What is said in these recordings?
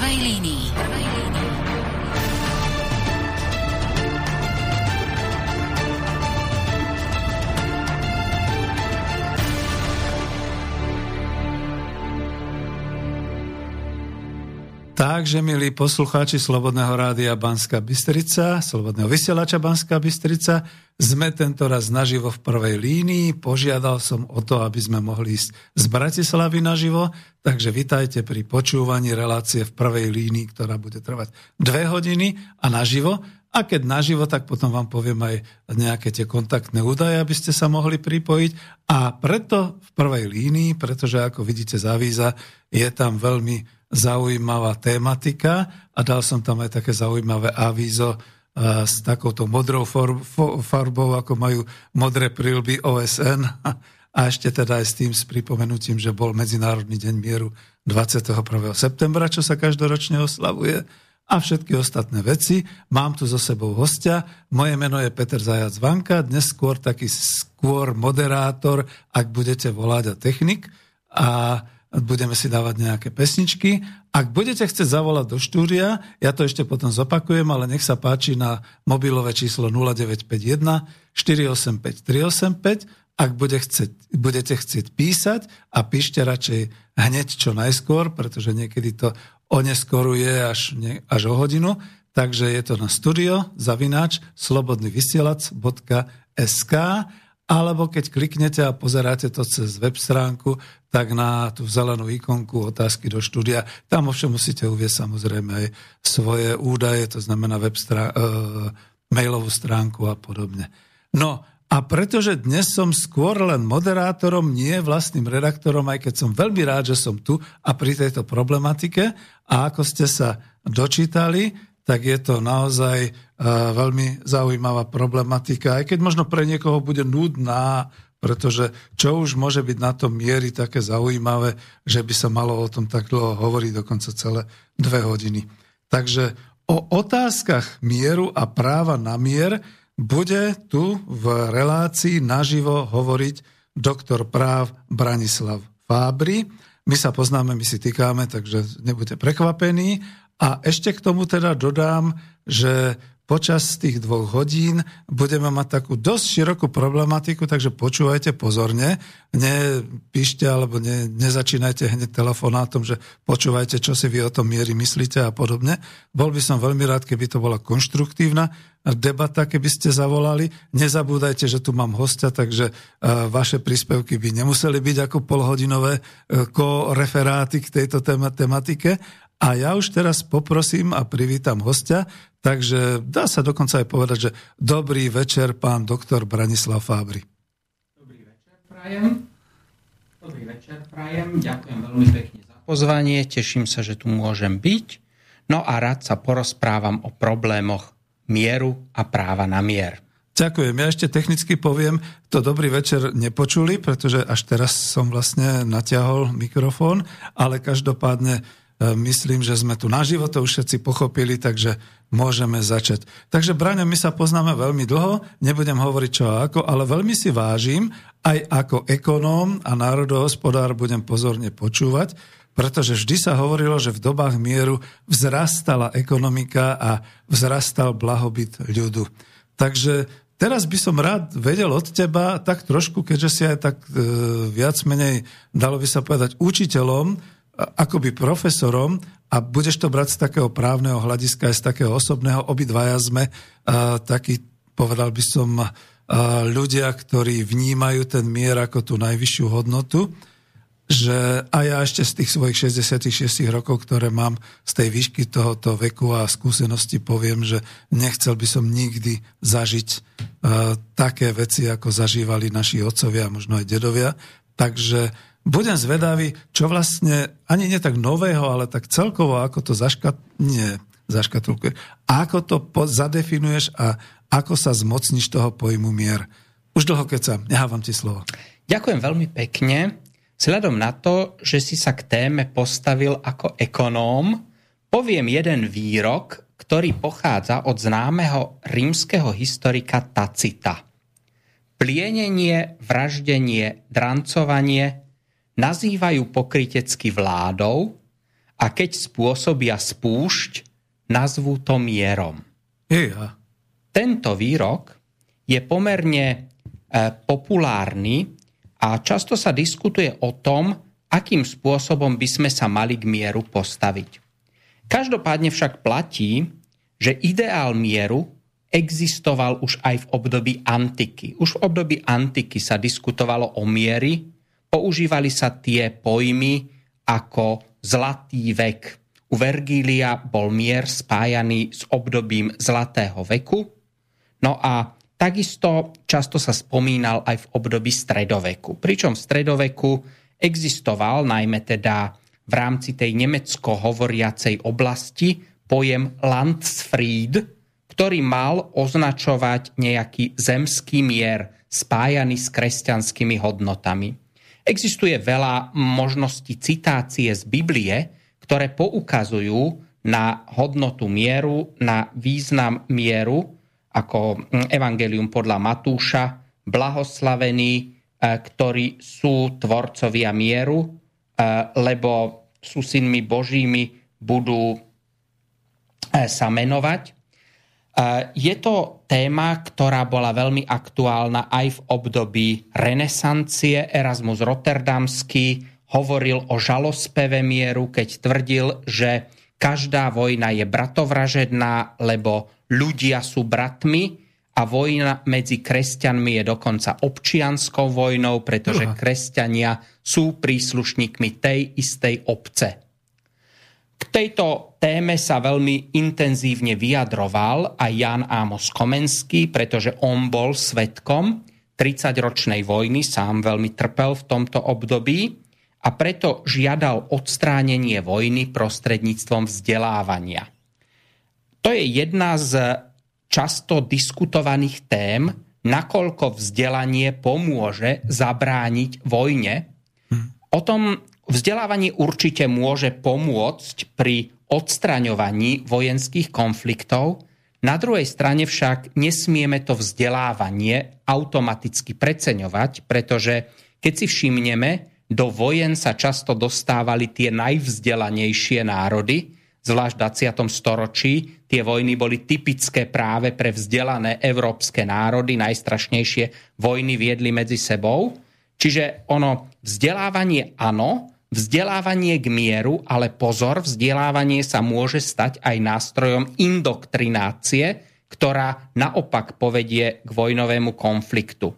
prvej línii. Takže, milí poslucháči Slobodného rádia Banská Bystrica, Slobodného vysielača Banská Bystrica, sme tento raz naživo v prvej línii. Požiadal som o to, aby sme mohli ísť z Bratislavy naživo, takže vitajte pri počúvaní relácie v prvej línii, ktorá bude trvať dve hodiny a naživo. A keď naživo, tak potom vám poviem aj nejaké tie kontaktné údaje, aby ste sa mohli pripojiť. A preto v prvej línii, pretože ako vidíte z avíza, je tam veľmi zaujímavá tematika a dal som tam aj také zaujímavé avízo uh, s takouto modrou farbou, ako majú modré prilby OSN a ešte teda aj s tým s pripomenutím, že bol Medzinárodný deň mieru 21. septembra, čo sa každoročne oslavuje a všetky ostatné veci. Mám tu so sebou hostia. Moje meno je Peter Zajac Vanka, dnes skôr taký skôr moderátor, ak budete volať a technik. A budeme si dávať nejaké pesničky. Ak budete chcieť zavolať do štúdia, ja to ešte potom zopakujem, ale nech sa páči na mobilové číslo 0951 485 385. Ak bude chcieť, budete chcieť písať a píšte radšej hneď čo najskôr, pretože niekedy to oneskoruje až, ne, až o hodinu. Takže je to na studio zavináč slobodnyvysielac.sk alebo keď kliknete a pozeráte to cez web stránku, tak na tú zelenú ikonku otázky do štúdia, tam ovšem musíte uvieť samozrejme aj svoje údaje, to znamená web strá- e, mailovú stránku a podobne. No a pretože dnes som skôr len moderátorom, nie vlastným redaktorom, aj keď som veľmi rád, že som tu a pri tejto problematike, a ako ste sa dočítali, tak je to naozaj uh, veľmi zaujímavá problematika, aj keď možno pre niekoho bude nudná, pretože čo už môže byť na tom miery také zaujímavé, že by sa malo o tom tak dlho hovoriť, dokonca celé dve hodiny. Takže o otázkach mieru a práva na mier bude tu v relácii naživo hovoriť doktor práv Branislav Fábry. My sa poznáme, my si týkáme, takže nebuďte prekvapení. A ešte k tomu teda dodám, že počas tých dvoch hodín budeme mať takú dosť širokú problematiku, takže počúvajte pozorne, nepíšte alebo ne, nezačínajte hneď telefonátom, že počúvajte, čo si vy o tom miery myslíte a podobne. Bol by som veľmi rád, keby to bola konštruktívna debata, keby ste zavolali. Nezabúdajte, že tu mám hostia, takže uh, vaše príspevky by nemuseli byť ako polhodinové uh, ko-referáty k tejto tematike, a ja už teraz poprosím a privítam hostia, takže dá sa dokonca aj povedať, že dobrý večer, pán doktor Branislav Fábry. Dobrý večer, prajem. Dobrý večer, prajem. Ďakujem veľmi pekne za pozvanie, teším sa, že tu môžem byť. No a rád sa porozprávam o problémoch mieru a práva na mier. Ďakujem. Ja ešte technicky poviem, to dobrý večer nepočuli, pretože až teraz som vlastne natiahol mikrofón, ale každopádne myslím, že sme tu naživo, to už všetci pochopili, takže môžeme začať. Takže, Braňo, my sa poznáme veľmi dlho, nebudem hovoriť čo a ako, ale veľmi si vážim, aj ako ekonóm a národohospodár budem pozorne počúvať, pretože vždy sa hovorilo, že v dobách mieru vzrastala ekonomika a vzrastal blahobyt ľudu. Takže teraz by som rád vedel od teba, tak trošku, keďže si aj tak e, viac menej, dalo by sa povedať, učiteľom, akoby profesorom a budeš to brať z takého právneho hľadiska aj z takého osobného. Obidvaja sme uh, takí, povedal by som, uh, ľudia, ktorí vnímajú ten mier ako tú najvyššiu hodnotu, že a ja ešte z tých svojich 66 rokov, ktoré mám z tej výšky tohoto veku a skúsenosti poviem, že nechcel by som nikdy zažiť uh, také veci, ako zažívali naši otcovia a možno aj dedovia. Takže budem zvedavý, čo vlastne ani nie tak nového, ale tak celkovo, ako to zaškat... nie, zaškatulkuje. Ako to po- zadefinuješ a ako sa zmocníš toho pojmu mier. Už dlho keď sa, nehávam ti slovo. Ďakujem veľmi pekne. Vzhľadom na to, že si sa k téme postavil ako ekonóm, poviem jeden výrok, ktorý pochádza od známeho rímskeho historika Tacita. Plienenie, vraždenie, drancovanie nazývajú pokrytecky vládou a keď spôsobia spúšť, nazvú to mierom. Ja. Tento výrok je pomerne e, populárny a často sa diskutuje o tom, akým spôsobom by sme sa mali k mieru postaviť. Každopádne však platí, že ideál mieru existoval už aj v období antiky. Už v období antiky sa diskutovalo o miery, používali sa tie pojmy ako zlatý vek. U Vergília bol mier spájaný s obdobím zlatého veku. No a takisto často sa spomínal aj v období stredoveku. Pričom v stredoveku existoval najmä teda v rámci tej nemecko hovoriacej oblasti pojem Landsfried, ktorý mal označovať nejaký zemský mier spájaný s kresťanskými hodnotami. Existuje veľa možností citácie z Biblie, ktoré poukazujú na hodnotu mieru, na význam mieru, ako Evangelium podľa Matúša, blahoslavení E, ktorí sú tvorcovia mieru, e, lebo sú synmi Božími, budú e, sa menovať. Je to téma, ktorá bola veľmi aktuálna aj v období renesancie. Erasmus Rotterdamský hovoril o žalospeve mieru, keď tvrdil, že každá vojna je bratovražedná, lebo ľudia sú bratmi a vojna medzi kresťanmi je dokonca občianskou vojnou, pretože kresťania sú príslušníkmi tej istej obce. K tejto téme sa veľmi intenzívne vyjadroval aj Jan Amos Komenský, pretože on bol svetkom 30-ročnej vojny, sám veľmi trpel v tomto období a preto žiadal odstránenie vojny prostredníctvom vzdelávania. To je jedna z často diskutovaných tém, nakoľko vzdelanie pomôže zabrániť vojne. Hm. O tom vzdelávanie určite môže pomôcť pri odstraňovaní vojenských konfliktov, na druhej strane však nesmieme to vzdelávanie automaticky preceňovať, pretože keď si všimneme, do vojen sa často dostávali tie najvzdelanejšie národy, zvlášť v 20. storočí. Tie vojny boli typické práve pre vzdelané európske národy, najstrašnejšie vojny viedli medzi sebou. Čiže ono, vzdelávanie áno, vzdelávanie k mieru, ale pozor, vzdelávanie sa môže stať aj nástrojom indoktrinácie, ktorá naopak povedie k vojnovému konfliktu.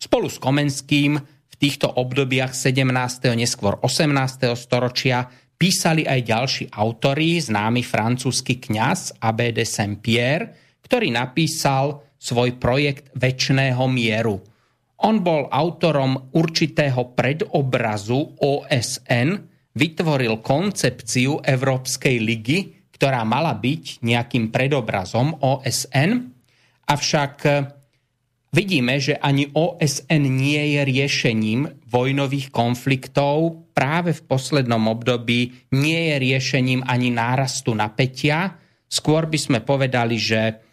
Spolu s Komenským v týchto obdobiach 17. neskôr 18. storočia písali aj ďalší autory, známy francúzsky kňaz Abbé de Saint-Pierre, ktorý napísal svoj projekt väčšného mieru. On bol autorom určitého predobrazu OSN, vytvoril koncepciu Európskej ligy, ktorá mala byť nejakým predobrazom OSN, avšak vidíme, že ani OSN nie je riešením vojnových konfliktov. Práve v poslednom období nie je riešením ani nárastu napätia. Skôr by sme povedali, že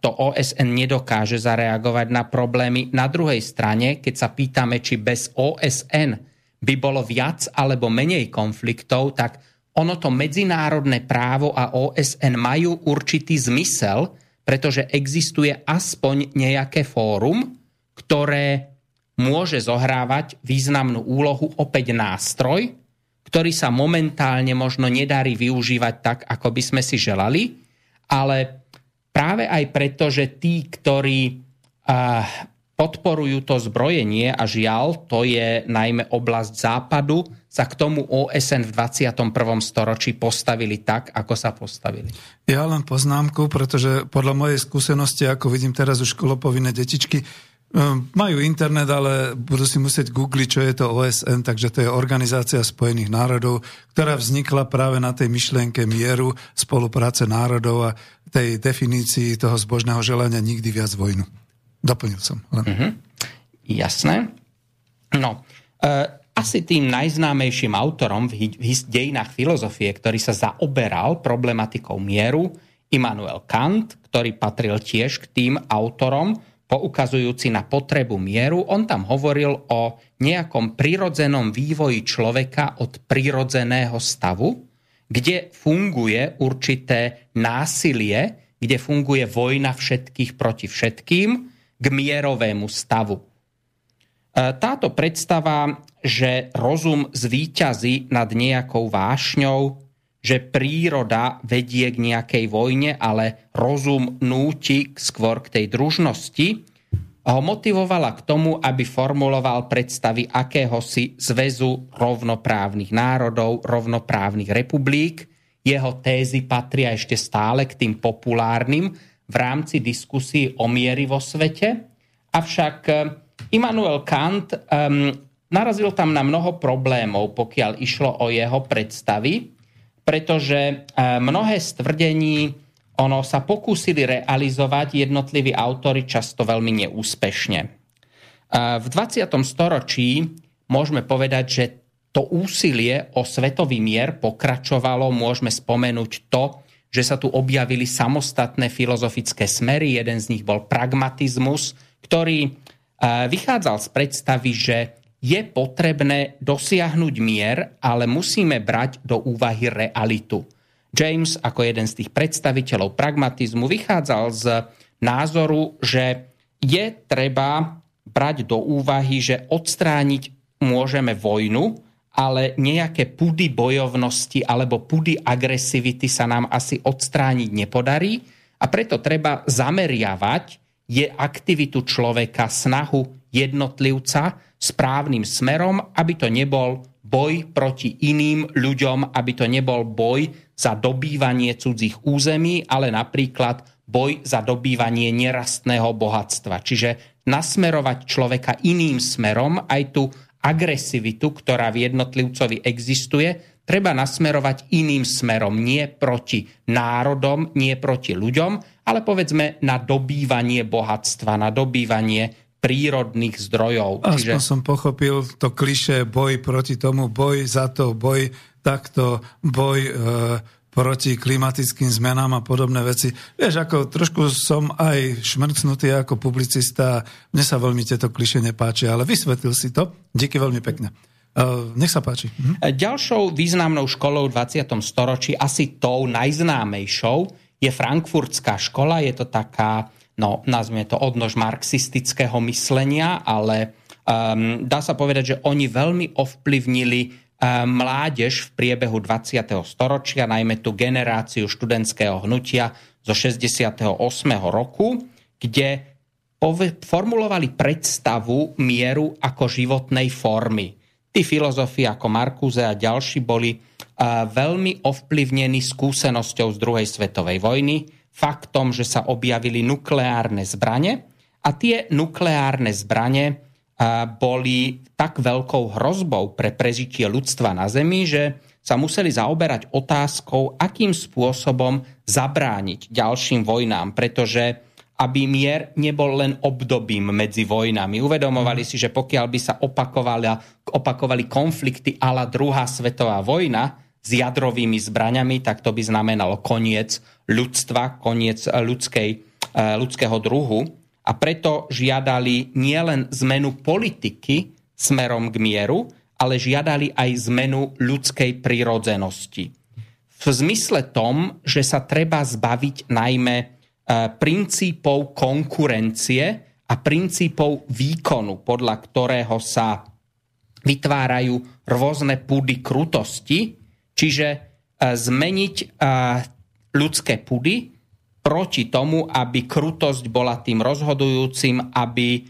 to OSN nedokáže zareagovať na problémy. Na druhej strane, keď sa pýtame, či bez OSN by bolo viac alebo menej konfliktov, tak ono to medzinárodné právo a OSN majú určitý zmysel, pretože existuje aspoň nejaké fórum, ktoré môže zohrávať významnú úlohu opäť nástroj, ktorý sa momentálne možno nedarí využívať tak, ako by sme si želali, ale práve aj preto, že tí, ktorí podporujú to zbrojenie a žiaľ, to je najmä oblasť západu, sa k tomu OSN v 21. storočí postavili tak, ako sa postavili. Ja len poznámku, pretože podľa mojej skúsenosti, ako vidím teraz už školopovinné detičky, um, majú internet, ale budú si musieť googliť, čo je to OSN, takže to je Organizácia spojených národov, ktorá vznikla práve na tej myšlienke mieru, spolupráce národov a tej definícii toho zbožného želania nikdy viac vojnu. Doplnil som. Len. Mm-hmm. Jasné. No, e, asi tým najznámejším autorom v dejinách filozofie, ktorý sa zaoberal problematikou mieru, Immanuel Kant, ktorý patril tiež k tým autorom poukazujúci na potrebu mieru, on tam hovoril o nejakom prirodzenom vývoji človeka od prirodzeného stavu, kde funguje určité násilie, kde funguje vojna všetkých proti všetkým k mierovému stavu. E, táto predstava, že rozum zvíťazí nad nejakou vášňou, že príroda vedie k nejakej vojne, ale rozum núti skôr k tej družnosti, ho motivovala k tomu, aby formuloval predstavy akéhosi zväzu rovnoprávnych národov, rovnoprávnych republik. Jeho tézy patria ešte stále k tým populárnym v rámci diskusí o miery vo svete. Avšak eh, Immanuel Kant um, narazil tam na mnoho problémov, pokiaľ išlo o jeho predstavy pretože e, mnohé z tvrdení ono sa pokúsili realizovať jednotliví autory často veľmi neúspešne. V 20. storočí môžeme povedať, že to úsilie o svetový mier pokračovalo. Môžeme spomenúť to, že sa tu objavili samostatné filozofické smery. Jeden z nich bol pragmatizmus, ktorý vychádzal z predstavy, že je potrebné dosiahnuť mier, ale musíme brať do úvahy realitu. James ako jeden z tých predstaviteľov pragmatizmu vychádzal z názoru, že je treba brať do úvahy, že odstrániť môžeme vojnu, ale nejaké pudy bojovnosti alebo pudy agresivity sa nám asi odstrániť nepodarí a preto treba zameriavať je aktivitu človeka, snahu jednotlivca správnym smerom, aby to nebol boj proti iným ľuďom, aby to nebol boj za dobývanie cudzích území, ale napríklad boj za dobývanie nerastného bohatstva. Čiže nasmerovať človeka iným smerom, aj tú agresivitu, ktorá v jednotlivcovi existuje, treba nasmerovať iným smerom, nie proti národom, nie proti ľuďom, ale povedzme na dobývanie bohatstva, na dobývanie prírodných zdrojov. Aspoň Čiže... som pochopil to kliše boj proti tomu, boj za to, boj takto, boj e, proti klimatickým zmenám a podobné veci. Vieš, ako trošku som aj šmrcnutý ako publicista, mne sa veľmi tieto kliše nepáčia, ale vysvetlil si to. Díky veľmi pekne. Uh, nech sa páči. Mhm. Ďalšou významnou školou v 20. storočí, asi tou najznámejšou, je frankfurtská škola. Je to taká no nazvime to odnož marxistického myslenia, ale um, dá sa povedať, že oni veľmi ovplyvnili mládež v priebehu 20. storočia, najmä tú generáciu študentského hnutia zo 68. roku, kde formulovali predstavu mieru ako životnej formy. Tí filozofi ako Markuze a ďalší boli veľmi ovplyvnení skúsenosťou z druhej svetovej vojny, faktom, že sa objavili nukleárne zbrane a tie nukleárne zbrane boli tak veľkou hrozbou pre prežitie ľudstva na Zemi, že sa museli zaoberať otázkou, akým spôsobom zabrániť ďalším vojnám, pretože aby mier nebol len obdobím medzi vojnami. Uvedomovali si, že pokiaľ by sa opakovali, opakovali konflikty ala druhá svetová vojna, s jadrovými zbraňami, tak to by znamenalo koniec ľudstva, koniec ľudskej, eh, ľudského druhu. A preto žiadali nielen zmenu politiky smerom k mieru, ale žiadali aj zmenu ľudskej prírodzenosti. V zmysle tom, že sa treba zbaviť najmä eh, princípov konkurencie a princípov výkonu, podľa ktorého sa vytvárajú rôzne púdy krutosti, Čiže e, zmeniť e, ľudské pudy proti tomu, aby krutosť bola tým rozhodujúcim, aby e,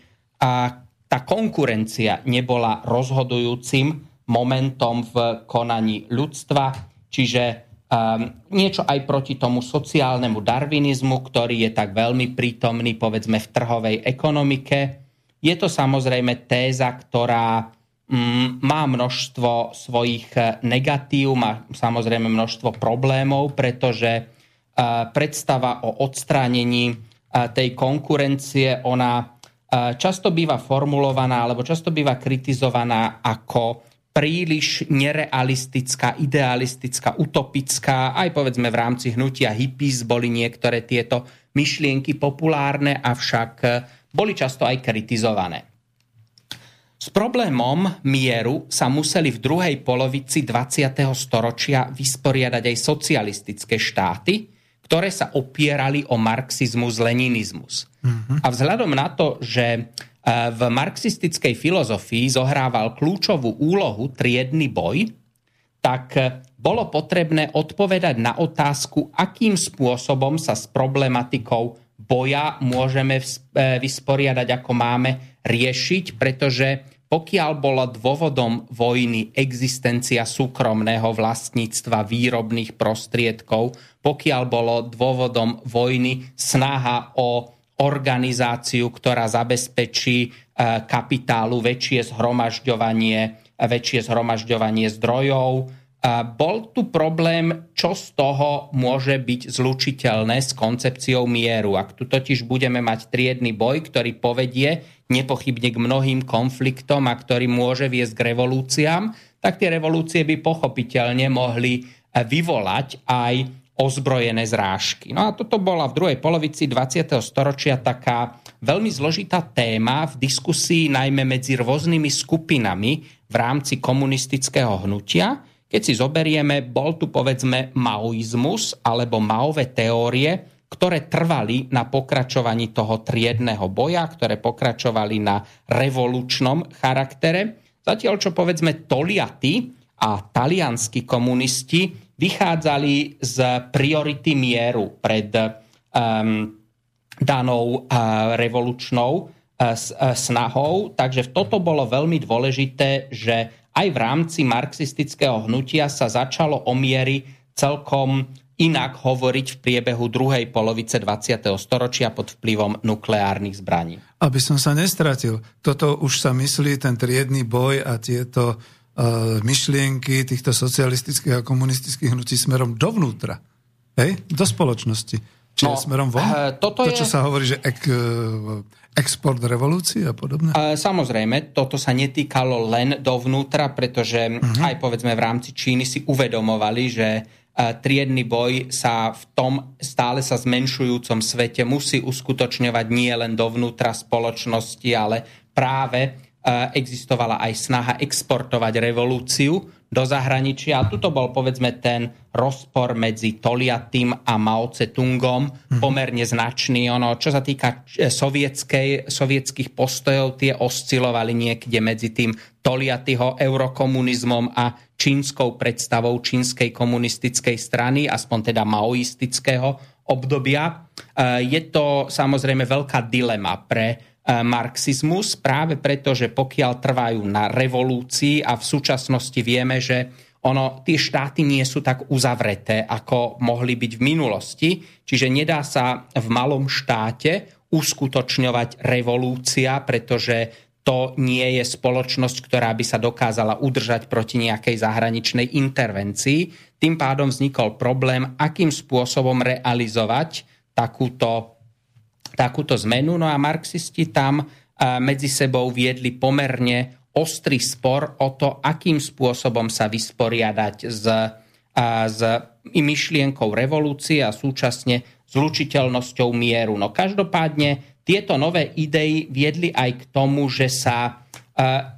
tá konkurencia nebola rozhodujúcim momentom v konaní ľudstva, čiže niečo aj proti tomu sociálnemu darvinizmu, ktorý je tak veľmi prítomný, povedzme, v trhovej ekonomike. Je to samozrejme téza, ktorá Mm, má množstvo svojich eh, negatív, má samozrejme množstvo problémov, pretože predstava o odstránení tej konkurencie, ona často býva formulovaná alebo často býva kritizovaná ako príliš nerealistická, idealistická, utopická. Aj povedzme v rámci hnutia hippies boli niektoré tieto myšlienky populárne, avšak boli často aj kritizované. S problémom mieru sa museli v druhej polovici 20. storočia vysporiadať aj socialistické štáty, ktoré sa opierali o marxizmus, leninizmus. Mm-hmm. A vzhľadom na to, že e, v marxistickej filozofii zohrával kľúčovú úlohu triedny boj, tak bolo potrebné odpovedať na otázku, akým spôsobom sa s problematikou boja môžeme e, vysporiadať, ako máme riešiť, pretože pokiaľ bola dôvodom vojny existencia súkromného vlastníctva výrobných prostriedkov, pokiaľ bolo dôvodom vojny snaha o organizáciu, ktorá zabezpečí e, kapitálu väčšie zhromažďovanie, väčšie zhromažďovanie zdrojov, bol tu problém, čo z toho môže byť zlučiteľné s koncepciou mieru. Ak tu totiž budeme mať triedny boj, ktorý povedie nepochybne k mnohým konfliktom a ktorý môže viesť k revolúciám, tak tie revolúcie by pochopiteľne mohli vyvolať aj ozbrojené zrážky. No a toto bola v druhej polovici 20. storočia taká veľmi zložitá téma v diskusii najmä medzi rôznymi skupinami v rámci komunistického hnutia, keď si zoberieme, bol tu povedzme maoizmus alebo maové teórie, ktoré trvali na pokračovaní toho triedného boja, ktoré pokračovali na revolučnom charaktere. Zatiaľ, čo povedzme toliaty a talianskí komunisti vychádzali z priority mieru pred um, danou uh, revolučnou uh, snahou. Takže toto bolo veľmi dôležité, že aj v rámci marxistického hnutia sa začalo o miery celkom inak hovoriť v priebehu druhej polovice 20. storočia pod vplyvom nukleárnych zbraní. Aby som sa nestratil, toto už sa myslí, ten triedny boj a tieto uh, myšlienky týchto socialistických a komunistických hnutí smerom dovnútra, hej? do spoločnosti. Čiže no, smerom von? Uh, toto to, čo je... sa hovorí, že ek, uh, export revolúcie a podobne? Samozrejme, toto sa netýkalo len dovnútra, pretože uh-huh. aj povedzme v rámci Číny si uvedomovali, že triedny boj sa v tom stále sa zmenšujúcom svete musí uskutočňovať nie len dovnútra spoločnosti, ale práve existovala aj snaha exportovať revolúciu do zahraničia. A tuto bol povedzme ten rozpor medzi Toliatým a Mao Tse-tungom mm. pomerne značný. Ono, čo sa týka e, sovietských postojov, tie oscilovali niekde medzi tým Toliatyho eurokomunizmom a čínskou predstavou čínskej komunistickej strany, aspoň teda maoistického obdobia. E, je to samozrejme veľká dilema pre E, marxizmus práve preto, že pokiaľ trvajú na revolúcii a v súčasnosti vieme, že ono, tie štáty nie sú tak uzavreté, ako mohli byť v minulosti. Čiže nedá sa v malom štáte uskutočňovať revolúcia, pretože to nie je spoločnosť, ktorá by sa dokázala udržať proti nejakej zahraničnej intervencii. Tým pádom vznikol problém, akým spôsobom realizovať takúto takúto zmenu. No a marxisti tam medzi sebou viedli pomerne ostrý spor o to, akým spôsobom sa vysporiadať s, s myšlienkou revolúcie a súčasne zlučiteľnosťou mieru. No každopádne tieto nové idei viedli aj k tomu, že sa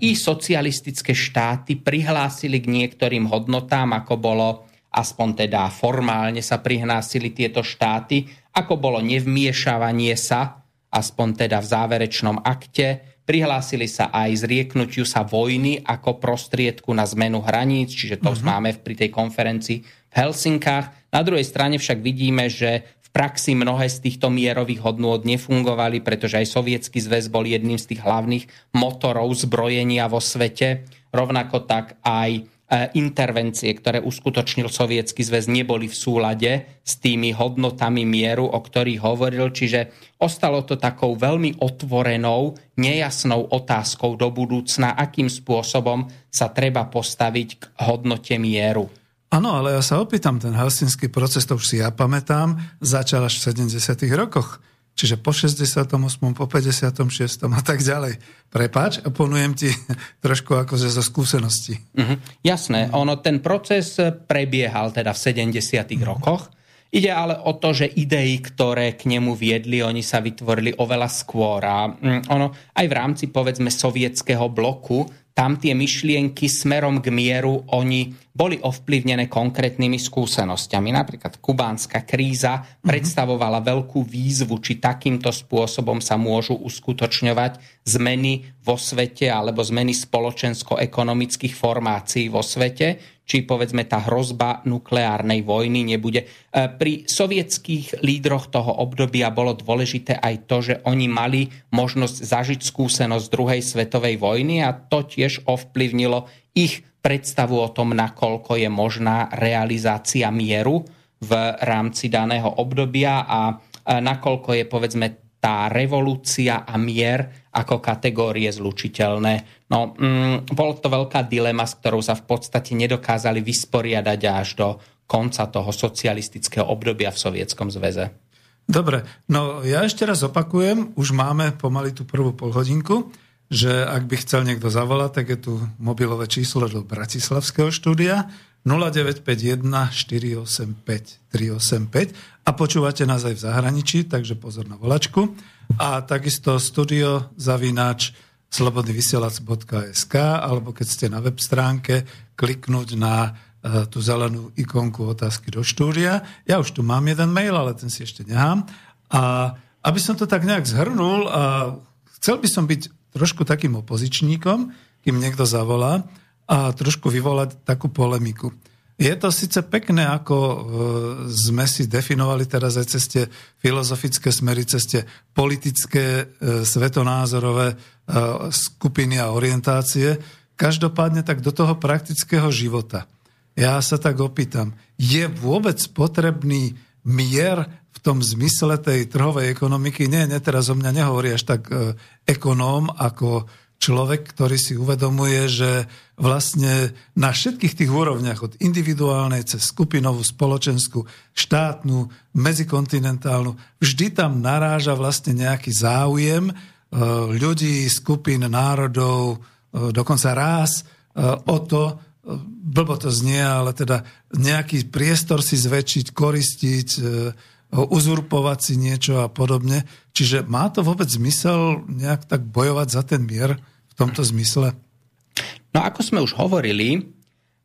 i socialistické štáty prihlásili k niektorým hodnotám, ako bolo aspoň teda formálne sa prihlásili tieto štáty ako bolo nevmiešavanie sa, aspoň teda v záverečnom akte, prihlásili sa aj zrieknutiu sa vojny ako prostriedku na zmenu hraníc, čiže to uh-huh. máme pri tej konferencii v Helsinkách. Na druhej strane však vidíme, že v praxi mnohé z týchto mierových hodnôt nefungovali, pretože aj Sovietský zväz bol jedným z tých hlavných motorov zbrojenia vo svete. Rovnako tak aj intervencie, ktoré uskutočnil Sovietsky zväz, neboli v súlade s tými hodnotami mieru, o ktorých hovoril. Čiže ostalo to takou veľmi otvorenou, nejasnou otázkou do budúcna, akým spôsobom sa treba postaviť k hodnote mieru. Áno, ale ja sa opýtam, ten helsinský proces, to už si ja pamätám, začal až v 70. rokoch Čiže po 68., po 56. a tak ďalej. Prepač, ponujem ti trošku akože zo skúseností. Mm-hmm. Jasné, ono ten proces prebiehal teda v 70. Mm-hmm. rokoch. Ide ale o to, že idei, ktoré k nemu viedli, oni sa vytvorili oveľa skôr. A mm, ono aj v rámci, povedzme, sovietského bloku tam tie myšlienky smerom k mieru, oni boli ovplyvnené konkrétnymi skúsenosťami. Napríklad kubánska kríza mm-hmm. predstavovala veľkú výzvu, či takýmto spôsobom sa môžu uskutočňovať zmeny vo svete alebo zmeny spoločensko-ekonomických formácií vo svete či povedzme tá hrozba nukleárnej vojny nebude. E, pri sovietských lídroch toho obdobia bolo dôležité aj to, že oni mali možnosť zažiť skúsenosť druhej svetovej vojny a to tiež ovplyvnilo ich predstavu o tom, nakoľko je možná realizácia mieru v rámci daného obdobia a nakoľko je povedzme tá revolúcia a mier ako kategórie zlučiteľné. No, mm, bolo to veľká dilema, s ktorou sa v podstate nedokázali vysporiadať až do konca toho socialistického obdobia v Sovietskom zväze. Dobre, no ja ešte raz opakujem, už máme pomaly tú prvú polhodinku, že ak by chcel niekto zavolať, tak je tu mobilové číslo do Bratislavského štúdia 0951 485 385 a počúvate nás aj v zahraničí, takže pozor na volačku. A takisto studio zavináč slobodnyvysielac.sk alebo keď ste na web stránke, kliknúť na uh, tú zelenú ikonku otázky do štúdia. Ja už tu mám jeden mail, ale ten si ešte nechám. A aby som to tak nejak zhrnul, a chcel by som byť trošku takým opozičníkom, kým niekto zavolá, a trošku vyvolať takú polemiku. Je to síce pekné, ako e, sme si definovali teraz aj cez filozofické smery, cez politické, e, svetonázorové e, skupiny a orientácie. Každopádne tak do toho praktického života. Ja sa tak opýtam, je vôbec potrebný mier v tom zmysle tej trhovej ekonomiky? Nie, nie, teraz o mňa nehovorí až tak ekonóm ako človek, ktorý si uvedomuje, že vlastne na všetkých tých úrovniach, od individuálnej cez skupinovú, spoločenskú, štátnu, medzikontinentálnu, vždy tam naráža vlastne nejaký záujem e, ľudí, skupín, národov, e, dokonca ráz e, o to, blbo to znie, ale teda nejaký priestor si zväčšiť, koristiť, uzurpovať si niečo a podobne. Čiže má to vôbec zmysel nejak tak bojovať za ten mier v tomto zmysle? No ako sme už hovorili,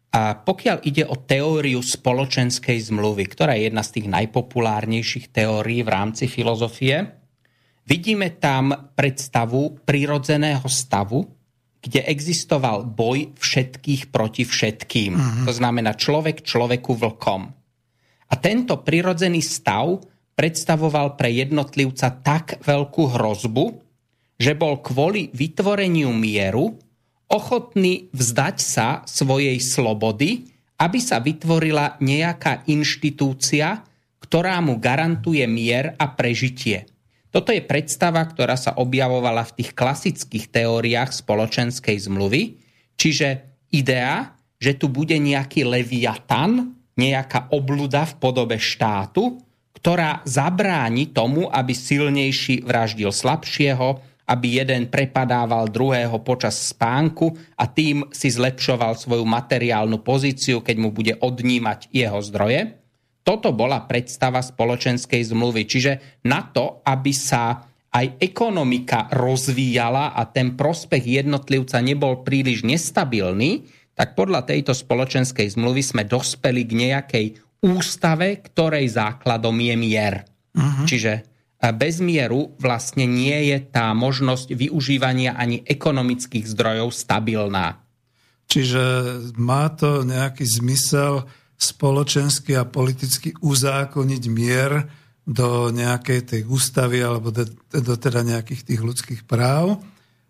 a pokiaľ ide o teóriu spoločenskej zmluvy, ktorá je jedna z tých najpopulárnejších teórií v rámci filozofie, vidíme tam predstavu prirodzeného stavu, kde existoval boj všetkých proti všetkým. Uh-huh. To znamená človek človeku vlkom. A tento prirodzený stav predstavoval pre jednotlivca tak veľkú hrozbu, že bol kvôli vytvoreniu mieru ochotný vzdať sa svojej slobody, aby sa vytvorila nejaká inštitúcia, ktorá mu garantuje mier a prežitie. Toto je predstava, ktorá sa objavovala v tých klasických teóriách spoločenskej zmluvy, čiže idea, že tu bude nejaký leviatan, nejaká obluda v podobe štátu, ktorá zabráni tomu, aby silnejší vraždil slabšieho, aby jeden prepadával druhého počas spánku a tým si zlepšoval svoju materiálnu pozíciu, keď mu bude odnímať jeho zdroje. Toto bola predstava spoločenskej zmluvy. Čiže na to, aby sa aj ekonomika rozvíjala a ten prospech jednotlivca nebol príliš nestabilný, tak podľa tejto spoločenskej zmluvy sme dospeli k nejakej ústave, ktorej základom je mier. Uh-huh. Čiže bez mieru vlastne nie je tá možnosť využívania ani ekonomických zdrojov stabilná. Čiže má to nejaký zmysel spoločensky a politicky uzákoniť mier do nejakej tej ústavy alebo do, do teda nejakých tých ľudských práv.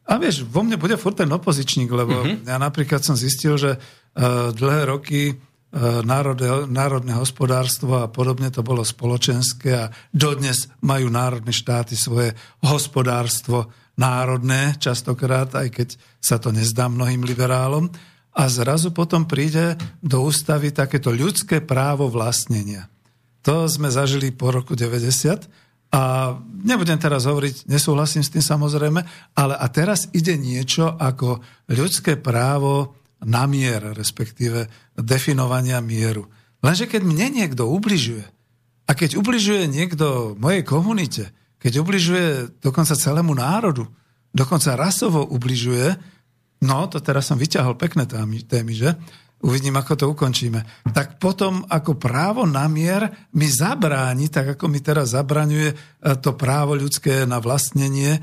A vieš, vo mne bude furt ten opozičník, lebo mm-hmm. ja napríklad som zistil, že uh, dlhé roky E, národné, národné hospodárstvo a podobne to bolo spoločenské a dodnes majú národné štáty svoje hospodárstvo národné, častokrát, aj keď sa to nezdá mnohým liberálom. A zrazu potom príde do ústavy takéto ľudské právo vlastnenia. To sme zažili po roku 90 a nebudem teraz hovoriť, nesúhlasím s tým samozrejme, ale a teraz ide niečo ako ľudské právo na mier, respektíve definovania mieru. Lenže keď mne niekto ubližuje, A keď ubližuje niekto mojej komunite, keď ubližuje dokonca celému národu, dokonca rasovo ubližuje, no to teraz som vyťahol pekné témy, že? Uvidím, ako to ukončíme. Tak potom ako právo na mier mi zabráni, tak ako mi teraz zabraňuje e, to právo ľudské na vlastnenie, e,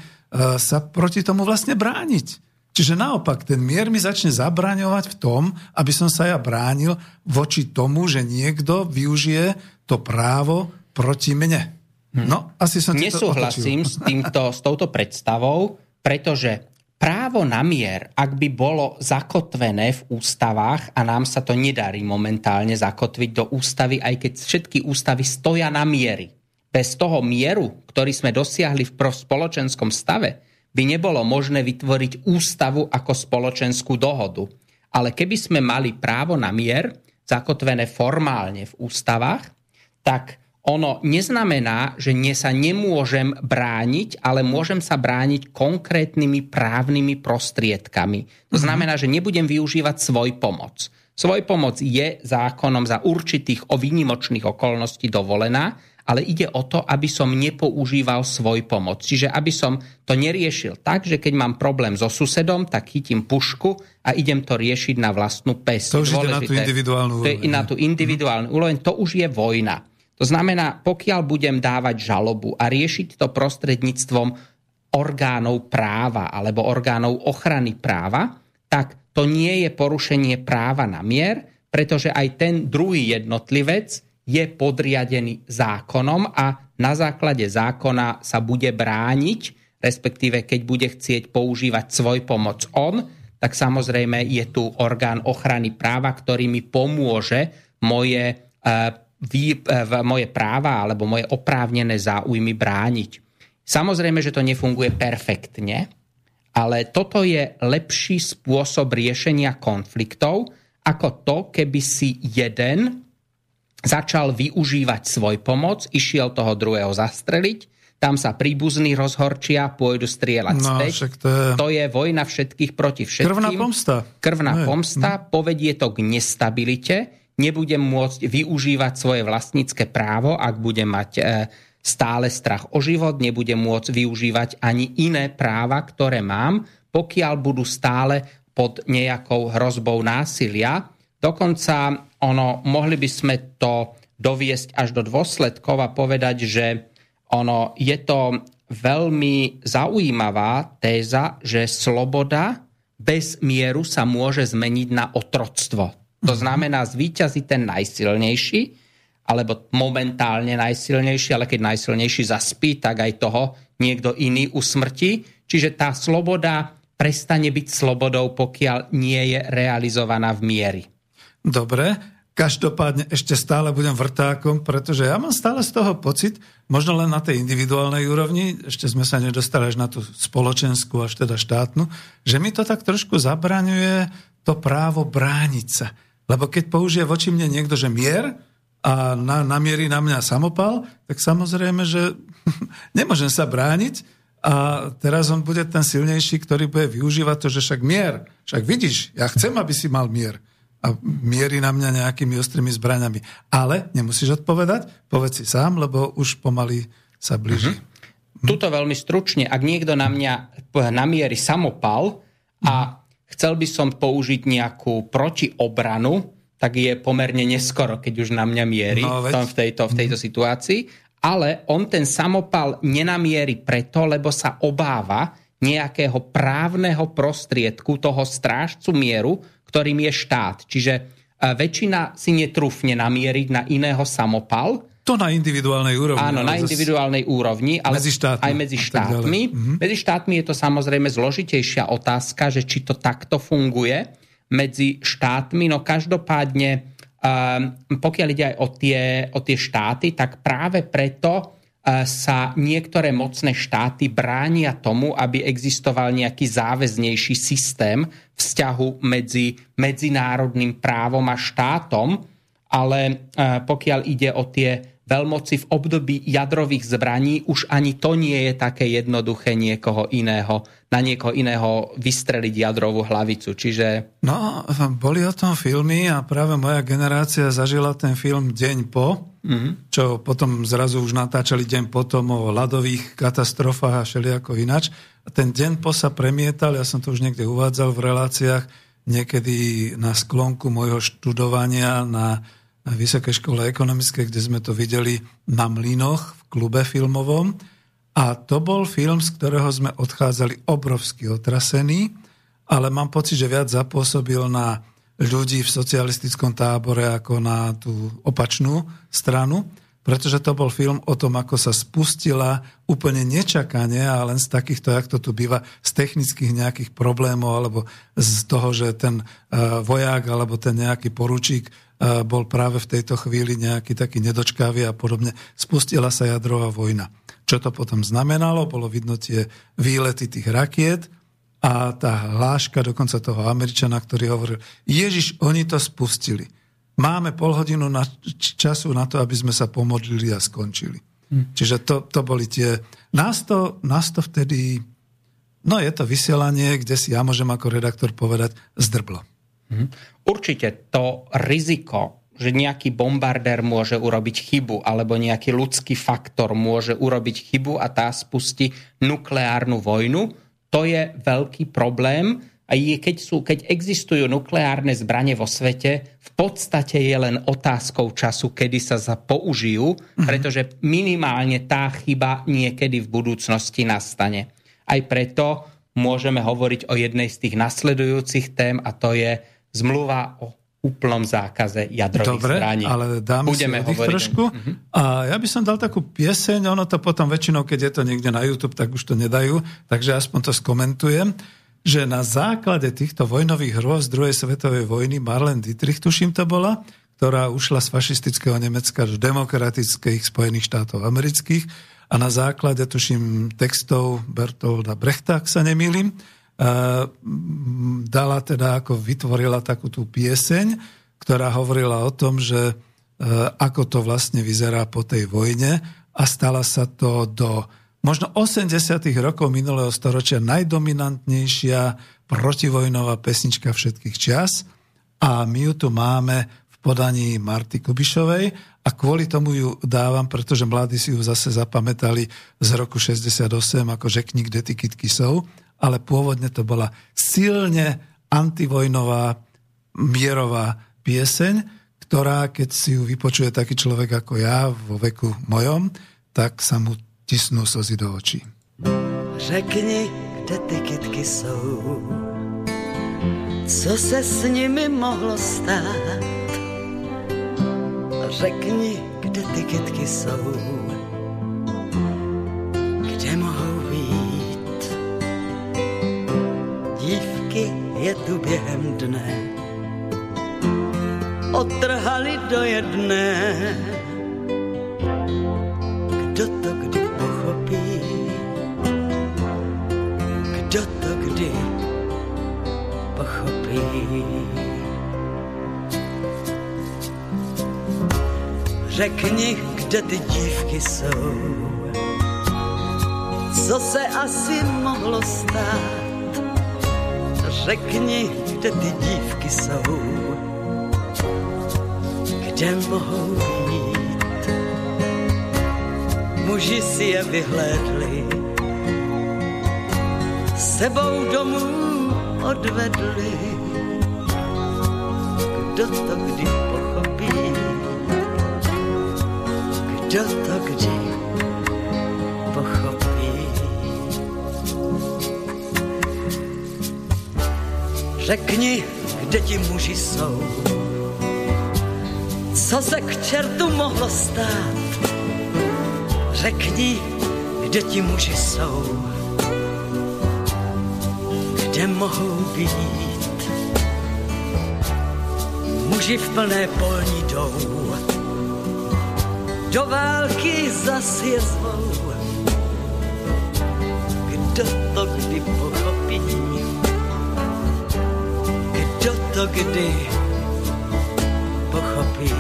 sa proti tomu vlastne brániť. Čiže naopak, ten mier mi začne zabraňovať v tom, aby som sa ja bránil voči tomu, že niekto využije to právo proti mne. Hm. No, asi som Nesúhlasím s, týmto, s touto predstavou, pretože právo na mier, ak by bolo zakotvené v ústavách, a nám sa to nedarí momentálne zakotviť do ústavy, aj keď všetky ústavy stoja na miery. Bez toho mieru, ktorý sme dosiahli v spoločenskom stave, by nebolo možné vytvoriť ústavu ako spoločenskú dohodu. Ale keby sme mali právo na mier, zakotvené formálne v ústavách, tak ono neznamená, že nie sa nemôžem brániť, ale môžem sa brániť konkrétnymi právnymi prostriedkami. To mhm. znamená, že nebudem využívať svoj pomoc. Svoj pomoc je zákonom za určitých o výnimočných okolností dovolená, ale ide o to, aby som nepoužíval svoj pomoc. Čiže aby som to neriešil tak, že keď mám problém so susedom, tak chytím pušku a idem to riešiť na vlastnú pes. To už ide na tú individuálnu úroveň. To je na tú individuálnu úroveň. To už je vojna. To znamená, pokiaľ budem dávať žalobu a riešiť to prostredníctvom orgánov práva alebo orgánov ochrany práva, tak to nie je porušenie práva na mier, pretože aj ten druhý jednotlivec je podriadený zákonom a na základe zákona sa bude brániť, respektíve keď bude chcieť používať svoj pomoc on, tak samozrejme je tu orgán ochrany práva, ktorý mi pomôže moje, uh, moje práva alebo moje oprávnené záujmy brániť. Samozrejme, že to nefunguje perfektne, ale toto je lepší spôsob riešenia konfliktov, ako to, keby si jeden začal využívať svoj pomoc, išiel toho druhého zastreliť, tam sa príbuzní rozhorčia, pôjdu strieľať no, späť. To je... to je vojna všetkých proti všetkým. Krvná pomsta. Krvná ne. pomsta, hm. povedie to k nestabilite, nebudem môcť využívať svoje vlastnícke právo, ak budem mať e, stále strach o život, nebudem môcť využívať ani iné práva, ktoré mám, pokiaľ budú stále pod nejakou hrozbou násilia. Dokonca ono, mohli by sme to doviesť až do dôsledkov a povedať, že ono, je to veľmi zaujímavá téza, že sloboda bez mieru sa môže zmeniť na otroctvo. To znamená zvíťazí ten najsilnejší, alebo momentálne najsilnejší, ale keď najsilnejší zaspí, tak aj toho niekto iný usmrtí. Čiže tá sloboda prestane byť slobodou, pokiaľ nie je realizovaná v miery. Dobre, každopádne ešte stále budem vrtákom, pretože ja mám stále z toho pocit, možno len na tej individuálnej úrovni, ešte sme sa nedostali až na tú spoločenskú, až teda štátnu, že mi to tak trošku zabraňuje to právo brániť sa. Lebo keď použije voči mne niekto, že mier a na, namierí na mňa samopal, tak samozrejme, že nemôžem sa brániť, a teraz on bude ten silnejší, ktorý bude využívať to, že však mier, však vidíš, ja chcem, aby si mal mier a mierí na mňa nejakými ostrými zbraňami. Ale nemusíš odpovedať, povedz si sám, lebo už pomaly sa blíži. Mm-hmm. Tuto veľmi stručne, ak niekto na mňa namierí samopal a chcel by som použiť nejakú protiobranu, tak je pomerne neskoro, keď už na mňa mierí no, v, tom, v, tejto, v tejto situácii. Ale on ten samopal nenamierí preto, lebo sa obáva nejakého právneho prostriedku toho strážcu mieru, ktorým je štát. Čiže e, väčšina si netrúfne namieriť na iného samopal. To na individuálnej úrovni. Áno, na individuálnej úrovni, ale medzi štátmi, aj medzi štátmi. Mhm. Medzi štátmi je to samozrejme zložitejšia otázka, že či to takto funguje medzi štátmi. No každopádne, um, pokiaľ ide aj o tie, o tie štáty, tak práve preto sa niektoré mocné štáty bránia tomu, aby existoval nejaký záväznejší systém vzťahu medzi medzinárodným právom a štátom, ale pokiaľ ide o tie veľmoci v období jadrových zbraní už ani to nie je také jednoduché niekoho iného, na niekoho iného vystreliť jadrovú hlavicu. Čiže... No, boli o tom filmy a práve moja generácia zažila ten film Deň po, mm-hmm. čo potom zrazu už natáčali deň potom o ľadových katastrofách a všelijako inač. A ten deň po sa premietal, ja som to už niekde uvádzal v reláciách, niekedy na sklonku môjho študovania na Vysokej škole ekonomickej, kde sme to videli na Mlinoch v klube filmovom. A to bol film, z ktorého sme odchádzali obrovsky otrasení, ale mám pocit, že viac zapôsobil na ľudí v socialistickom tábore ako na tú opačnú stranu pretože to bol film o tom, ako sa spustila úplne nečakane a len z takýchto, jak to tu býva, z technických nejakých problémov alebo z toho, že ten uh, vojak alebo ten nejaký poručík uh, bol práve v tejto chvíli nejaký taký nedočkavý a podobne. Spustila sa jadrová vojna. Čo to potom znamenalo? Bolo vidno tie výlety tých rakiet a tá hláška dokonca toho Američana, ktorý hovoril, Ježiš, oni to spustili. Máme pol hodinu na času na to, aby sme sa pomodlili a skončili. Hm. Čiže to, to boli tie... Nás to, nás to vtedy... No je to vysielanie, kde si ja môžem ako redaktor povedať zdrblo. Hm. Určite to riziko, že nejaký bombardér môže urobiť chybu alebo nejaký ľudský faktor môže urobiť chybu a tá spustí nukleárnu vojnu, to je veľký problém, a keď, sú, keď existujú nukleárne zbranie vo svete, v podstate je len otázkou času, kedy sa použijú, mm-hmm. pretože minimálne tá chyba niekedy v budúcnosti nastane. Aj preto môžeme hovoriť o jednej z tých nasledujúcich tém a to je zmluva o úplnom zákaze jadrových Dobre, zbraní. ale dáme Budeme si hovoriť trošku. Uh-huh. A ja by som dal takú pieseň, ono to potom väčšinou, keď je to niekde na YouTube, tak už to nedajú, takže aspoň to skomentujem že na základe týchto vojnových hrôz druhej svetovej vojny Marlene Dietrich, tuším to bola, ktorá ušla z fašistického Nemecka do demokratických Spojených štátov amerických a na základe, tuším, textov Bertolda Brechta, ak sa nemýlim, dala teda, ako vytvorila takú tú pieseň, ktorá hovorila o tom, že ako to vlastne vyzerá po tej vojne a stala sa to do možno 80. rokov minulého storočia najdominantnejšia protivojnová pesnička všetkých čias a my ju tu máme v podaní Marty Kubišovej a kvôli tomu ju dávam, pretože mladí si ju zase zapamätali z roku 68 ako Řekni, kde ty kytky sú, ale pôvodne to bola silne antivojnová mierová pieseň, ktorá, keď si ju vypočuje taký človek ako ja vo veku mojom, tak sa mu tisnú slzy do očí. Řekni, kde ty kytky jsou, co se s nimi mohlo stát. Řekni, kde ty kytky jsou, kde mohou být. Dívky je tu během dne, otrhali do jedné. Kdo to pochopí. Řekni, kde ty dívky jsou, co se asi mohlo stát. Řekni, kde ty dívky jsou, kde mohou být. Muži si je vyhlédli, sebou domů odvedli. Kdo to kdy pochopí, kdo to kdy pochopí. Řekni, kde ti muži jsou, co se k čertu mohlo stát. Řekni, kde ti muži jsou, kde mohou být. Muži v plné polní jdou, do války zas je zvou. Kdo to kdy pochopí, kdo to kdy pochopí.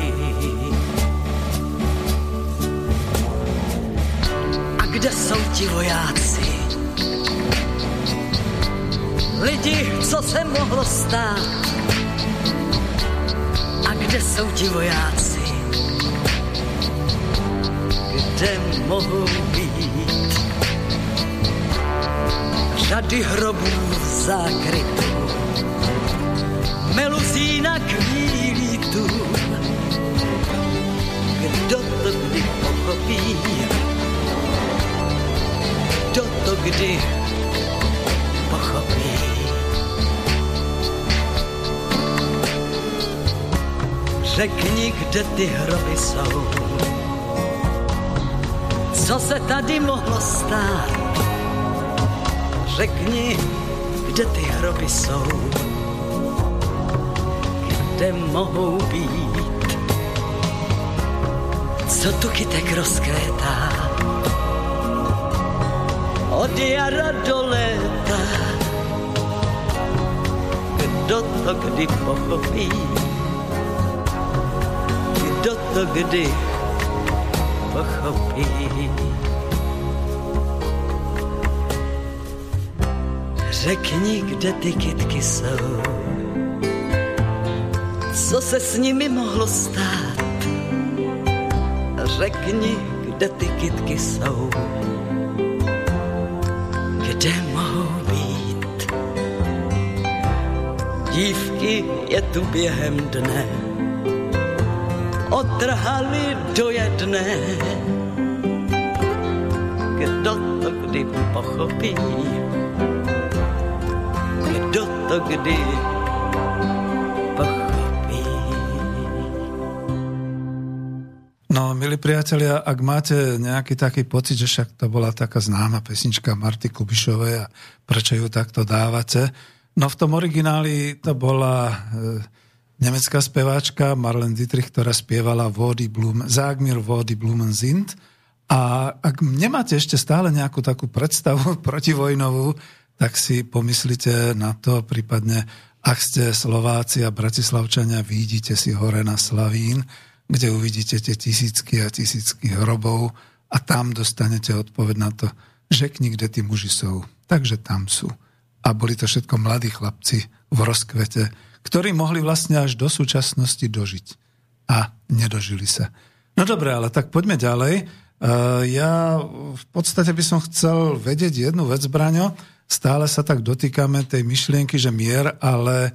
jsou ti vojáci? Lidi, co se mohlo stát? A kde jsou ti vojáci? Kde mohou být? Řady hrobů zákrytů, meluzí na kvílí tu. Kdo to kdy pochopí? Kdo to kdy Řekni, kde ty hroby jsou. Co se tady mohlo stát? Řekni, kde ty hroby jsou. Kde mohou být? Co tu kytek rozkvétá? Od jara do léta. Kdo to kdy pochopí? To kdy pochopí? Řekni, kde ty kytky jsou. Co se s nimi mohlo stát? Řekni, kde ty kytky jsou. Kde mohou být? Dívky je tu během dne. Otrhali do jedné. Kdo to kdy pochopí? Kdo to kdy pochopí? No, milí priatelia, ak máte nejaký taký pocit, že však to bola taká známa pesnička Marty Kubišovej a prečo ju takto dávate, no v tom origináli to bola e, nemecká speváčka Marlene Dietrich, ktorá spievala Vody Blum, Zagmir Vody Blumen sind. A ak nemáte ešte stále nejakú takú predstavu protivojnovú, tak si pomyslite na to, prípadne ak ste Slováci a Bratislavčania, vidíte si hore na Slavín, kde uvidíte tie tisícky a tisícky hrobov a tam dostanete odpoveď na to, že kde tí muži sú. Takže tam sú. A boli to všetko mladí chlapci v rozkvete, ktorí mohli vlastne až do súčasnosti dožiť. A nedožili sa. No dobre, ale tak poďme ďalej. E, Ja v podstate by som chcel vedieť jednu vec, Braňo. Stále sa tak dotýkame tej myšlienky, že mier, ale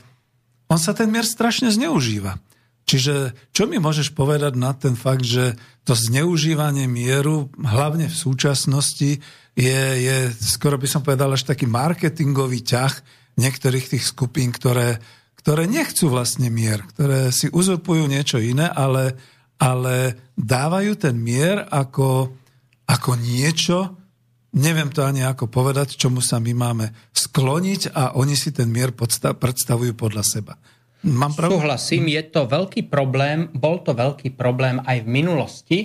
on sa ten mier strašne zneužíva. Čiže čo mi môžeš povedať na ten fakt, že to zneužívanie mieru, hlavne v súčasnosti, je, je skoro by som povedal až taký marketingový ťah niektorých tých skupín, ktoré, ktoré nechcú vlastne mier, ktoré si uzurpujú niečo iné, ale, ale dávajú ten mier ako, ako niečo, neviem to ani ako povedať, čomu sa my máme skloniť a oni si ten mier podstav, predstavujú podľa seba. Mám pravdu? Súhlasím, je to veľký problém, bol to veľký problém aj v minulosti,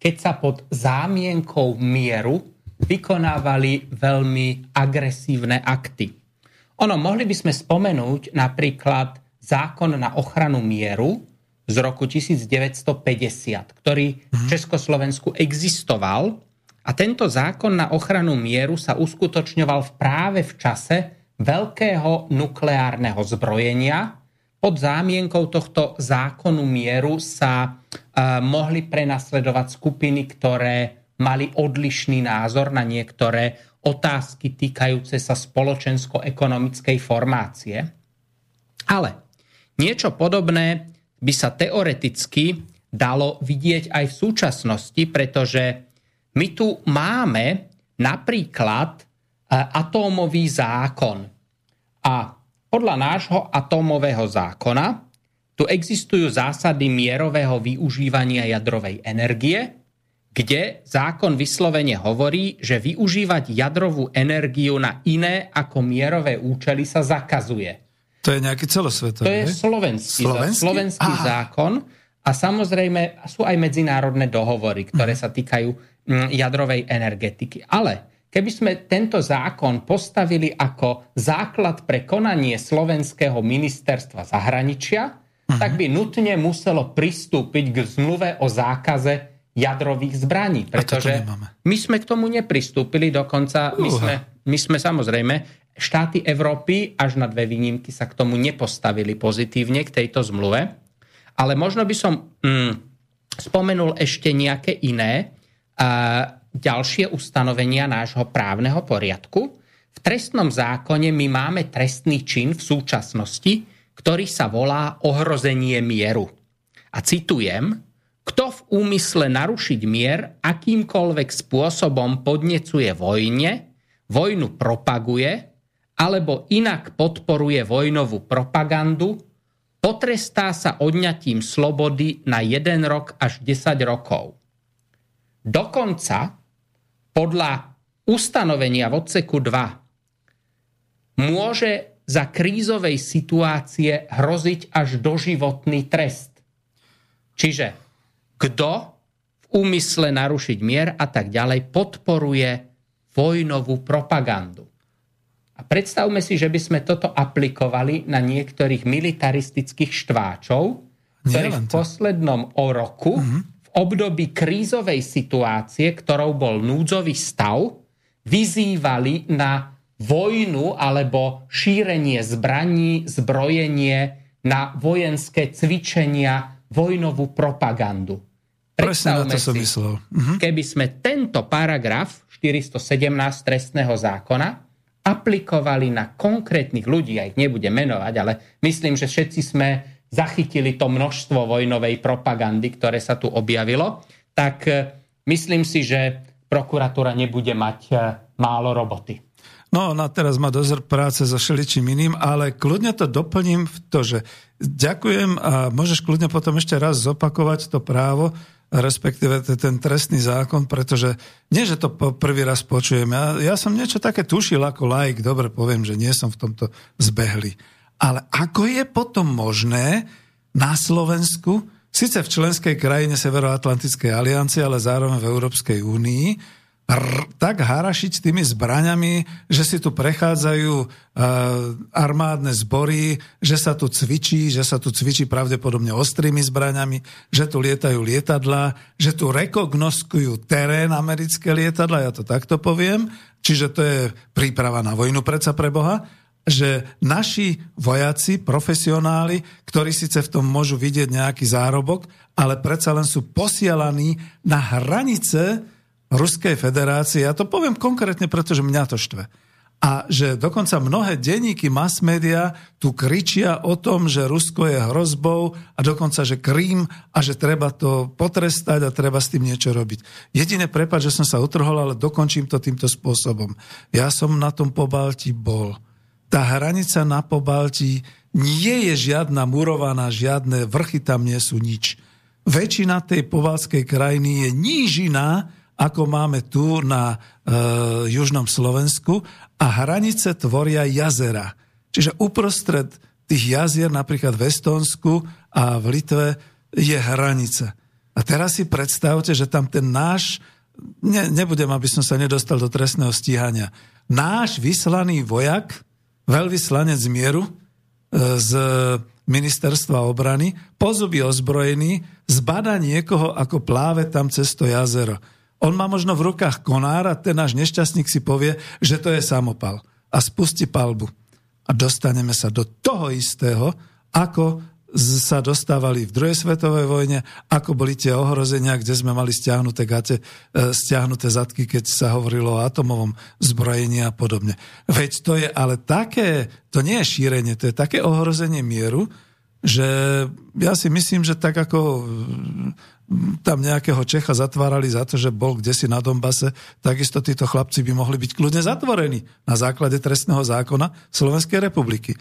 keď sa pod zámienkou mieru vykonávali veľmi agresívne akty. Ono, mohli by sme spomenúť napríklad zákon na ochranu mieru z roku 1950, ktorý v Československu existoval a tento zákon na ochranu mieru sa uskutočňoval práve v čase veľkého nukleárneho zbrojenia, pod zámienkou tohto zákonu mieru sa uh, mohli prenasledovať skupiny, ktoré mali odlišný názor na niektoré otázky týkajúce sa spoločensko-ekonomickej formácie. Ale niečo podobné by sa teoreticky dalo vidieť aj v súčasnosti, pretože my tu máme napríklad atómový zákon. A podľa nášho atómového zákona tu existujú zásady mierového využívania jadrovej energie, kde zákon vyslovene hovorí, že využívať jadrovú energiu na iné ako mierové účely sa zakazuje. To je nejaký celosvetový, To je slovenský, Slovenský? slovenský Aha. zákon a samozrejme sú aj medzinárodné dohovory, ktoré sa týkajú mm, jadrovej energetiky. Ale keby sme tento zákon postavili ako základ pre konanie slovenského ministerstva zahraničia, tak by nutne muselo pristúpiť k zmluve o zákaze jadrových zbraní. Pretože my sme k tomu nepristúpili, dokonca my sme, my sme samozrejme, štáty Európy až na dve výnimky sa k tomu nepostavili pozitívne, k tejto zmluve. Ale možno by som mm, spomenul ešte nejaké iné a, ďalšie ustanovenia nášho právneho poriadku. V trestnom zákone my máme trestný čin v súčasnosti, ktorý sa volá ohrozenie mieru. A citujem, kto v úmysle narušiť mier akýmkoľvek spôsobom podnecuje vojne, vojnu propaguje alebo inak podporuje vojnovú propagandu, potrestá sa odňatím slobody na 1 rok až 10 rokov. Dokonca podľa ustanovenia v odseku 2 môže za krízovej situácie hroziť až doživotný trest. Čiže kto v úmysle narušiť mier a tak ďalej podporuje vojnovú propagandu. A predstavme si, že by sme toto aplikovali na niektorých militaristických štváčov, ktorí v poslednom o roku, v období krízovej situácie, ktorou bol núdzový stav, vyzývali na vojnu alebo šírenie zbraní, zbrojenie, na vojenské cvičenia, vojnovú propagandu. Presne na to som myslel. Mhm. keby sme tento paragraf 417 trestného zákona aplikovali na konkrétnych ľudí, ja ich nebudem menovať, ale myslím, že všetci sme zachytili to množstvo vojnovej propagandy, ktoré sa tu objavilo, tak e, myslím si, že prokuratúra nebude mať e, málo roboty. No, ona teraz má dozor práce so všeličím iným, ale kľudne to doplním v to, že ďakujem a môžeš kľudne potom ešte raz zopakovať to právo, respektíve te- ten trestný zákon, pretože nie, že to prvý raz počujem. Ja, ja som niečo také tušil ako laik, dobre poviem, že nie som v tomto zbehli. Ale ako je potom možné na Slovensku, síce v členskej krajine Severoatlantickej aliancie, ale zároveň v Európskej únii, r- tak harašiť tými zbraňami, že si tu prechádzajú e, armádne zbory, že sa tu cvičí, že sa tu cvičí pravdepodobne ostrými zbraňami, že tu lietajú lietadla, že tu rekognoskujú terén americké lietadla, ja to takto poviem, čiže to je príprava na vojnu predsa pre Boha, že naši vojaci, profesionáli, ktorí síce v tom môžu vidieť nejaký zárobok, ale predsa len sú posielaní na hranice Ruskej federácie. Ja to poviem konkrétne, pretože mňa to štve. A že dokonca mnohé denníky, mass media tu kričia o tom, že Rusko je hrozbou a dokonca, že Krím a že treba to potrestať a treba s tým niečo robiť. Jediné prepad, že som sa utrhol, ale dokončím to týmto spôsobom. Ja som na tom pobalti bol. Tá hranica na pobalti nie je žiadna murovaná, žiadne vrchy tam nie sú nič. Väčšina tej pobalskej krajiny je nížina, ako máme tu na e, južnom Slovensku a hranice tvoria jazera. Čiže uprostred tých jazier, napríklad v Estónsku a v Litve, je hranica. A teraz si predstavte, že tam ten náš, ne, nebudem, aby som sa nedostal do trestného stíhania, náš vyslaný vojak, veľvyslanec mieru e, z ministerstva obrany, pozuby ozbrojený, zbada niekoho, ako pláve tam cez to jazero. On má možno v rukách konár a ten náš nešťastník si povie, že to je samopal a spustí palbu. A dostaneme sa do toho istého, ako sa dostávali v druhej svetovej vojne, ako boli tie ohrozenia, kde sme mali stiahnuté gate, e, stiahnuté zadky, keď sa hovorilo o atomovom zbrojení a podobne. Veď to je ale také, to nie je šírenie, to je také ohrozenie mieru, že ja si myslím, že tak ako tam nejakého Čecha zatvárali za to, že bol kde si na Dombase, takisto títo chlapci by mohli byť kľudne zatvorení na základe trestného zákona Slovenskej republiky.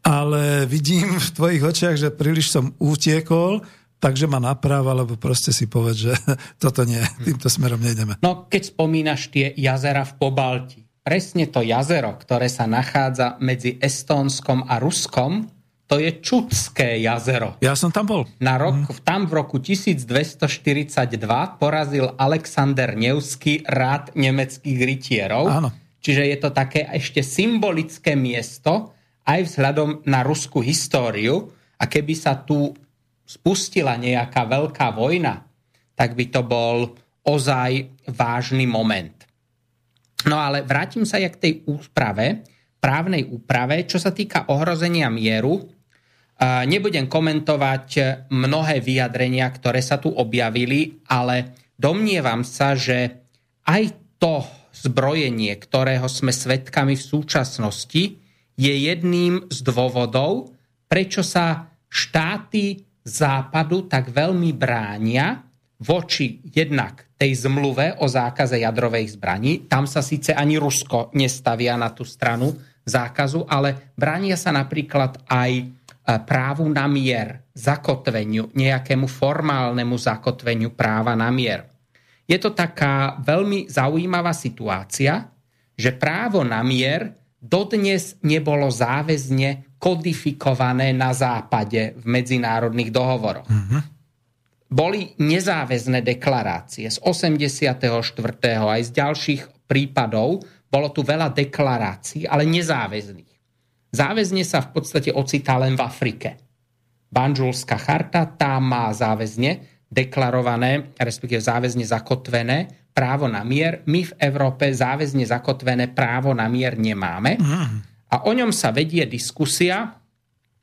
Ale vidím v tvojich očiach, že príliš som utiekol, takže ma napráva, lebo proste si povedz, že toto nie, týmto smerom nejdeme. No, keď spomínaš tie jazera v Pobalti, presne to jazero, ktoré sa nachádza medzi Estónskom a Ruskom, to je Čudské jazero. Ja som tam bol. Na rok, tam v roku 1242 porazil Alexander Nevsky rád nemeckých rytierov. Áno. Čiže je to také ešte symbolické miesto, aj vzhľadom na ruskú históriu. A keby sa tu spustila nejaká veľká vojna, tak by to bol ozaj vážny moment. No ale vrátim sa ja k tej úprave, právnej úprave, čo sa týka ohrozenia mieru. Nebudem komentovať mnohé vyjadrenia, ktoré sa tu objavili, ale domnievam sa, že aj to zbrojenie, ktorého sme svedkami v súčasnosti, je jedným z dôvodov, prečo sa štáty západu tak veľmi bránia voči jednak tej zmluve o zákaze jadrovej zbraní. Tam sa síce ani Rusko nestavia na tú stranu zákazu, ale bránia sa napríklad aj právu na mier, zakotveniu, nejakému formálnemu zakotveniu práva na mier. Je to taká veľmi zaujímavá situácia, že právo na mier dodnes nebolo záväzne kodifikované na západe v medzinárodných dohovoroch. Mm-hmm. Boli nezáväzné deklarácie z 84. aj z ďalších prípadov. Bolo tu veľa deklarácií, ale nezáväzných. Záväzne sa v podstate ocitá len v Afrike. Banžulská charta, tá má záväzne deklarované, respektíve záväzne zakotvené právo na mier. My v Európe záväzne zakotvené právo na mier nemáme. A o ňom sa vedie diskusia.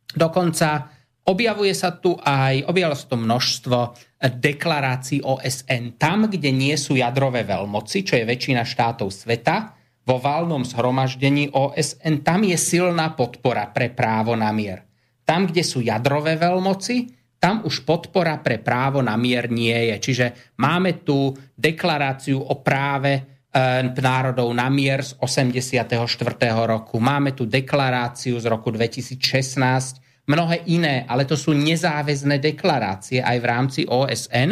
Dokonca objavuje sa tu aj, objavilo sa tu množstvo deklarácií OSN tam, kde nie sú jadrové veľmoci, čo je väčšina štátov sveta, vo valnom zhromaždení OSN, tam je silná podpora pre právo na mier. Tam, kde sú jadrové veľmoci, tam už podpora pre právo na mier nie je. Čiže máme tu deklaráciu o práve e, národov na mier z 84. roku. Máme tu deklaráciu z roku 2016, mnohé iné, ale to sú nezáväzné deklarácie aj v rámci OSN.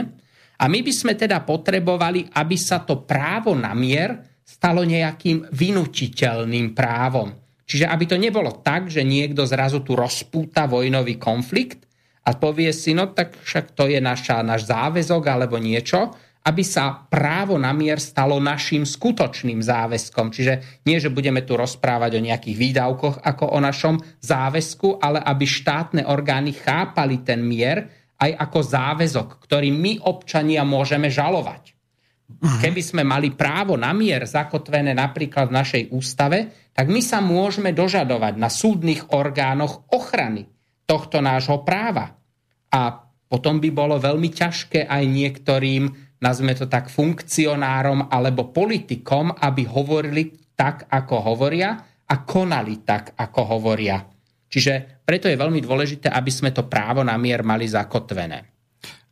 A my by sme teda potrebovali, aby sa to právo na mier stalo nejakým vynutiteľným právom. Čiže aby to nebolo tak, že niekto zrazu tu rozpúta vojnový konflikt, a povie si, no tak však to je naša, náš záväzok alebo niečo, aby sa právo na mier stalo našim skutočným záväzkom. Čiže nie, že budeme tu rozprávať o nejakých výdavkoch ako o našom záväzku, ale aby štátne orgány chápali ten mier aj ako záväzok, ktorý my občania môžeme žalovať. Uh-huh. Keby sme mali právo na mier zakotvené napríklad v našej ústave, tak my sa môžeme dožadovať na súdnych orgánoch ochrany tohto nášho práva. A potom by bolo veľmi ťažké aj niektorým, nazvime to tak, funkcionárom alebo politikom, aby hovorili tak, ako hovoria a konali tak, ako hovoria. Čiže preto je veľmi dôležité, aby sme to právo na mier mali zakotvené.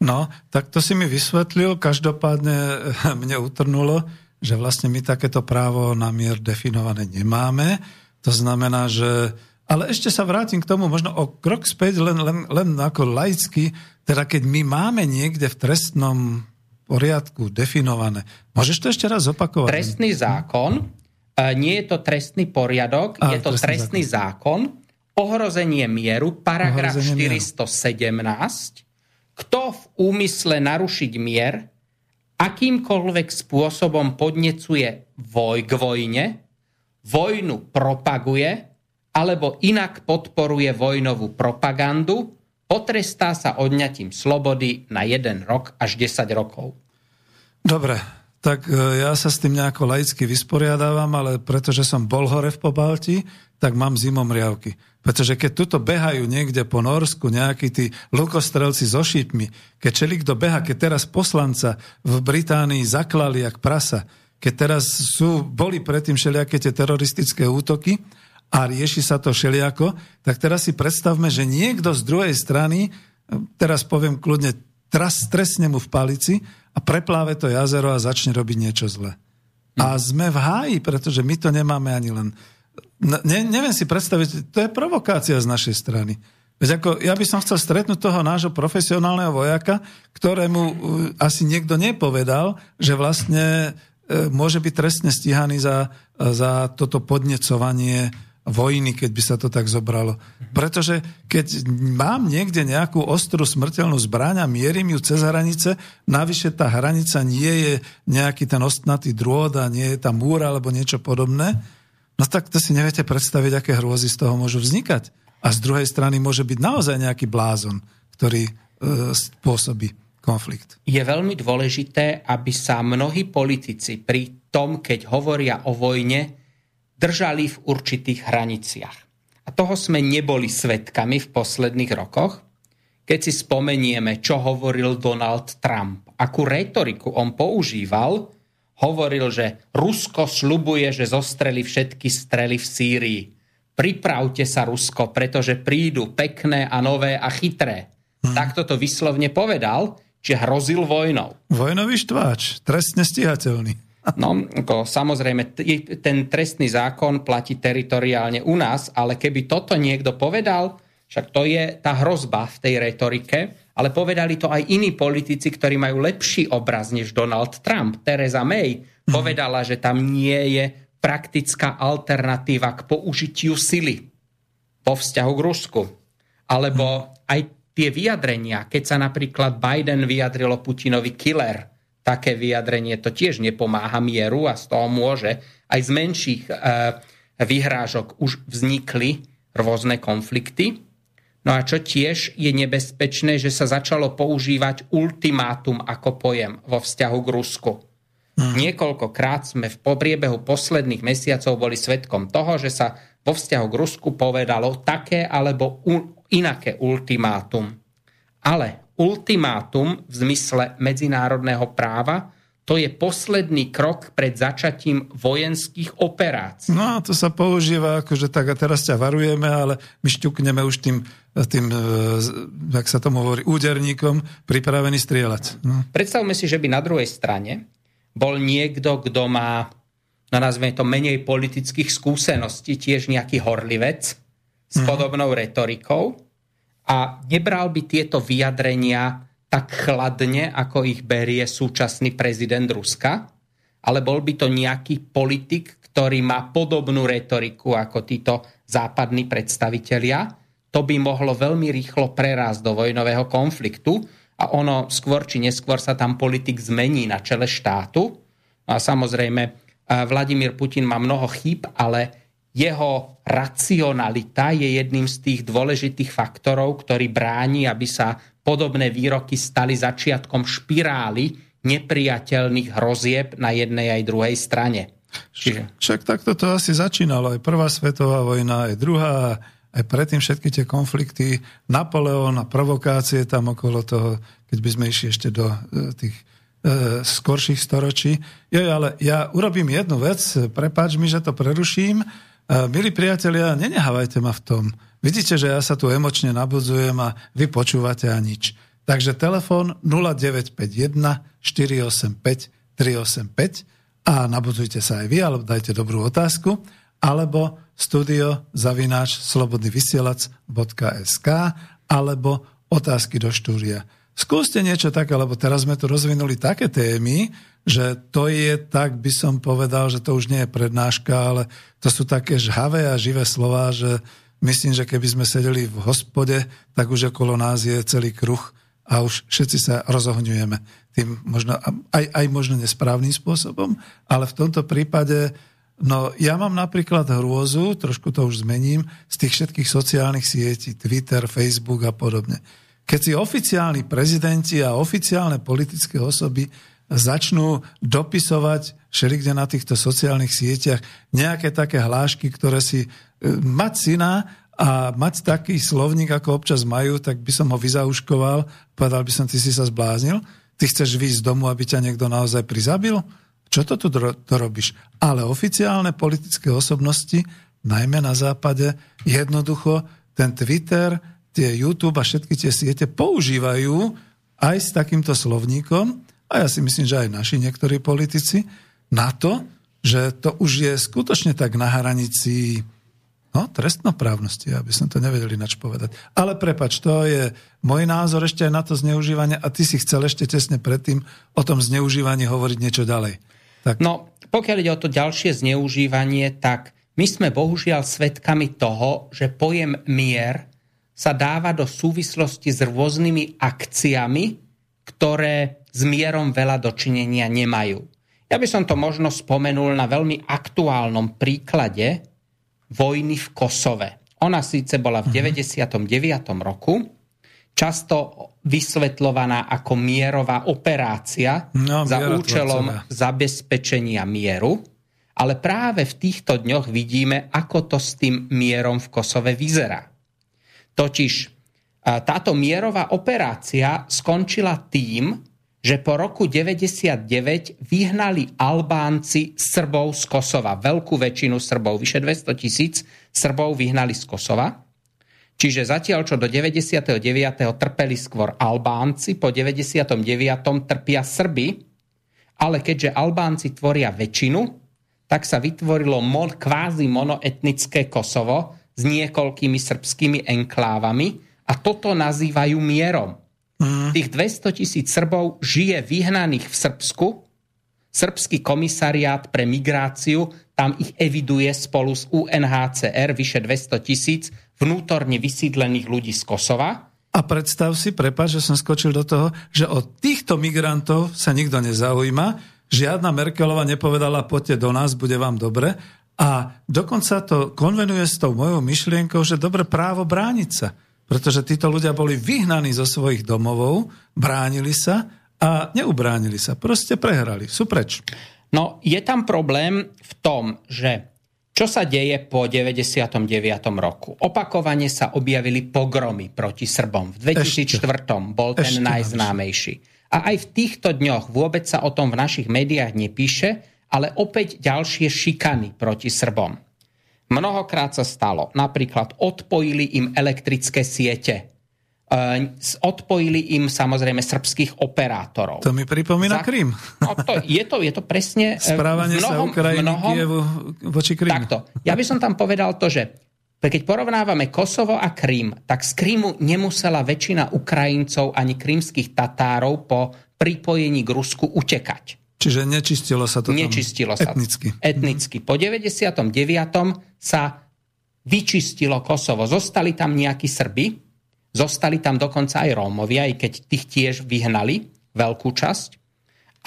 No, tak to si mi vysvetlil. Každopádne mne utrnulo, že vlastne my takéto právo na mier definované nemáme. To znamená, že ale ešte sa vrátim k tomu možno o krok späť, len, len, len ako laicky, teda keď my máme niekde v trestnom poriadku definované. Môžeš to ešte raz opakovať? Trestný zákon, e, nie je to trestný poriadok, A, je to trestný, trestný zákon. zákon, ohrozenie mieru, paragraf ohrozenie 417, mieru. Kto v úmysle narušiť mier akýmkoľvek spôsobom podnecuje voj k vojne, vojnu propaguje, alebo inak podporuje vojnovú propagandu, potrestá sa odňatím slobody na 1 rok až 10 rokov. Dobre, tak e, ja sa s tým nejako laicky vysporiadávam, ale pretože som bol hore v Pobalti, tak mám zimom riavky. Pretože keď tuto behajú niekde po Norsku nejakí tí lukostrelci so šípmi, keď čelikto beha, keď teraz poslanca v Británii zaklali jak prasa, keď teraz sú, boli predtým všelijaké tie teroristické útoky, a rieši sa to všeliako, tak teraz si predstavme, že niekto z druhej strany, teraz poviem kľudne, tras, stresne mu v palici a prepláve to jazero a začne robiť niečo zle. A sme v háji, pretože my to nemáme ani len... Ne, neviem si predstaviť, to je provokácia z našej strany. Veď ako, ja by som chcel stretnúť toho nášho profesionálneho vojaka, ktorému uh, asi niekto nepovedal, že vlastne uh, môže byť trestne stíhaný za, za toto podnecovanie vojny, keď by sa to tak zobralo. Pretože keď mám niekde nejakú ostrú smrteľnú zbraň a mierim ju cez hranice, navyše tá hranica nie je nejaký ten ostnatý drôt a nie je tam múra alebo niečo podobné, no tak to si neviete predstaviť, aké hrôzy z toho môžu vznikať. A z druhej strany môže byť naozaj nejaký blázon, ktorý e, spôsobí konflikt. Je veľmi dôležité, aby sa mnohí politici pri tom, keď hovoria o vojne, držali v určitých hraniciach. A toho sme neboli svetkami v posledných rokoch. Keď si spomenieme, čo hovoril Donald Trump, akú retoriku on používal, hovoril, že Rusko slubuje, že zostreli všetky strely v Sýrii. Pripravte sa, Rusko, pretože prídu pekné a nové a chytré. Hmm. Takto to vyslovne povedal, že hrozil vojnou. Vojnový štváč, trestne stíhateľný. No, ako, samozrejme, ten trestný zákon platí teritoriálne u nás, ale keby toto niekto povedal, však to je tá hrozba v tej retorike, ale povedali to aj iní politici, ktorí majú lepší obraz než Donald Trump. Theresa May povedala, že tam nie je praktická alternatíva k použitiu sily po vzťahu k Rusku. Alebo aj tie vyjadrenia, keď sa napríklad Biden vyjadrilo Putinovi killer – také vyjadrenie to tiež nepomáha mieru a z toho môže aj z menších e, vyhrážok už vznikli rôzne konflikty. No a čo tiež je nebezpečné, že sa začalo používať ultimátum ako pojem vo vzťahu k Rusku. Hmm. Niekoľkokrát sme v pobriebehu posledných mesiacov boli svetkom toho, že sa vo vzťahu k Rusku povedalo také alebo inaké ultimátum. Ale ultimátum v zmysle medzinárodného práva, to je posledný krok pred začatím vojenských operácií. No to sa používa že tak a teraz ťa varujeme, ale my šťukneme už tým, tým jak sa tomu hovorí, úderníkom pripravený strieľať. No. Predstavme si, že by na druhej strane bol niekto, kto má, no nazveme to menej politických skúseností, tiež nejaký horlivec s mm. podobnou retorikou, a nebral by tieto vyjadrenia tak chladne, ako ich berie súčasný prezident Ruska, ale bol by to nejaký politik, ktorý má podobnú retoriku ako títo západní predstavitelia, to by mohlo veľmi rýchlo prerásť do vojnového konfliktu a ono skôr či neskôr sa tam politik zmení na čele štátu. A samozrejme, Vladimír Putin má mnoho chýb, ale jeho racionalita je jedným z tých dôležitých faktorov, ktorý bráni, aby sa podobné výroky stali začiatkom špirály nepriateľných hrozieb na jednej aj druhej strane. Čiže... Však takto to asi začínalo. Aj prvá svetová vojna, aj druhá, aj predtým všetky tie konflikty, Napoleon a provokácie tam okolo toho, keď by sme išli ešte do e, tých e, skorších storočí. Jo, ale ja urobím jednu vec, prepáč mi, že to preruším. Milí priatelia, nenehávajte ma v tom. Vidíte, že ja sa tu emočne nabudzujem a vy počúvate a nič. Takže telefón 0951 485 385 a nabudzujte sa aj vy, alebo dajte dobrú otázku, alebo studio zavináč slobodnyvysielac.sk alebo otázky do štúdia. Skúste niečo také, lebo teraz sme tu rozvinuli také témy, že to je tak, by som povedal, že to už nie je prednáška, ale to sú také žhavé a živé slova, že myslím, že keby sme sedeli v hospode, tak už okolo nás je celý kruh a už všetci sa rozohňujeme tým možno, aj, aj možno nesprávnym spôsobom, ale v tomto prípade, no ja mám napríklad hrôzu, trošku to už zmením, z tých všetkých sociálnych sietí, Twitter, Facebook a podobne. Keď si oficiálni prezidenti a oficiálne politické osoby začnú dopisovať všelikde na týchto sociálnych sieťach nejaké také hlášky, ktoré si e, mať syna a mať taký slovník, ako občas majú, tak by som ho vyzauškoval, povedal by som, ty si sa zbláznil, ty chceš výjsť z domu, aby ťa niekto naozaj prizabil? Čo to tu to robíš? Ale oficiálne politické osobnosti, najmä na západe, jednoducho ten Twitter, tie YouTube a všetky tie siete používajú aj s takýmto slovníkom, a ja si myslím, že aj naši niektorí politici, na to, že to už je skutočne tak na hranici no, trestnoprávnosti, aby som to nevedel ináč povedať. Ale prepač, to je môj názor ešte aj na to zneužívanie a ty si chcel ešte tesne predtým o tom zneužívaní hovoriť niečo ďalej. Tak. No, pokiaľ ide o to ďalšie zneužívanie, tak my sme bohužiaľ svedkami toho, že pojem mier sa dáva do súvislosti s rôznymi akciami, ktoré s mierom veľa dočinenia nemajú. Ja by som to možno spomenul na veľmi aktuálnom príklade vojny v Kosove. Ona síce bola v 99. Mhm. roku, často vysvetľovaná ako mierová operácia No, za účelom zabezpečenia mieru, ale práve v týchto dňoch vidíme, ako to s tým mierom v Kosove vyzerá. Totiž táto mierová operácia skončila tým, že po roku 99 vyhnali Albánci Srbov z Kosova. Veľkú väčšinu Srbov, vyše 200 tisíc Srbov vyhnali z Kosova. Čiže zatiaľ, čo do 99. trpeli skôr Albánci, po 99. trpia Srby, ale keďže Albánci tvoria väčšinu, tak sa vytvorilo mon, kvázi monoetnické Kosovo s niekoľkými srbskými enklávami a toto nazývajú mierom. Mm. Tých 200 tisíc Srbov žije vyhnaných v Srbsku, Srbský komisariát pre migráciu tam ich eviduje spolu s UNHCR vyše 200 tisíc vnútorne vysídlených ľudí z Kosova. A predstav si, prepáč, že som skočil do toho, že od týchto migrantov sa nikto nezaujíma, žiadna Merkelová nepovedala, poďte do nás, bude vám dobre. A dokonca to konvenuje s tou mojou myšlienkou, že dobre právo brániť sa. Pretože títo ľudia boli vyhnaní zo svojich domovov, bránili sa a neubránili sa. Proste prehrali. Sú preč. No, je tam problém v tom, že čo sa deje po 99. roku? Opakovane sa objavili pogromy proti Srbom. V 2004. bol ten Ešte najznámejší. A aj v týchto dňoch vôbec sa o tom v našich médiách nepíše, ale opäť ďalšie šikany proti Srbom. Mnohokrát sa stalo, napríklad odpojili im elektrické siete, E, odpojili im samozrejme srbských operátorov. To mi pripomína Za- Krym. No to, je, to, je to presne... e, Správanie v sa mnohom- Ukrajiny mnohom- Kievu voči Krymu. Takto. Ja by som tam povedal to, že keď porovnávame Kosovo a Krím, tak z Krímu nemusela väčšina Ukrajincov ani krímskych Tatárov po pripojení k Rusku utekať. Čiže nečistilo sa to tam Nečistilo sa. etnicky. Etnicky. Po 99. sa vyčistilo Kosovo. Zostali tam nejakí Srby, zostali tam dokonca aj Rómovia, aj keď tých tiež vyhnali veľkú časť.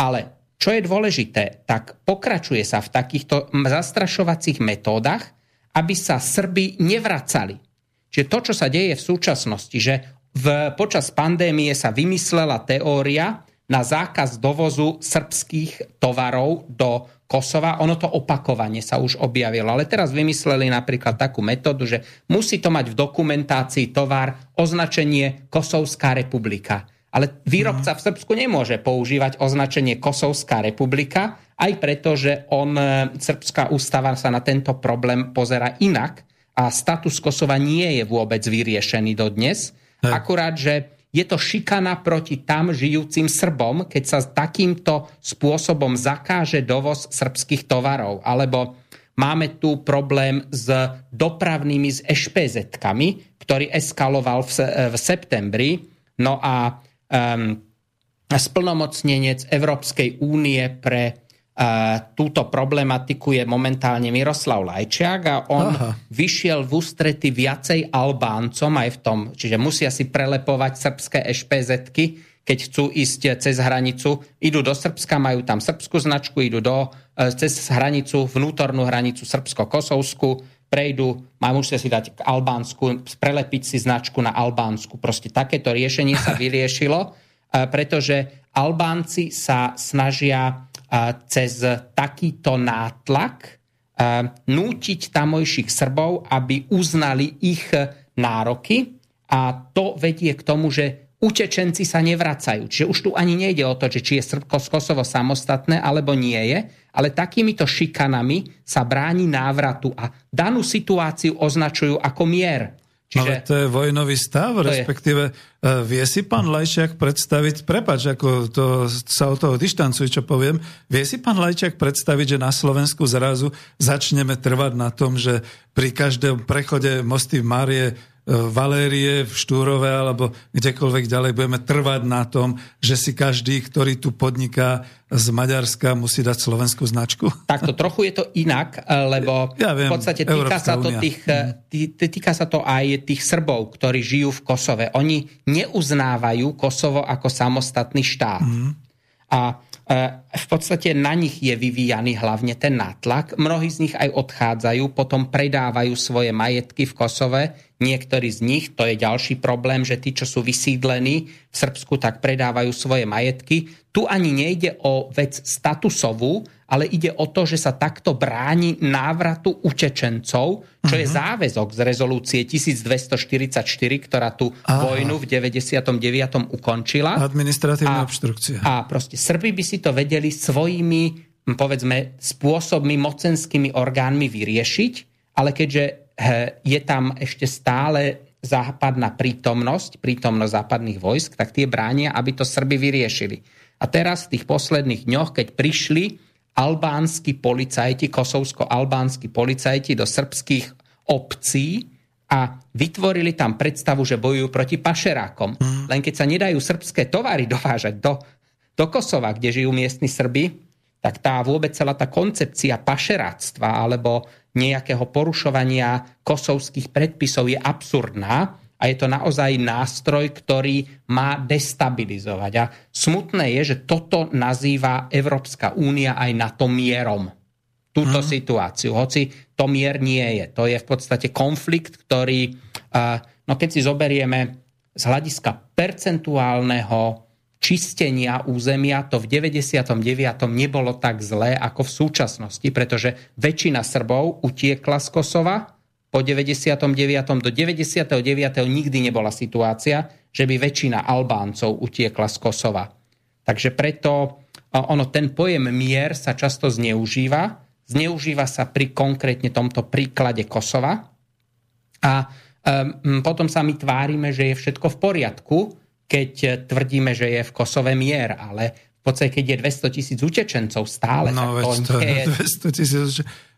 Ale čo je dôležité, tak pokračuje sa v takýchto zastrašovacích metódach, aby sa Srby nevracali. Čiže to, čo sa deje v súčasnosti, že v, počas pandémie sa vymyslela teória na zákaz dovozu srbských tovarov do Kosova. Ono to opakovane sa už objavilo. Ale teraz vymysleli napríklad takú metódu, že musí to mať v dokumentácii tovar označenie Kosovská republika. Ale výrobca v Srbsku nemôže používať označenie Kosovská republika, aj preto, že on, e, Srbská ústava sa na tento problém pozera inak a status Kosova nie je vôbec vyriešený dodnes. Akurát, že je to šikana proti tam žijúcim Srbom, keď sa takýmto spôsobom zakáže dovoz srbských tovarov. Alebo máme tu problém s dopravnými s ešpezetkami, ktorý eskaloval v, v septembri. No a um, splnomocnenec Európskej únie pre túto problematiku je momentálne Miroslav Lajčiak a on Aha. Vyšiel v ústrety viacej Albáncom aj v tom, čiže musia si prelepovať srbské ešpezetky, keď chcú ísť cez hranicu, idú do Srbska, majú tam srbskú značku, idú do, e, cez hranicu, vnútornú hranicu srbsko-kosovskú, prejdú, má musia si dať k Albánsku, prelepiť si značku na Albánsku. Proste takéto riešenie sa vyriešilo, e, pretože Albánci sa snažia cez takýto nátlak e, nútiť tamojších Srbov, aby uznali ich nároky a to vedie k tomu, že utečenci sa nevracajú. Čiže už tu ani nejde o to, že či je Srbko z Kosovo samostatné alebo nie je, ale takýmito šikanami sa bráni návratu a danú situáciu označujú ako mier. Čiže... Ale to je vojnový stav, je. respektíve je. vie si pán Lajčiak predstaviť, prepač, ako to, sa od toho dištancuj, čo poviem, vie si pán Lajčiak predstaviť, že na Slovensku zrazu začneme trvať na tom, že pri každom prechode mosty Márie Valérie v Štúrove alebo kdekoľvek ďalej budeme trvať na tom, že si každý, ktorý tu podniká z Maďarska, musí dať slovenskú značku? Takto trochu je to inak, lebo Ja viem, v podstate týka Európska sa, to tých, tý, tý- týka sa to aj tých Srbov, ktorí žijú v Kosove. Oni neuznávajú Kosovo ako samostatný štát. A e, v podstate na nich je vyvíjaný hlavne ten nátlak. Mnohí z nich aj odchádzajú, potom predávajú svoje majetky v Kosove niektorí z nich, to je ďalší problém, že tí, čo sú vysídlení v Srbsku, tak predávajú svoje majetky. Tu ani nejde o vec statusovú, ale ide o to, že sa takto bráni návratu utečencov, čo uh-huh. je mhm. záväzok z rezolúcie 1244, ktorá tú Aha. vojnu v 99. ukončila. Administratívna a, obštrukcia. A proste Srby by si to vedeli svojimi povedzme, spôsobmi, mocenskými orgánmi vyriešiť, ale keďže je tam ešte stále západná prítomnosť, prítomnosť západných vojsk, tak tie bránia, aby to Srby vyriešili. A teraz v tých posledných dňoch, keď prišli albánsky policajti, kosovsko-albánsky policajti do srbských obcí a vytvorili tam predstavu, že bojujú proti pašerákom. Mm. Len keď sa nedajú srbské tovary dovážať do, do Kosova, kde žijú miestni Srby, tak tá vôbec celá tá koncepcia pašeráctva alebo nejakého porušovania kosovských predpisov je absurdná a je to naozaj nástroj, ktorý má destabilizovať. A smutné je, že toto nazýva Európska únia aj na to mierom. Túto hmm. situáciu. Hoci to mier nie je. To je v podstate konflikt, ktorý, no keď si zoberieme z hľadiska percentuálneho čistenia územia to v 99. nebolo tak zlé ako v súčasnosti, pretože väčšina Srbov utiekla z Kosova po 99. do 99. nikdy nebola situácia, že by väčšina Albáncov utiekla z Kosova. Takže preto ono, ten pojem mier sa často zneužíva. Zneužíva sa pri konkrétne tomto príklade Kosova. A um, potom sa my tvárime, že je všetko v poriadku, keď tvrdíme, že je v Kosove mier, ale v podstate, keď je 200 tisíc utečencov stále, no, tak to, to je... 200 tisíc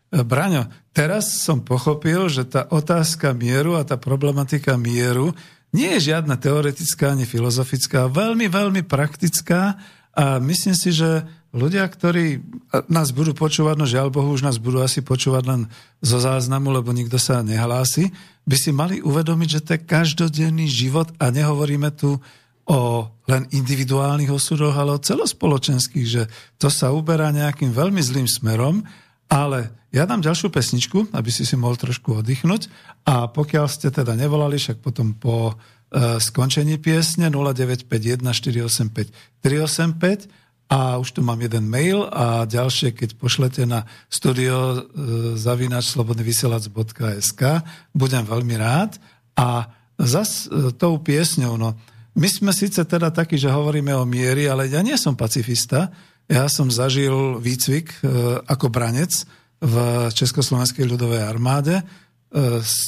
Braňo, teraz som pochopil, že tá otázka mieru a tá problematika mieru nie je žiadna teoretická ani filozofická, veľmi, veľmi praktická a myslím si, že ľudia, ktorí nás budú počúvať, no žiaľ Bohu, už nás budú asi počúvať len zo záznamu, lebo nikto sa nehlási, by si mali uvedomiť, že to je každodenný život a nehovoríme tu o len individuálnych osudoch, ale o celospoločenských, že to sa uberá nejakým veľmi zlým smerom, ale ja dám ďalšiu pesničku, aby si si mohol trošku oddychnúť. A pokiaľ ste teda nevolali, však potom po e, skončení piesne 0951 485 385 a už tu mám jeden mail a ďalšie, keď pošlete na studio e, zavinač slobodnyvysielac.sk budem veľmi rád a zas e, tou piesňou, no my sme síce teda takí, že hovoríme o miery, ale ja nie som pacifista. Ja som zažil výcvik e, ako branec v Československej ľudovej armáde.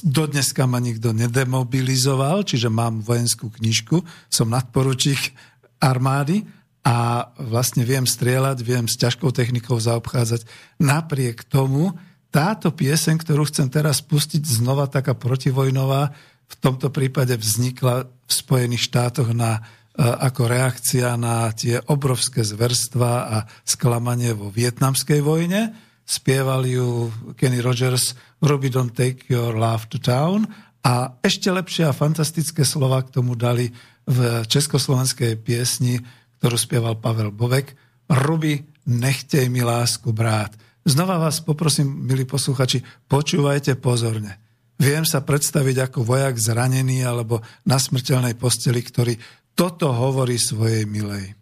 Dodneska ma nikto nedemobilizoval, čiže mám vojenskú knižku, som nadporučík armády a vlastne viem strieľať, viem s ťažkou technikou zaobchádzať. Napriek tomu táto pieseň, ktorú chcem teraz pustiť, znova taká protivojnová, v tomto prípade vznikla v Spojených štátoch na, e, ako reakcia na tie obrovské zverstva a sklamanie vo vietnamskej vojne. Spievali ju Kenny Rogers Ruby Don't Take Your Love to Town a ešte lepšie a fantastické slova k tomu dali v československej piesni, ktorú spieval Pavel Bovek Ruby, nechtej mi lásku brát. Znova vás poprosím, milí posluchači, počúvajte pozorne. Viem sa predstaviť ako vojak zranený alebo na smrteľnej posteli, ktorý toto hovorí svojej milej.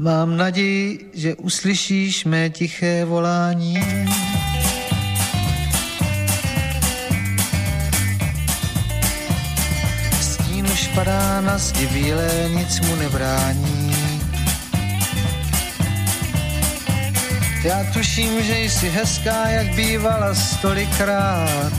Mám naději, že uslyšíš mé tiché volání. Padá na zdi bílé, nic mu nebrání. Já tuším, že jsi hezká, jak bývala stolikrát.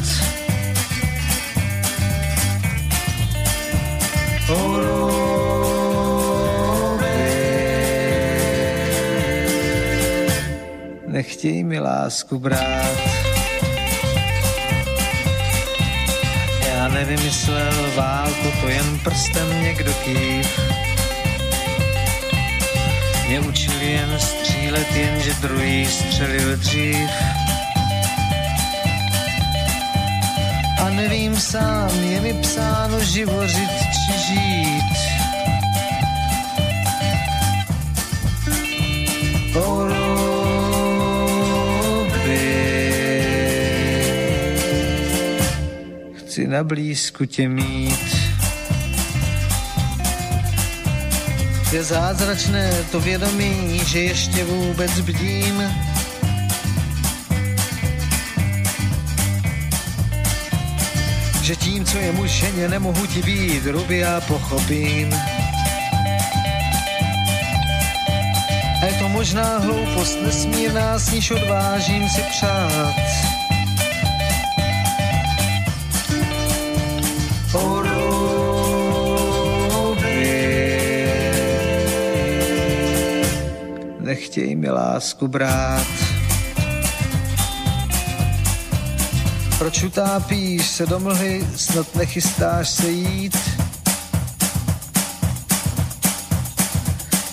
Nechtěj mi lásku brát. Nevymyslel válku, to jen prstem někdo kýv. Mě učil jen střílet, jenže druhý střelil dřív. A nevím sám, je mi psáno živořit či žít. Oh, chci na blízku tě mít. Je zázračné to vědomí, že ještě vůbec bdím. Že tím, co je mušeně, nemohu ti být, ruby já pochopím. A je to možná hloupost nesmírná, s níž odvážím si přát. Nechtěj mi lásku brát. Proč utápíš se do mlhy, snad nechystáš se jít?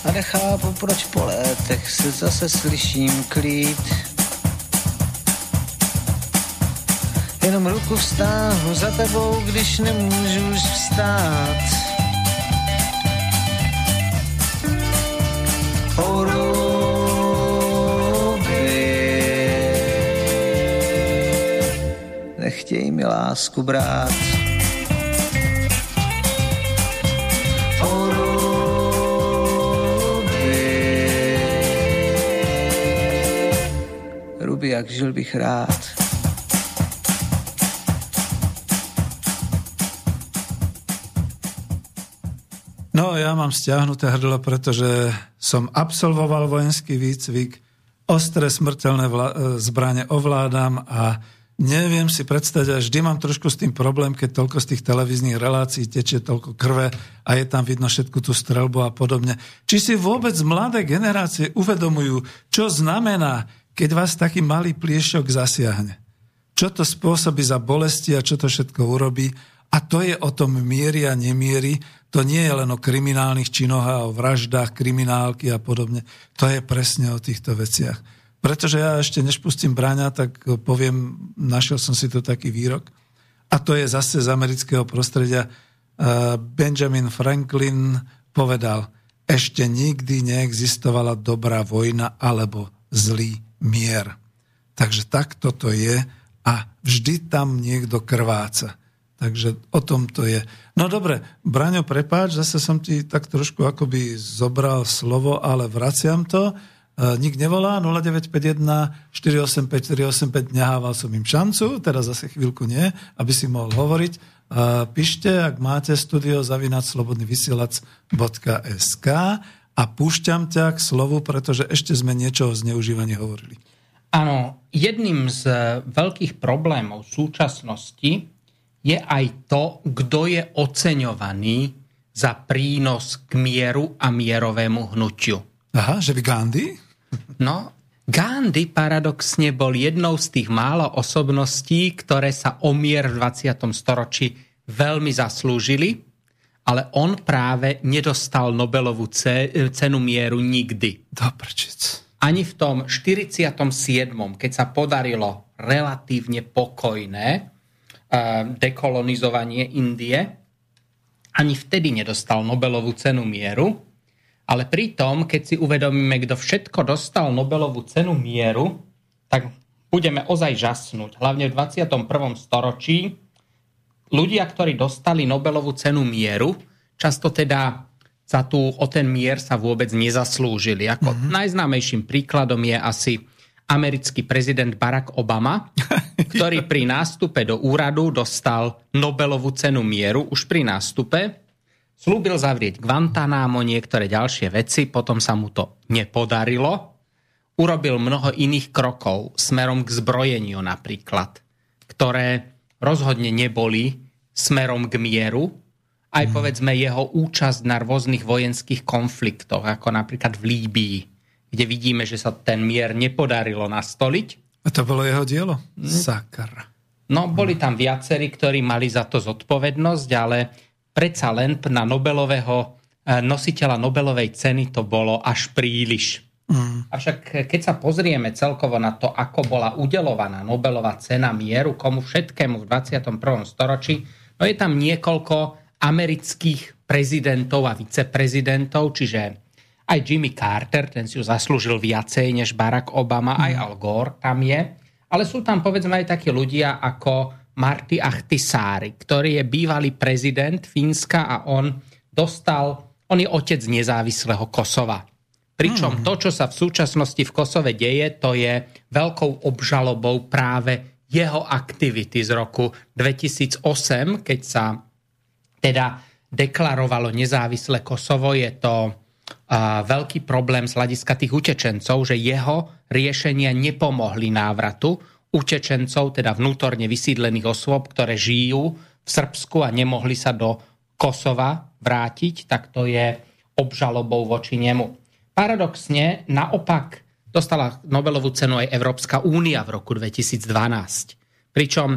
A nechápu, proč po létech se zase slyším klít. Jenom ruku vstáhnu za tebou, když nemůžu už vstát. O lásku brát. Jak žil bych rád. No, ja mám stiahnuté hrdlo, pretože som absolvoval vojenský výcvik, ostré smrteľné vla- zbranie ovládam a neviem si predstaviť, a vždy mám trošku s tým problém, keď toľko z tých televíznych relácií tečie toľko krve a je tam vidno všetku tú strelbu a podobne. Či si vôbec mladé generácie uvedomujú, čo znamená, keď vás taký malý pliešok zasiahne? Čo to spôsobí za bolesti a čo to všetko urobí? A to je o tom miery a nemiery. To nie je len o kriminálnych činoch a o vraždách, kriminálky a podobne. To je presne o týchto veciach. Pretože ja ešte než pustím bráňa, tak poviem, našiel som si tu taký výrok. A to je zase z amerického prostredia. Benjamin Franklin povedal, ešte nikdy neexistovala dobrá vojna alebo zlý mier. Takže takto to je a vždy tam niekto krváca. Takže o tom to je. No dobre, Braňo, prepáč, zase som ti tak trošku akoby zobral slovo, ale vraciam to. E, nik nevolá, 0951 485 485, nehával som im šancu, teraz zase chvíľku nie, aby si mohol hovoriť. E, píšte, ak máte studio zavinať slobodnyvysielac.sk a púšťam ťa k slovu, pretože ešte sme niečo o zneužívaní hovorili. Áno, jedným z veľkých problémov súčasnosti je aj to, kto je oceňovaný za prínos k mieru a mierovému hnutiu. Aha, že by Gandhi? No, Gandhi paradoxne bol jednou z tých málo osobností, ktoré sa o mier v 20. storočí veľmi zaslúžili, ale on práve nedostal Nobelovú cenu mieru nikdy. Dobrčic. Ani v tom 47., keď sa podarilo relatívne pokojné dekolonizovanie Indie. Ani vtedy nedostal Nobelovú cenu mieru, ale pritom, keď si uvedomíme, kto všetko dostal Nobelovú cenu mieru, tak budeme ozaj žasnúť. Hlavne v 21. storočí ľudia, ktorí dostali Nobelovú cenu mieru, často teda za tú, o ten mier sa vôbec nezaslúžili. Ako mm-hmm. najznámejším príkladom je asi americký prezident Barack Obama, ktorý pri nástupe do úradu dostal Nobelovú cenu mieru už pri nástupe. Slúbil zavrieť Guantanamo, niektoré ďalšie veci, potom sa mu to nepodarilo. Urobil mnoho iných krokov smerom k zbrojeniu napríklad, ktoré rozhodne neboli smerom k mieru, aj mhm. povedzme jeho účasť na rôznych vojenských konfliktoch, ako napríklad v Líbii kde vidíme, že sa ten mier nepodarilo nastoliť. A to bolo jeho dielo? Mm. Sakar. No, boli tam viacerí, ktorí mali za to zodpovednosť, ale predsa len na Nobelového, eh, nositeľa Nobelovej ceny to bolo až príliš. Mm. Avšak eh, keď sa pozrieme celkovo na to, ako bola udelovaná Nobelová cena mieru, komu všetkému v 21. storočí, no je tam niekoľko amerických prezidentov a viceprezidentov, čiže aj Jimmy Carter, ten si ju zaslúžil viacej než Barack Obama, aj Al Gore tam je. Ale sú tam povedzme aj takí ľudia ako Marty Ahtisaari, ktorý je bývalý prezident Fínska a on dostal, on je otec nezávislého Kosova. Pričom to, čo sa v súčasnosti v Kosove deje, to je veľkou obžalobou práve jeho aktivity z roku 2008, keď sa teda deklarovalo nezávislé Kosovo. Je to uh, veľký problém z hľadiska tých utečencov, že jeho riešenia nepomohli návratu utečencov, teda vnútorne vysídlených osôb, ktoré žijú v Srbsku a nemohli sa do Kosova vrátiť, tak to je obžalobou voči nemu. Paradoxne, naopak dostala Nobelovú cenu aj Európska únia v roku 2012. Pričom,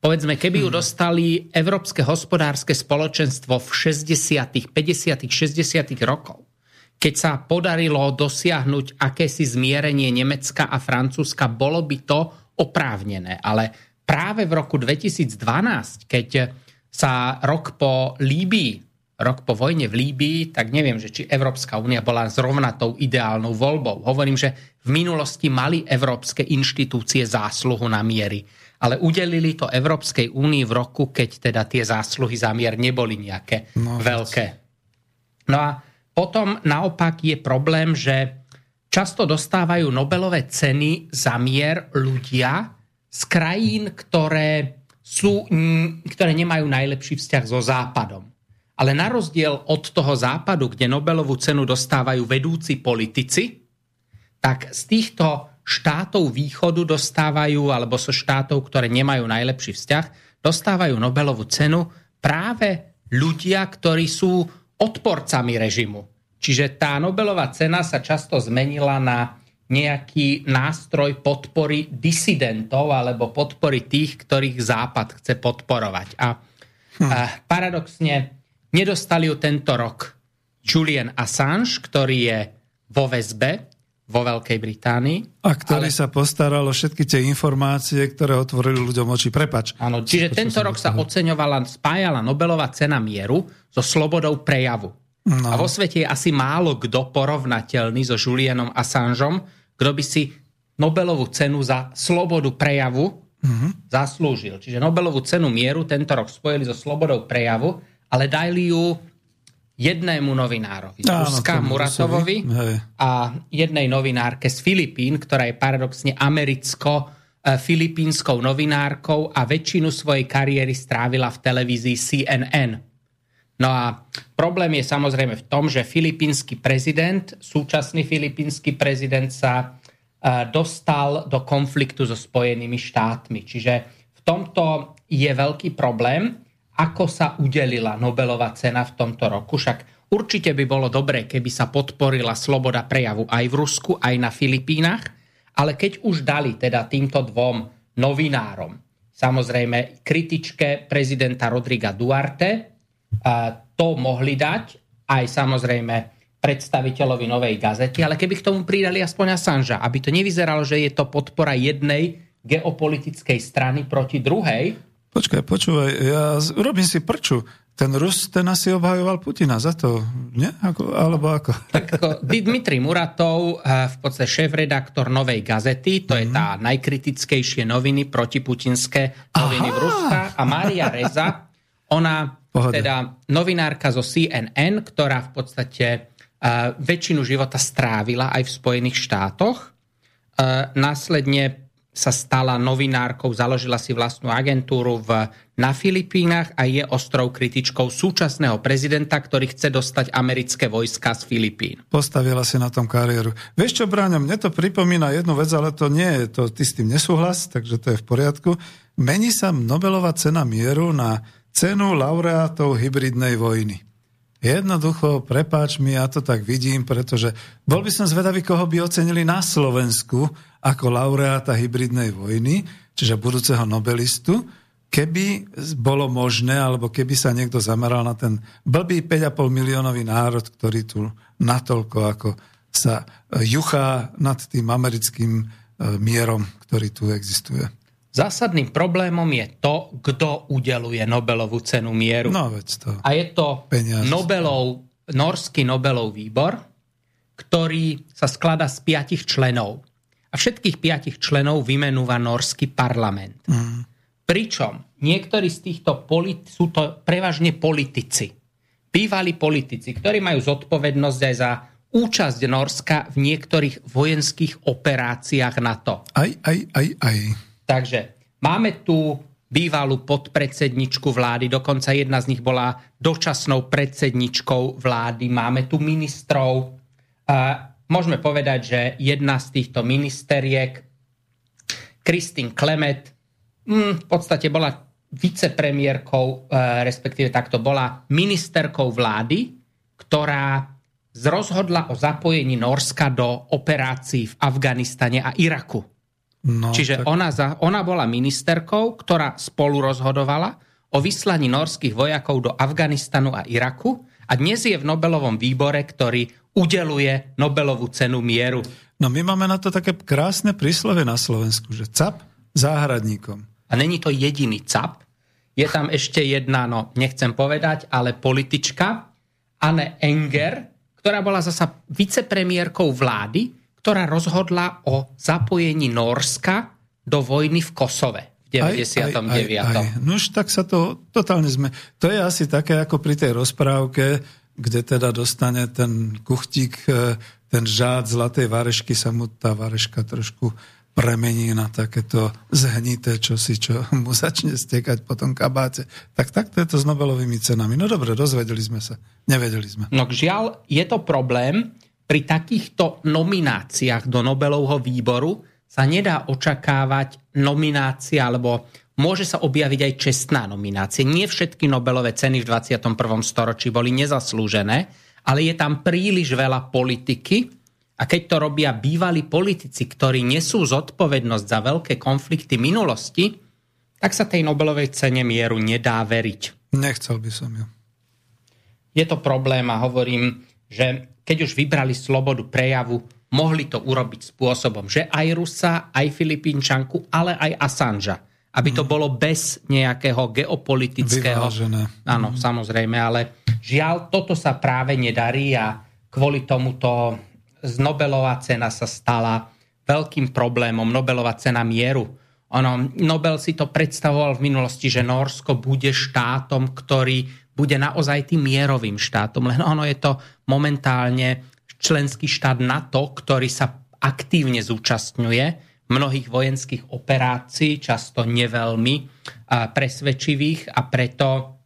povedzme, keby ju hmm. dostali Európske hospodárske spoločenstvo v 60., 50., 60. rokov, keď sa podarilo dosiahnuť akési zmierenie Nemecka a Francúzska, bolo by to oprávnené. Ale práve v roku 2012, keď sa rok po Líbii rok po vojne v Líbii, tak neviem, že či Európska únia bola zrovna tou ideálnou voľbou. Hovorím, že v minulosti mali európske inštitúcie zásluhu na miery, ale udelili to Európskej únii v roku, keď teda tie zásluhy za mier neboli nejaké no, veľké. No a potom naopak je problém, že často dostávajú Nobelové ceny za mier ľudia z krajín, ktoré, sú, ktoré nemajú najlepší vzťah so Západom. Ale na rozdiel od toho západu, kde Nobelovú cenu dostávajú vedúci politici, tak z týchto štátov východu dostávajú, alebo so štátov, ktoré nemajú najlepší vzťah, dostávajú Nobelovú cenu práve ľudia, ktorí sú odporcami režimu. Čiže tá Nobelová cena sa často zmenila na nejaký nástroj podpory disidentov alebo podpory tých, ktorých Západ chce podporovať. A, hm. a paradoxne Nedostali ju tento rok Julian Assange, ktorý je vo väzbe vo Veľkej Británii. A ktorý ale... sa postaral o všetky tie informácie, ktoré otvorili ľuďom oči. Prepač. Áno, čiže tento rok sa oceňovala, spájala Nobelová cena mieru so slobodou prejavu. No. A vo svete je asi málo kto porovnateľný so Julianom Assangeom, kto by si Nobelovú cenu za slobodu prejavu mm-hmm. zaslúžil. Čiže Nobelovú cenu mieru tento rok spojili so slobodou prejavu ale dali ju jednému novinárovi Ruska, Muratovovi a jednej novinárke z Filipín, ktorá je paradoxne americko-filipínskou novinárkou a väčšinu svojej kariéry strávila v televízii CNN. No a problém je samozrejme v tom, že filipínsky prezident, súčasný filipínsky prezident sa dostal do konfliktu so Spojenými štátmi. Čiže v tomto je veľký problém ako sa udelila Nobelová cena v tomto roku. Však určite by bolo dobré, keby sa podporila sloboda prejavu aj v Rusku, aj na Filipínach, ale keď už dali teda týmto dvom novinárom, samozrejme kritičke prezidenta Rodriga Duarte, to mohli dať aj samozrejme predstaviteľovi Novej gazety, ale keby k tomu pridali aspoň Assange, aby to nevyzeralo, že je to podpora jednej geopolitickej strany proti druhej, Počkaj, počúvaj, ja urobím si prču. Ten Rus, ten asi obhajoval Putina za to, nie? Ako, alebo ako? Tak Dmitri Muratov, eh, v podstate šéf-redaktor Novej gazety, to mm. je mhm. tá najkritickejšie noviny, protiputinské noviny Aha. v Ruska. A Mária Reza, ona Pohode. teda novinárka zo CNN, ktorá v podstate uh, väčšinu života strávila aj v Spojených štátoch. Uh, následne sa stala novinárkou, založila si vlastnú agentúru v, na Filipínach a je ostrou kritičkou súčasného prezidenta, ktorý chce dostať americké vojska z Filipín. Postavila si na tom kariéru. Vieš čo, Bráňo, mne to pripomína jednu vec, ale to nie je, to, ty s tým nesúhlas, takže to je v poriadku. Mení sa Nobelová cena mieru na cenu laureátov hybridnej vojny. Jednoducho, prepáč mi, ja to tak vidím, pretože bol by som zvedavý, koho by ocenili na Slovensku ako laureáta hybridnej vojny, čiže budúceho nobelistu, keby bolo možné, alebo keby sa niekto zameral na ten blbý 5,5 miliónový národ, ktorý tu natoľko ako sa juchá nad tým americkým e, mierom, ktorý tu existuje. Zásadným problémom je to, kto udeluje Nobelovú cenu mieru. No, veď to. A je to Nobelov, norský Nobelov výbor, ktorý sa skladá z piatich členov. A všetkých piatich členov vymenúva norský parlament. Mm. Pričom niektorí z týchto politi- sú to prevažne politici. Bývalí politici, ktorí majú zodpovednosť aj za účasť Norska v niektorých vojenských operáciách NATO. Aj, aj, aj, aj. Takže máme tu bývalú podpredsedničku vlády, dokonca jedna z nich bola dočasnou predsedničkou vlády. Máme tu ministrov. Môžeme povedať, že jedna z týchto ministeriek, Kristín Klemet, hm, v podstate bola vicepremiérkou, eh, respektíve takto bola ministerkou vlády, ktorá zrozhodla o zapojení Norska do operácií v Afganistane a Iraku. No, Čiže tak... ona, za, ona bola ministerkou, ktorá spolu rozhodovala o vyslaní norských vojakov do Afganistanu a Iraku a dnes je v Nobelovom výbore, ktorý udeluje Nobelovú cenu mieru. No my máme na to také krásne príslove na Slovensku, že cap záhradníkom. A není to jediný cap. Je tam ešte jedna, no nechcem povedať, ale politička, Anne Enger, ktorá bola zasa vicepremiérkou vlády, ktorá rozhodla o zapojení Norska do vojny v Kosove v 99. Aj, aj, aj, aj. No už tak sa to totálne sme... To je asi také ako pri tej rozprávke, kde teda dostane ten kuchtík, e, ten žád zlatej varešky, sa mu tá vareška trošku premení na takéto zhnité čosi, čo mu začne stekať po tom kabáte. Tak takto je to s Nobelovými cenami. No dobre, dozvedeli sme sa. Nevedeli sme. No žiaľ, je to problém. Pri takýchto nomináciách do Nobelovho výboru sa nedá očakávať nominácia, alebo môže sa objaviť aj čestná nominácia. Nie všetky Nobelové ceny v 21. storočí boli nezaslúžené, ale je tam príliš veľa politiky, a keď to robia bývalí politici, ktorí nesú zodpovednosť za veľké konflikty minulosti, tak sa tej Nobelovej cene mieru nedá veriť. Nechcel by som ju. Je to problém a hovorím, že keď už vybrali slobodu prejavu, mohli to urobiť spôsobom, že aj Rusa, aj Filipínčanku, ale aj Assangea. Aby to mm. bolo bez nejakého geopolitického... Vyvážené. Áno, mm. samozrejme, ale žiaľ, toto sa práve nedarí a kvôli tomuto Nobelová cena sa stala veľkým problémom, Nobelová cena mieru. Ono, Nobel si to predstavoval v minulosti, že Norsko bude štátom, ktorý bude naozaj tým mierovým štátom. Len ono je to momentálne členský štát NATO, ktorý sa aktívne zúčastňuje mnohých vojenských operácií, často neveľmi presvedčivých a preto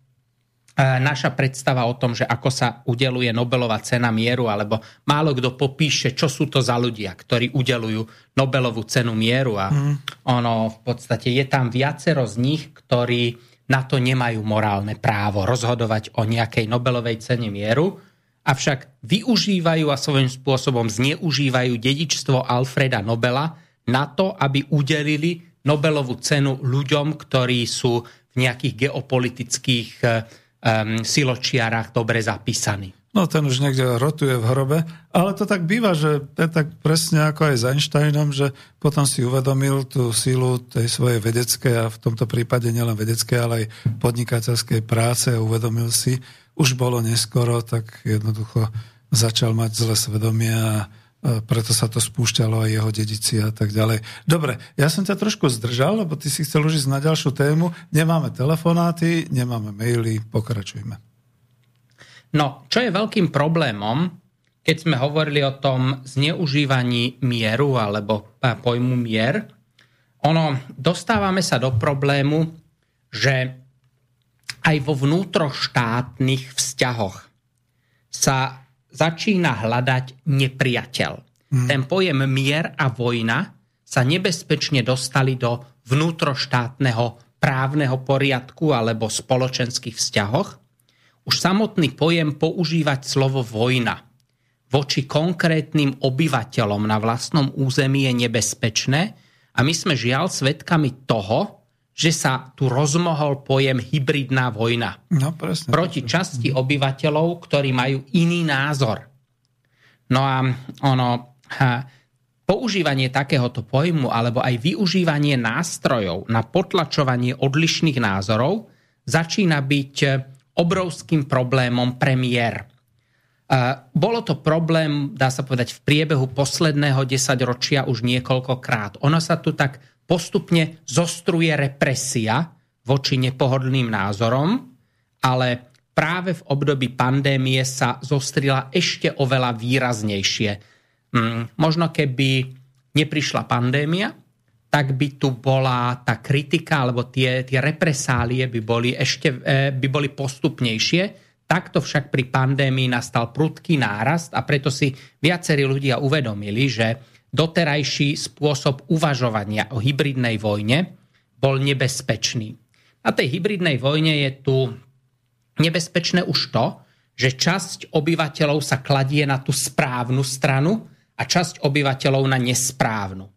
naša predstava o tom, že ako sa udeluje Nobelová cena mieru, alebo málo kto popíše, čo sú to za ľudia, ktorí udelujú Nobelovú cenu mieru a mm. ono v podstate je tam viacero z nich, ktorí na to nemajú morálne právo rozhodovať o nejakej Nobelovej cene mieru, avšak využívajú a svojím spôsobom zneužívajú dedičstvo Alfreda Nobela na to, aby udelili Nobelovú cenu ľuďom, ktorí sú v nejakých geopolitických um, siločiarách dobre zapísaný. No ten už niekde rotuje v hrobe, ale to tak býva, že je tak presne ako aj s Einsteinom, že potom si uvedomil tú sílu tej svojej vedeckej a v tomto prípade nielen vedeckej, ale aj podnikateľskej práce a uvedomil si, už bolo neskoro, tak jednoducho začal mať zle svedomie a preto sa to spúšťalo aj jeho dedici a tak ďalej. Dobre, ja som ťa trošku zdržal, lebo ty si chcel už ísť na ďalšiu tému. Nemáme telefonáty, nemáme maily, pokračujme. No, čo je veľkým problémom, keď sme hovorili o tom zneužívaní mieru alebo pojmu mier, ono, dostávame sa do problému, že aj vo vnútroštátnych vzťahoch sa začína hľadať nepriateľ. Hmm. Ten pojem mier a vojna sa nebezpečne dostali do vnútroštátneho právneho poriadku alebo spoločenských vzťahoch. Už samotný pojem používať slovo vojna voči konkrétnym obyvateľom na vlastnom území je nebezpečné a my sme žiaľ svedkami toho, že sa tu rozmohol pojem hybridná vojna. No, presne, proti presne. časti obyvateľov, ktorí majú iný názor. No a ono, ha, používanie takéhoto pojmu alebo aj využívanie nástrojov na potlačovanie odlišných názorov začína byť obrovským problémom premiér. Bolo to problém, dá sa povedať, v priebehu posledného desaťročia už niekoľkokrát. Ono sa tu tak postupne zostruje represia voči nepohodlným názorom, ale práve v období pandémie sa zostrila ešte oveľa výraznejšie. Mm, možno keby neprišla pandémia, tak by tu bola tá kritika alebo tie, tie represálie by boli ešte e, by boli postupnejšie. Takto však pri pandémii nastal prudký nárast a preto si viacerí ľudia uvedomili, že doterajší spôsob uvažovania o hybridnej vojne bol nebezpečný. Na tej hybridnej vojne je tu nebezpečné už to, že časť obyvateľov sa kladie na tú správnu stranu a časť obyvateľov na nesprávnu.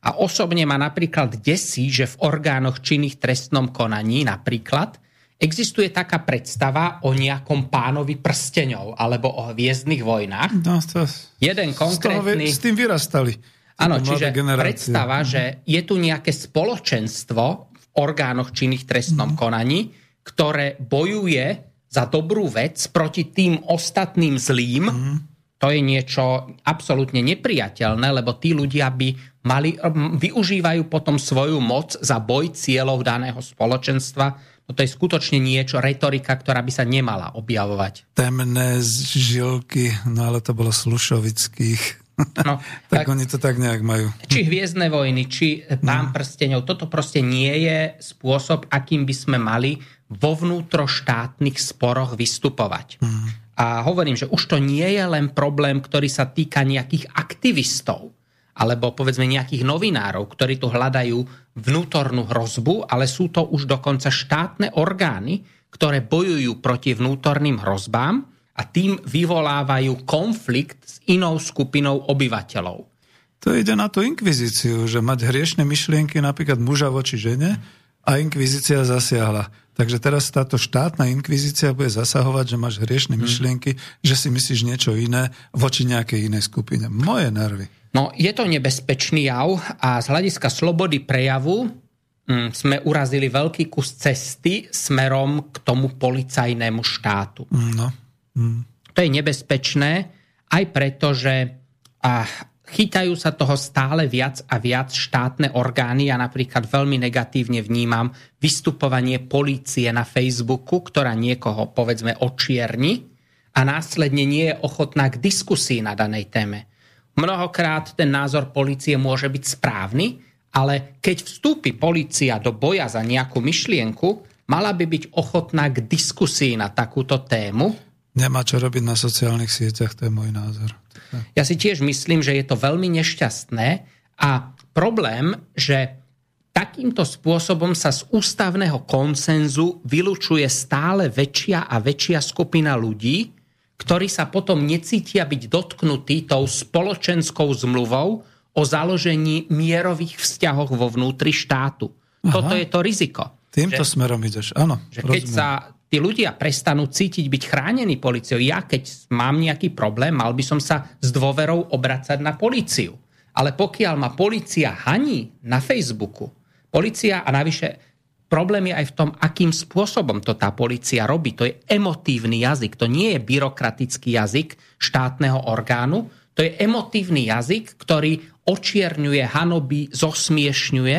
A osobne ma napríklad desí, že v orgánoch činných trestnom konaní napríklad existuje taká predstava o nejakom pánovi prsteňov alebo o hviezdnych vojnách. No, to, Jeden konkrétny... S, toho, s tým vyrastali. Áno, čiže generácie. predstava, že je tu nejaké spoločenstvo v orgánoch činných trestnom mm. konaní, ktoré bojuje za dobrú vec proti tým ostatným zlým, mm. to je niečo absolútne nepriateľné, lebo tí ľudia by mali, využívajú potom svoju moc za boj cieľov daného spoločenstva. No to je skutočne niečo, retorika, ktorá by sa nemala objavovať. Temné žilky, no ale to bolo Slušovických. No, tak, tak oni to tak nejak majú. Či Hviezdne vojny, či Pán no. prsteňov, toto proste nie je spôsob, akým by sme mali vo vnútroštátnych sporoch vystupovať. Mm. A hovorím, že už to nie je len problém, ktorý sa týka nejakých aktivistov, alebo povedzme nejakých novinárov, ktorí tu hľadajú vnútornú hrozbu, ale sú to už dokonca štátne orgány, ktoré bojujú proti vnútorným hrozbám a tým vyvolávajú konflikt s inou skupinou obyvateľov. To ide na tú inkvizíciu, že mať hriešne myšlienky napríklad muža voči žene a inkvizícia zasiahla. Takže teraz táto štátna inkvizícia bude zasahovať, že máš hriešne hmm. myšlienky, že si myslíš niečo iné voči nejakej inej skupine. Moje nervy. No, je to nebezpečný jav a z hľadiska slobody prejavu hm, sme urazili veľký kus cesty smerom k tomu policajnému štátu. No. Mm. To je nebezpečné aj preto, že a, chytajú sa toho stále viac a viac štátne orgány. Ja napríklad veľmi negatívne vnímam vystupovanie polície na Facebooku, ktorá niekoho povedzme očierni a následne nie je ochotná k diskusii na danej téme. Mnohokrát ten názor policie môže byť správny, ale keď vstúpi policia do boja za nejakú myšlienku, mala by byť ochotná k diskusii na takúto tému. Nemá čo robiť na sociálnych sieťach, to je môj názor. Ja si tiež myslím, že je to veľmi nešťastné a problém, že takýmto spôsobom sa z ústavného konsenzu vylučuje stále väčšia a väčšia skupina ľudí, ktorí sa potom necítia byť dotknutí tou spoločenskou zmluvou o založení mierových vzťahov vo vnútri štátu. Aha. Toto je to riziko. Týmto že, smerom ideš, áno. Že keď sa tí ľudia prestanú cítiť byť chránení policiou, ja keď mám nejaký problém, mal by som sa s dôverou obracať na policiu. Ale pokiaľ ma policia haní na Facebooku, policia a navyše Problém je aj v tom, akým spôsobom to tá policia robí. To je emotívny jazyk, to nie je byrokratický jazyk štátneho orgánu, to je emotívny jazyk, ktorý očierňuje, hanobí, zosmiešňuje.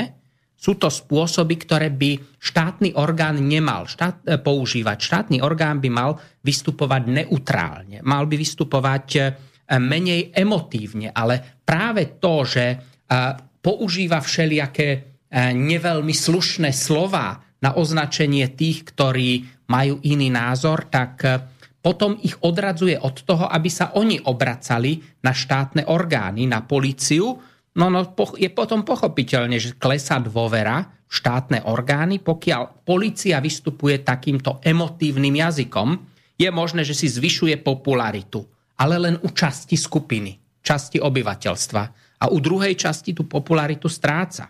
Sú to spôsoby, ktoré by štátny orgán nemal štát, e, používať. Štátny orgán by mal vystupovať neutrálne, mal by vystupovať e, menej emotívne, ale práve to, že e, používa všelijaké neveľmi slušné slova na označenie tých, ktorí majú iný názor, tak e, potom ich odradzuje od toho, aby sa oni obracali na štátne orgány, na policiu. No, no je potom pochopiteľne, že klesá dôvera v štátne orgány, pokiaľ policia vystupuje takýmto emotívnym jazykom, je možné, že si zvyšuje popularitu, ale len u časti skupiny, časti obyvateľstva. A u druhej časti tú popularitu stráca.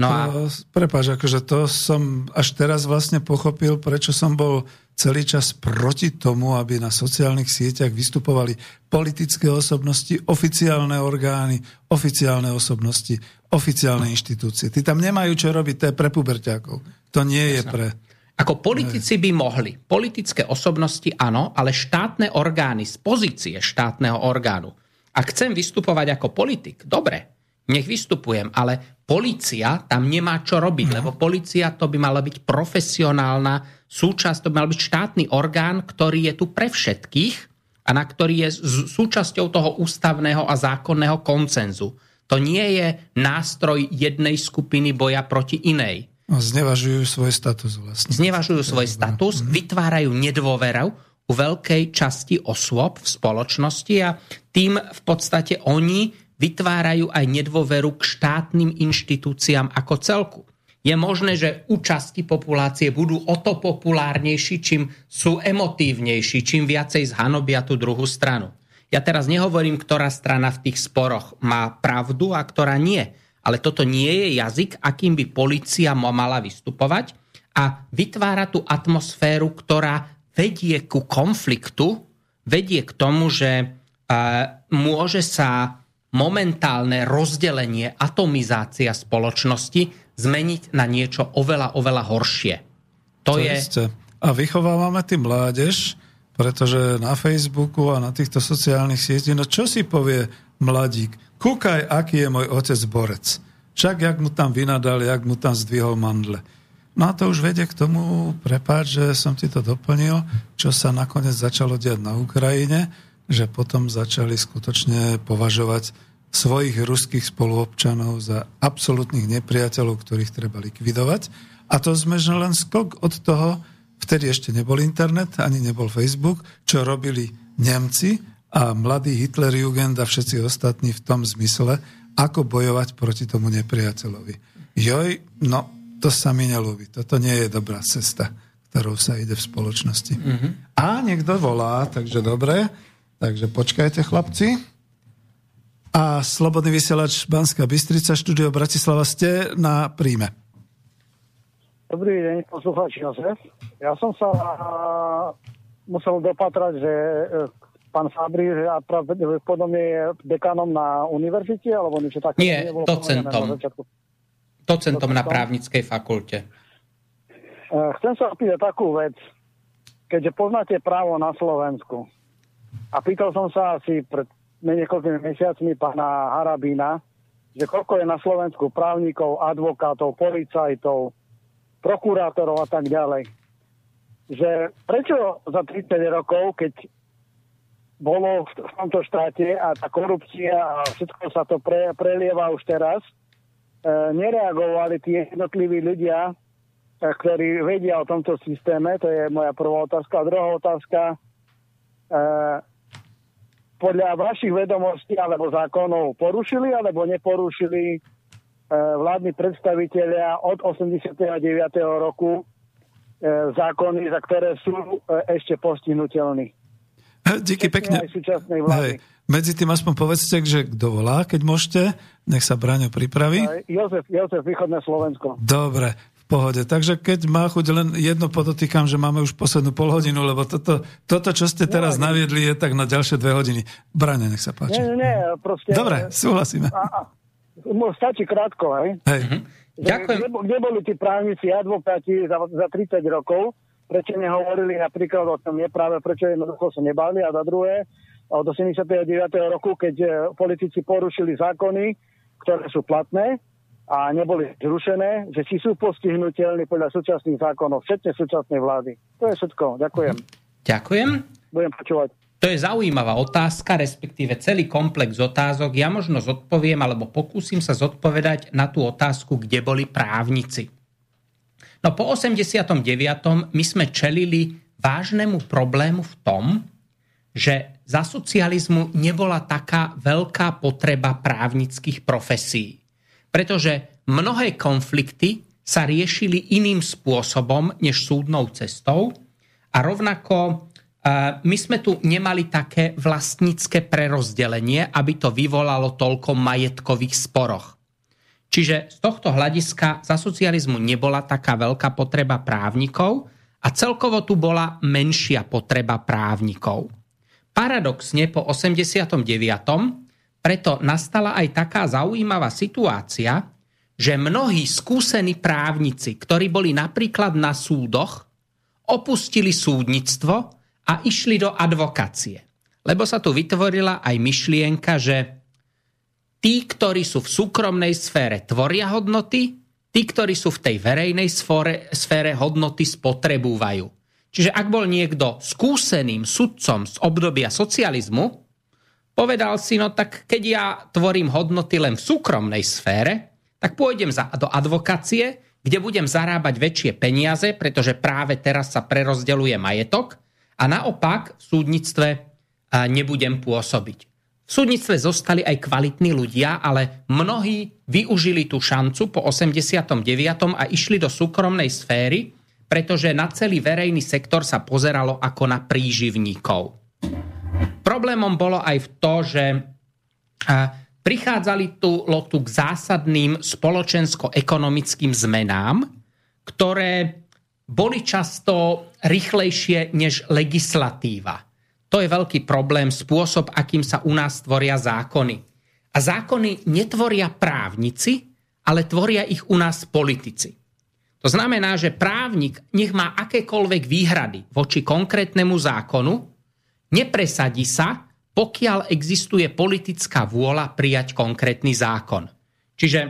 No a... Prepáč, akože to som až teraz vlastne pochopil, prečo som bol celý čas proti tomu, aby na sociálnych sieťach vystupovali politické osobnosti, oficiálne orgány, oficiálne osobnosti, oficiálne inštitúcie. Tí tam nemajú čo robiť, to je pre puberťákov. To nie je pre... Ako politici by mohli. Politické osobnosti áno, ale štátne orgány z pozície štátneho orgánu. Ak chcem vystupovať ako politik, dobre, nech vystupujem, ale policia tam nemá čo robiť, no. lebo policia to by mala byť profesionálna súčasť, to by mal byť štátny orgán, ktorý je tu pre všetkých a na ktorý je súčasťou toho ústavného a zákonného koncenzu. To nie je nástroj jednej skupiny boja proti inej. Znevažujú svoj status vlastne. Znevažujú svoj status, vytvárajú nedôveru u veľkej časti osôb v spoločnosti a tým v podstate oni vytvárajú aj nedôveru k štátnym inštitúciám ako celku. Je možné, že u časti populácie budú o to populárnejší, čím sú emotívnejší, čím viacej zhanobia tú druhú stranu. Ja teraz nehovorím, ktorá strana v tých sporoch má pravdu a ktorá nie. Ale toto nie je jazyk, akým by policia mala vystupovať a vytvára tú atmosféru, ktorá vedie ku konfliktu, vedie k tomu, že môže sa momentálne rozdelenie, atomizácia spoločnosti zmeniť na niečo oveľa, oveľa horšie. To, to je... Isté. A vychovávame tým mládež, pretože na Facebooku a na týchto sociálnych sieťach, no čo si povie mladík? Kúkaj, aký je môj otec borec. Však jak mu tam vynadal, jak mu tam zdvihol mandle. No a to už vedie k tomu, prepáč, že som ti to doplnil, čo sa nakoniec začalo diať na Ukrajine, že potom začali skutočne považovať svojich ruských spoluobčanov za absolútnych nepriateľov, ktorých treba likvidovať. A to sme len skok od toho, vtedy ešte nebol internet, ani nebol Facebook, čo robili Nemci a mladý Hitlerjugend a všetci ostatní v tom zmysle, ako bojovať proti tomu nepriateľovi. Joj, no to sa mi nelúbi. Toto nie je dobrá cesta, ktorou sa ide v spoločnosti. Mm-hmm. A niekto volá, takže dobre. Takže počkajte, chlapci. A Slobodný vysielač Banská Bystrica, štúdio Bratislava, ste na príjme. Dobrý deň, poslucháči Jozef. Ja som sa musel dopatrať, že e, pán Fabri, že podobne je dekanom na univerzite, alebo niečo také? Nie, docentom. Docentom na právnickej fakulte. E, chcem sa opýtať takú vec. Keďže poznáte právo na Slovensku, a pýtal som sa asi pred niekoľkými mesiacmi pána Harabína, že koľko je na Slovensku právnikov, advokátov, policajtov, prokurátorov a tak ďalej. Že prečo za 30 rokov, keď bolo v tomto štáte a tá korupcia a všetko sa to pre, prelieva už teraz, e, nereagovali tie jednotliví ľudia, e, ktorí vedia o tomto systéme, to je moja prvá otázka. A druhá otázka, podľa vašich vedomostí alebo zákonov porušili alebo neporušili e, vládni predstavitelia od 89. roku e, zákony, za ktoré sú ešte postihnutelní. Díky pekne. Hej. Medzi tým aspoň povedzte, že kto volá, keď môžete. Nech sa Braňo pripraví. Jozef, Jozef, východné Slovensko. Dobre pohode. Takže keď má chuť, len jedno podotýkam, že máme už poslednú polhodinu, lebo toto, toto čo ste teraz no, naviedli, je tak na ďalšie dve hodiny. Brane, nech sa páči. Nie, nie, proste... Dobre, súhlasíme. A, a, stačí krátko, hej? Hej. Mhm. Ďakujem. Kde, kde boli tí právnici, advokáti za, za 30 rokov? Prečo nehovorili napríklad o tom nepráve, prečo jednoducho sa nebali? A za druhé, od 89. roku, keď eh, politici porušili zákony, ktoré sú platné, a neboli zrušené, že či sú postihnutelní podľa súčasných zákonov, všetne súčasnej vlády. To je všetko. Ďakujem. Ďakujem. Budem počúvať. To je zaujímavá otázka, respektíve celý komplex otázok. Ja možno zodpoviem, alebo pokúsim sa zodpovedať na tú otázku, kde boli právnici. No po 89. my sme čelili vážnemu problému v tom, že za socializmu nebola taká veľká potreba právnických profesí pretože mnohé konflikty sa riešili iným spôsobom než súdnou cestou a rovnako e, my sme tu nemali také vlastnícke prerozdelenie, aby to vyvolalo toľko majetkových sporoch. Čiže z tohto hľadiska za socializmu nebola taká veľká potreba právnikov a celkovo tu bola menšia potreba právnikov. Paradoxne po 89 preto nastala aj taká zaujímavá situácia, že mnohí skúsení právnici, ktorí boli napríklad na súdoch, opustili súdnictvo a išli do advokácie. Lebo sa tu vytvorila aj myšlienka, že tí, ktorí sú v súkromnej sfére, tvoria hodnoty, tí, ktorí sú v tej verejnej sfére, sfére hodnoty spotrebúvajú. Čiže ak bol niekto skúseným sudcom z obdobia socializmu, povedal si, no tak keď ja tvorím hodnoty len v súkromnej sfére, tak pôjdem za, do advokácie, kde budem zarábať väčšie peniaze, pretože práve teraz sa prerozdeluje majetok a naopak v súdnictve nebudem pôsobiť. V súdnictve zostali aj kvalitní ľudia, ale mnohí využili tú šancu po 89. a išli do súkromnej sféry, pretože na celý verejný sektor sa pozeralo ako na príživníkov. Problémom bolo aj v to, že prichádzali tu lotu k zásadným spoločensko-ekonomickým zmenám, ktoré boli často rýchlejšie než legislatíva to je veľký problém, spôsob, akým sa u nás tvoria zákony. A zákony netvoria právnici, ale tvoria ich u nás politici. To znamená, že právnik, nech má akékoľvek výhrady voči konkrétnemu zákonu, nepresadí sa, pokiaľ existuje politická vôľa prijať konkrétny zákon. Čiže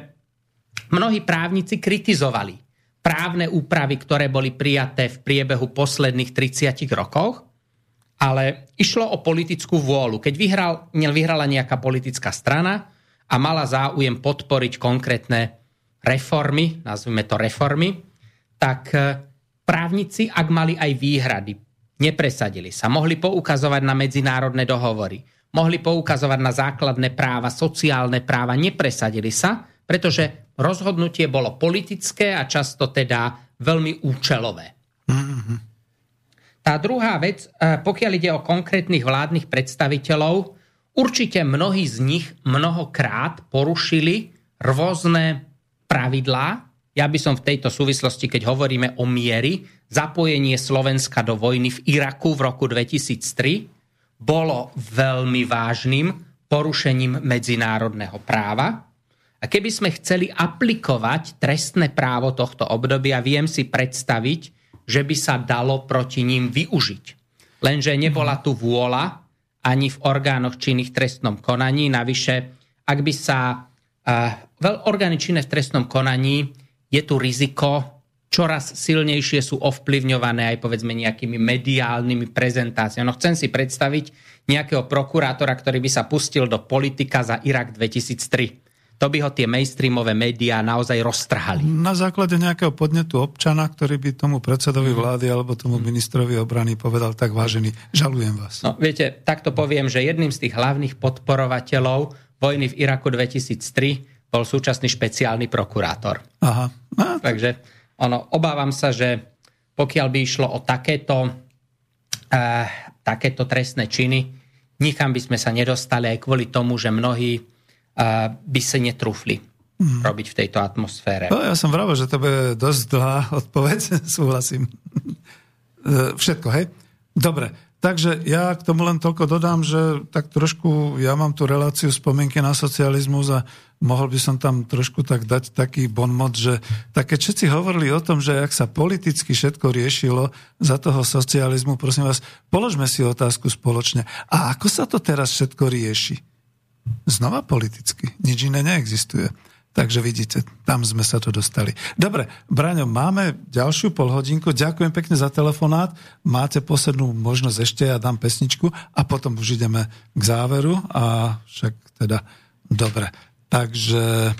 mnohí právnici kritizovali právne úpravy, ktoré boli prijaté v priebehu posledných 30 rokov, ale išlo o politickú vôľu. Keď vyhral, vyhrala nejaká politická strana a mala záujem podporiť konkrétne reformy, nazvime to reformy, tak e, právnici, ak mali aj výhrady, nepresadili sa. Mohli poukazovať na medzinárodné dohovory, mohli poukazovať na základné práva, sociálne práva, nepresadili sa, pretože rozhodnutie bolo politické a často teda veľmi účelové. Mm-hmm. Tá druhá vec, e, pokiaľ ide o konkrétnych vládnych predstaviteľov, určite mnohí z nich mnohokrát porušili rôzne pravidlá. Ja by som v tejto súvislosti, keď hovoríme o miery, zapojenie Slovenska do vojny v Iraku v roku 2003 bolo veľmi vážnym porušením medzinárodného práva. A keby sme chceli aplikovať trestné právo tohto obdobia, viem si predstaviť, že by sa dalo proti ním využiť. Lenže nebola tu vôľa ani v orgánoch činných trestnom konaní. Navyše, ak by sa uh, orgány činné v trestnom konaní, je tu riziko, čoraz silnejšie sú ovplyvňované aj povedzme nejakými mediálnymi prezentáciami. No chcem si predstaviť nejakého prokurátora, ktorý by sa pustil do politika za Irak 2003 to by ho tie mainstreamové médiá naozaj roztrhali. Na základe nejakého podnetu občana, ktorý by tomu predsedovi vlády alebo tomu ministrovi obrany povedal, tak vážený, žalujem vás. No, viete, takto poviem, že jedným z tých hlavných podporovateľov vojny v Iraku 2003 bol súčasný špeciálny prokurátor. Aha. A... Takže ono, obávam sa, že pokiaľ by išlo o takéto, uh, takéto trestné činy, nikam by sme sa nedostali aj kvôli tomu, že mnohí by sa netrúfli mm. robiť v tejto atmosfére. No, ja som vravel, že to bude dosť dlhá odpoveď, súhlasím. E, všetko, hej? Dobre, takže ja k tomu len toľko dodám, že tak trošku, ja mám tu reláciu spomienky na socializmus a mohol by som tam trošku tak dať taký bonmot, že také všetci hovorili o tom, že ak sa politicky všetko riešilo za toho socializmu, prosím vás, položme si otázku spoločne. A ako sa to teraz všetko rieši? Znova politicky. Nič iné neexistuje. Takže vidíte, tam sme sa to dostali. Dobre, Braňo, máme ďalšiu polhodinku. Ďakujem pekne za telefonát. Máte poslednú možnosť ešte, ja dám pesničku a potom už ideme k záveru. A však teda, dobre. Takže,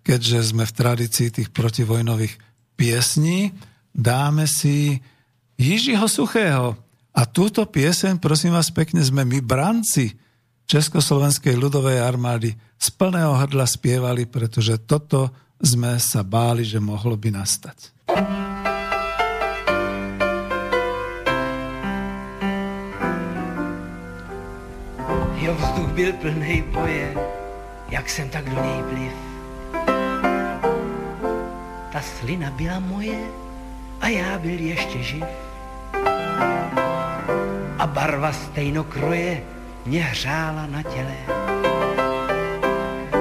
keďže sme v tradícii tých protivojnových piesní, dáme si Jižiho Suchého. A túto pieseň, prosím vás pekne, sme my branci Československej ľudovej armády z plného hrdla spievali, pretože toto sme sa báli, že mohlo by nastať. Jo, vzduch byl plný boje, jak jsem tak do něj vliv. Ta slina byla moje a já byl ještě živ. A barva stejnokroje mě hřála na těle.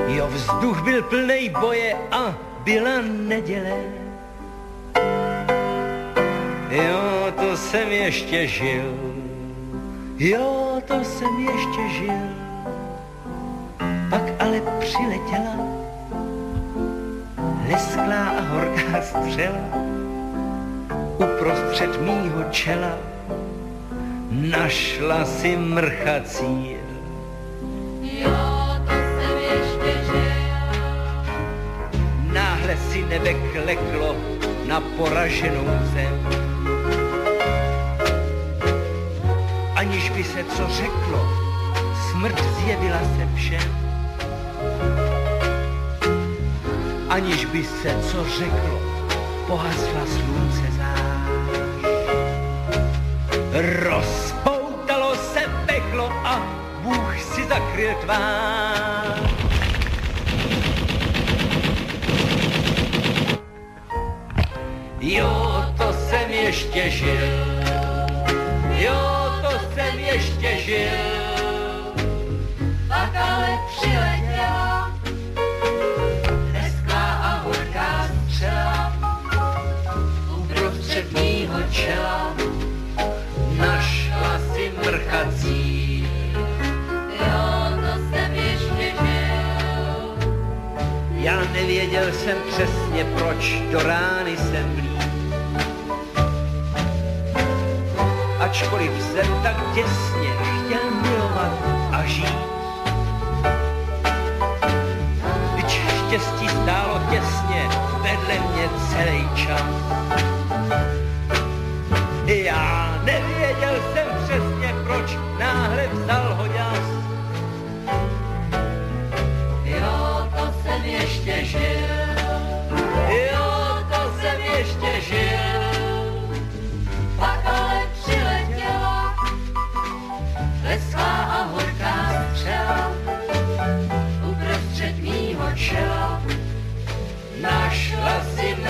Jo, vzduch byl plnej boje a byla neděle. Jo, to jsem ještě žil, jo, to jsem ještě žil. Pak ale přiletěla, lesklá a horká střela, uprostřed mýho čela, našla si mrchací. Náhle si nebe kleklo na poraženou zem. Aniž by se co řeklo, smrt zjevila se všem. Aniž by se co řeklo, pohasla slunce. Rozpoutalo se peklo a Bůh si zakryl tvář. Jo, to jsem ještě žil, jo, to jsem ještě žil, pak ale nevěděl jsem přesně, proč do rány jsem blíž. Ačkoliv jsem tak těsně chtěl milovat a žít. Když štěstí stálo těsně vedle mě celý čas. Já nevěděl jsem přesně, proč náhle vzal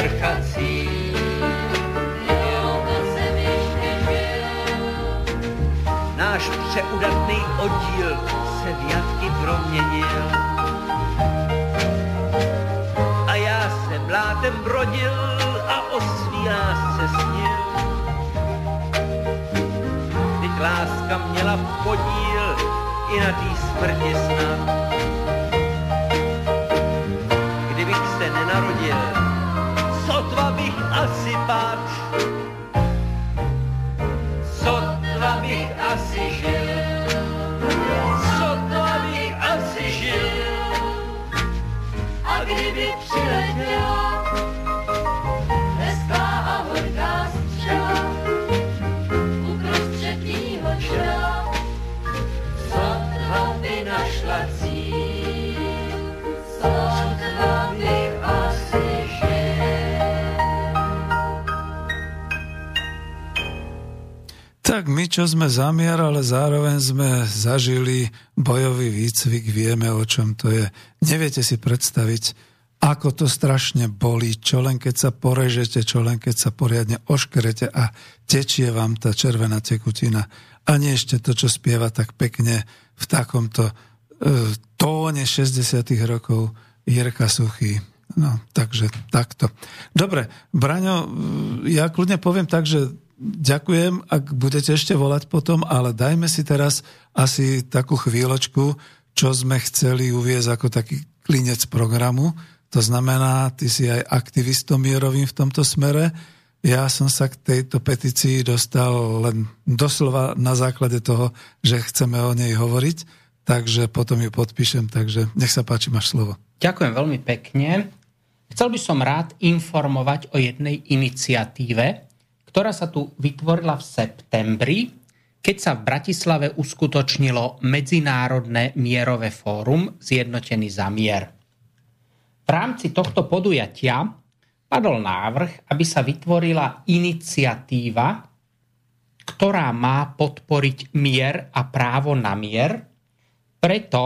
žil. Náš přeudatný oddíl se v jatky proměnil. A já jsem látem brodil a o svý lásce snil. Teď láska měla podíl i na tý smrti snad. Kdybych se nenarodil, asi pád. Sotva bych asi žil, sotva bych asi žil. A kdyby přiletěla Tak my, čo sme zamiar, ale zároveň sme zažili bojový výcvik, vieme, o čom to je. Neviete si predstaviť, ako to strašne bolí, čo len keď sa porežete, čo len keď sa poriadne oškrete a tečie vám tá červená tekutina. A nie ešte to, čo spieva tak pekne v takomto e, tóne 60 rokov Jirka Suchý. No, takže takto. Dobre, Braňo, ja kľudne poviem tak, že ďakujem, ak budete ešte volať potom, ale dajme si teraz asi takú chvíľočku, čo sme chceli uviezť ako taký klinec programu. To znamená, ty si aj aktivistom mierovým v tomto smere. Ja som sa k tejto petícii dostal len doslova na základe toho, že chceme o nej hovoriť, takže potom ju podpíšem, takže nech sa páči, máš slovo. Ďakujem veľmi pekne. Chcel by som rád informovať o jednej iniciatíve, ktorá sa tu vytvorila v septembri, keď sa v Bratislave uskutočnilo Medzinárodné mierové fórum Zjednotený za mier. V rámci tohto podujatia padol návrh, aby sa vytvorila iniciatíva, ktorá má podporiť mier a právo na mier. Preto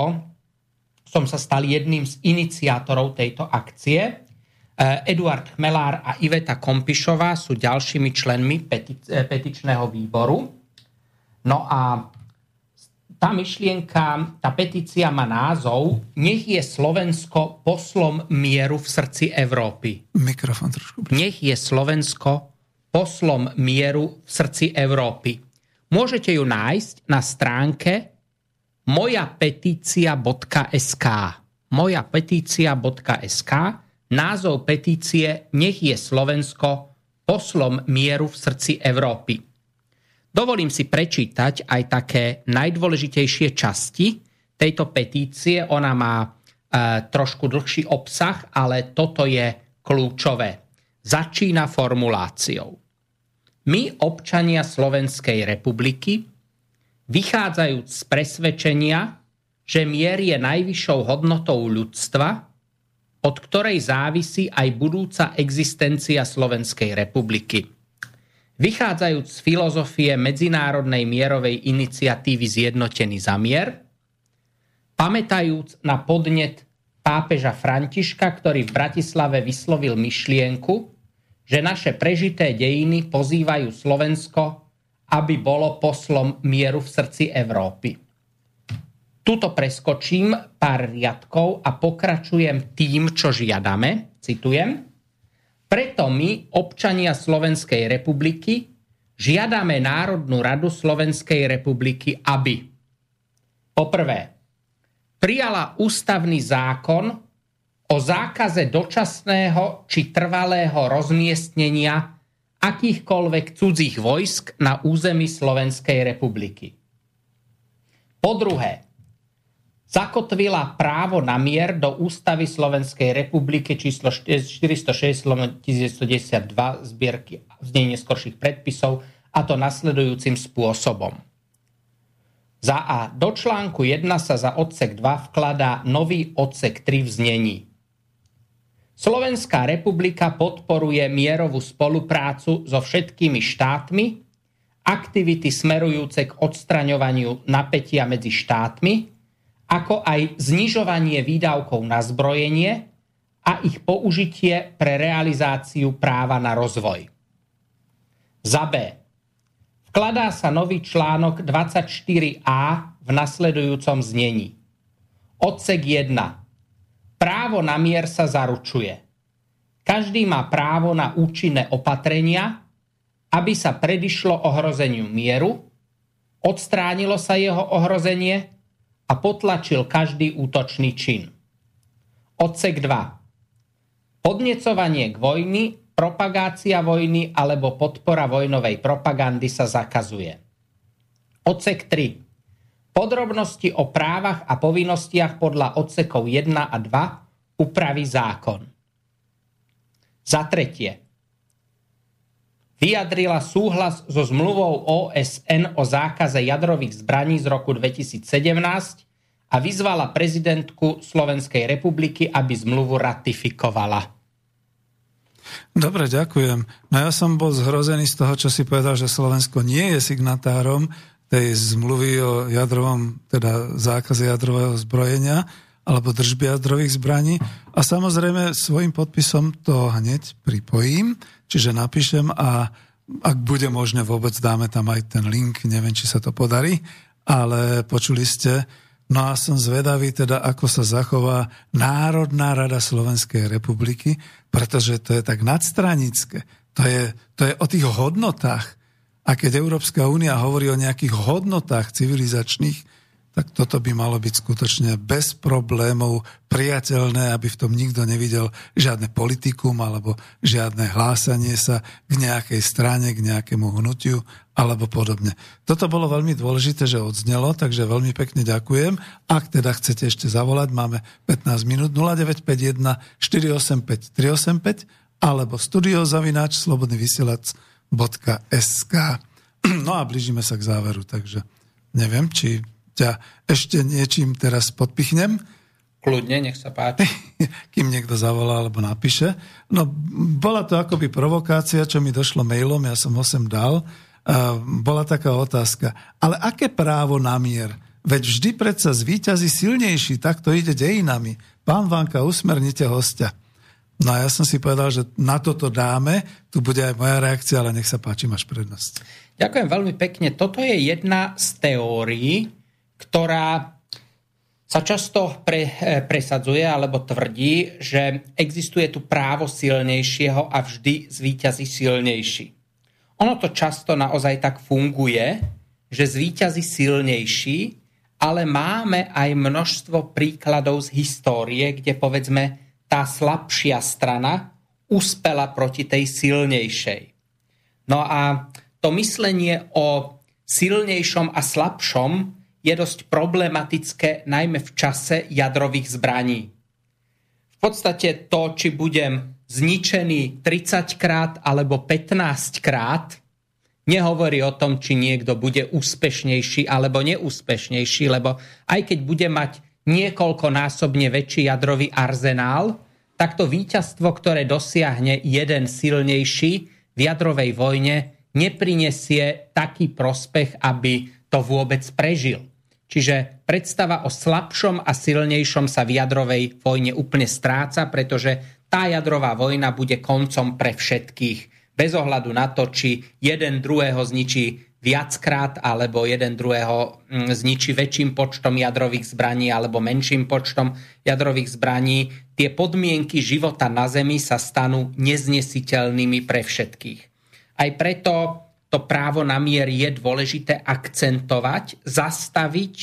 som sa stal jedným z iniciátorov tejto akcie. Eduard Chmelár a Iveta Kompišová sú ďalšími členmi peti- petičného výboru. No a tá myšlienka, tá petícia má názov Nech je Slovensko poslom mieru v srdci Európy. Mikrofón trošku. Nech je Slovensko poslom mieru v srdci Európy. Môžete ju nájsť na stránke mojapetícia.sk mojapetícia.sk názov petície Nech je Slovensko poslom mieru v srdci Európy. Dovolím si prečítať aj také najdôležitejšie časti tejto petície. Ona má e, trošku dlhší obsah, ale toto je kľúčové. Začína formuláciou. My, občania Slovenskej republiky, vychádzajúc z presvedčenia, že mier je najvyššou hodnotou ľudstva, od ktorej závisí aj budúca existencia Slovenskej republiky. Vychádzajúc z filozofie Medzinárodnej mierovej iniciatívy Zjednotený za mier, pamätajúc na podnet pápeža Františka, ktorý v Bratislave vyslovil myšlienku, že naše prežité dejiny pozývajú Slovensko, aby bolo poslom mieru v srdci Európy. Tuto preskočím pár riadkov a pokračujem tým, čo žiadame. Citujem. Preto my, občania Slovenskej republiky, žiadame Národnú radu Slovenskej republiky, aby poprvé prijala ústavný zákon o zákaze dočasného či trvalého rozmiestnenia akýchkoľvek cudzích vojsk na území Slovenskej republiky. Po druhé, zakotvila právo na mier do Ústavy Slovenskej republiky číslo 406 1912 zbierky znenie neskorších predpisov a to nasledujúcim spôsobom. Za A. Do článku 1 sa za odsek 2 vkladá nový odsek 3 v znení. Slovenská republika podporuje mierovú spoluprácu so všetkými štátmi, aktivity smerujúce k odstraňovaniu napätia medzi štátmi, ako aj znižovanie výdavkov na zbrojenie a ich použitie pre realizáciu práva na rozvoj. Za B. Vkladá sa nový článok 24a v nasledujúcom znení. Odsek 1 Právo na mier sa zaručuje. Každý má právo na účinné opatrenia, aby sa predišlo ohrozeniu mieru, odstránilo sa jeho ohrozenie a potlačil každý útočný čin. Odsek 2. Podnecovanie k vojny, propagácia vojny alebo podpora vojnovej propagandy sa zakazuje. Odsek 3. Podrobnosti o právach a povinnostiach podľa odsekov 1 a 2 upraví zákon. Za tretie. Vyjadrila súhlas so zmluvou OSN o zákaze jadrových zbraní z roku 2017 a vyzvala prezidentku Slovenskej republiky, aby zmluvu ratifikovala. Dobre, ďakujem. No ja som bol zhrozený z toho, čo si povedal, že Slovensko nie je signatárom tej zmluvy o jadrovom, teda zákaze jadrového zbrojenia alebo držby jadrových zbraní. A samozrejme svojim podpisom to hneď pripojím, čiže napíšem a ak bude možné, vôbec dáme tam aj ten link, neviem, či sa to podarí, ale počuli ste, no a som zvedavý teda, ako sa zachová Národná rada Slovenskej republiky, pretože to je tak nadstranické, to je, to je o tých hodnotách, a keď Európska únia hovorí o nejakých hodnotách civilizačných, tak toto by malo byť skutočne bez problémov priateľné, aby v tom nikto nevidel žiadne politikum alebo žiadne hlásanie sa k nejakej strane, k nejakému hnutiu alebo podobne. Toto bolo veľmi dôležité, že odznelo, takže veľmi pekne ďakujem. Ak teda chcete ešte zavolať, máme 15 minút 0951 485 385 alebo studiozavináč www.sk. No a blížime sa k záveru, takže neviem, či ťa ešte niečím teraz podpichnem. Kľudne, nech sa páči. Kým niekto zavolá alebo napíše. No, bola to akoby provokácia, čo mi došlo mailom, ja som ho sem dal. Uh, bola taká otázka. Ale aké právo na mier? Veď vždy predsa zvíťazí silnejší, tak to ide dejinami. Pán Vanka, usmernite hostia. No a ja som si povedal, že na toto dáme, tu bude aj moja reakcia, ale nech sa páči, máš prednosť. Ďakujem veľmi pekne. Toto je jedna z teórií, ktorá sa často pre, eh, presadzuje alebo tvrdí, že existuje tu právo silnejšieho a vždy zvíťazí silnejší. Ono to často naozaj tak funguje, že zvíťazí silnejší ale máme aj množstvo príkladov z histórie, kde povedzme tá slabšia strana uspela proti tej silnejšej. No a to myslenie o silnejšom a slabšom je dosť problematické najmä v čase jadrových zbraní. V podstate to, či budem zničený 30 krát alebo 15 krát, nehovorí o tom, či niekto bude úspešnejší alebo neúspešnejší, lebo aj keď bude mať niekoľkonásobne väčší jadrový arzenál, tak to víťazstvo, ktoré dosiahne jeden silnejší v jadrovej vojne, neprinesie taký prospech, aby to vôbec prežil. Čiže predstava o slabšom a silnejšom sa v jadrovej vojne úplne stráca, pretože tá jadrová vojna bude koncom pre všetkých bez ohľadu na to, či jeden druhého zničí viackrát alebo jeden druhého mm, zničí väčším počtom jadrových zbraní alebo menším počtom jadrových zbraní, tie podmienky života na Zemi sa stanú neznesiteľnými pre všetkých. Aj preto to právo na mier je dôležité akcentovať, zastaviť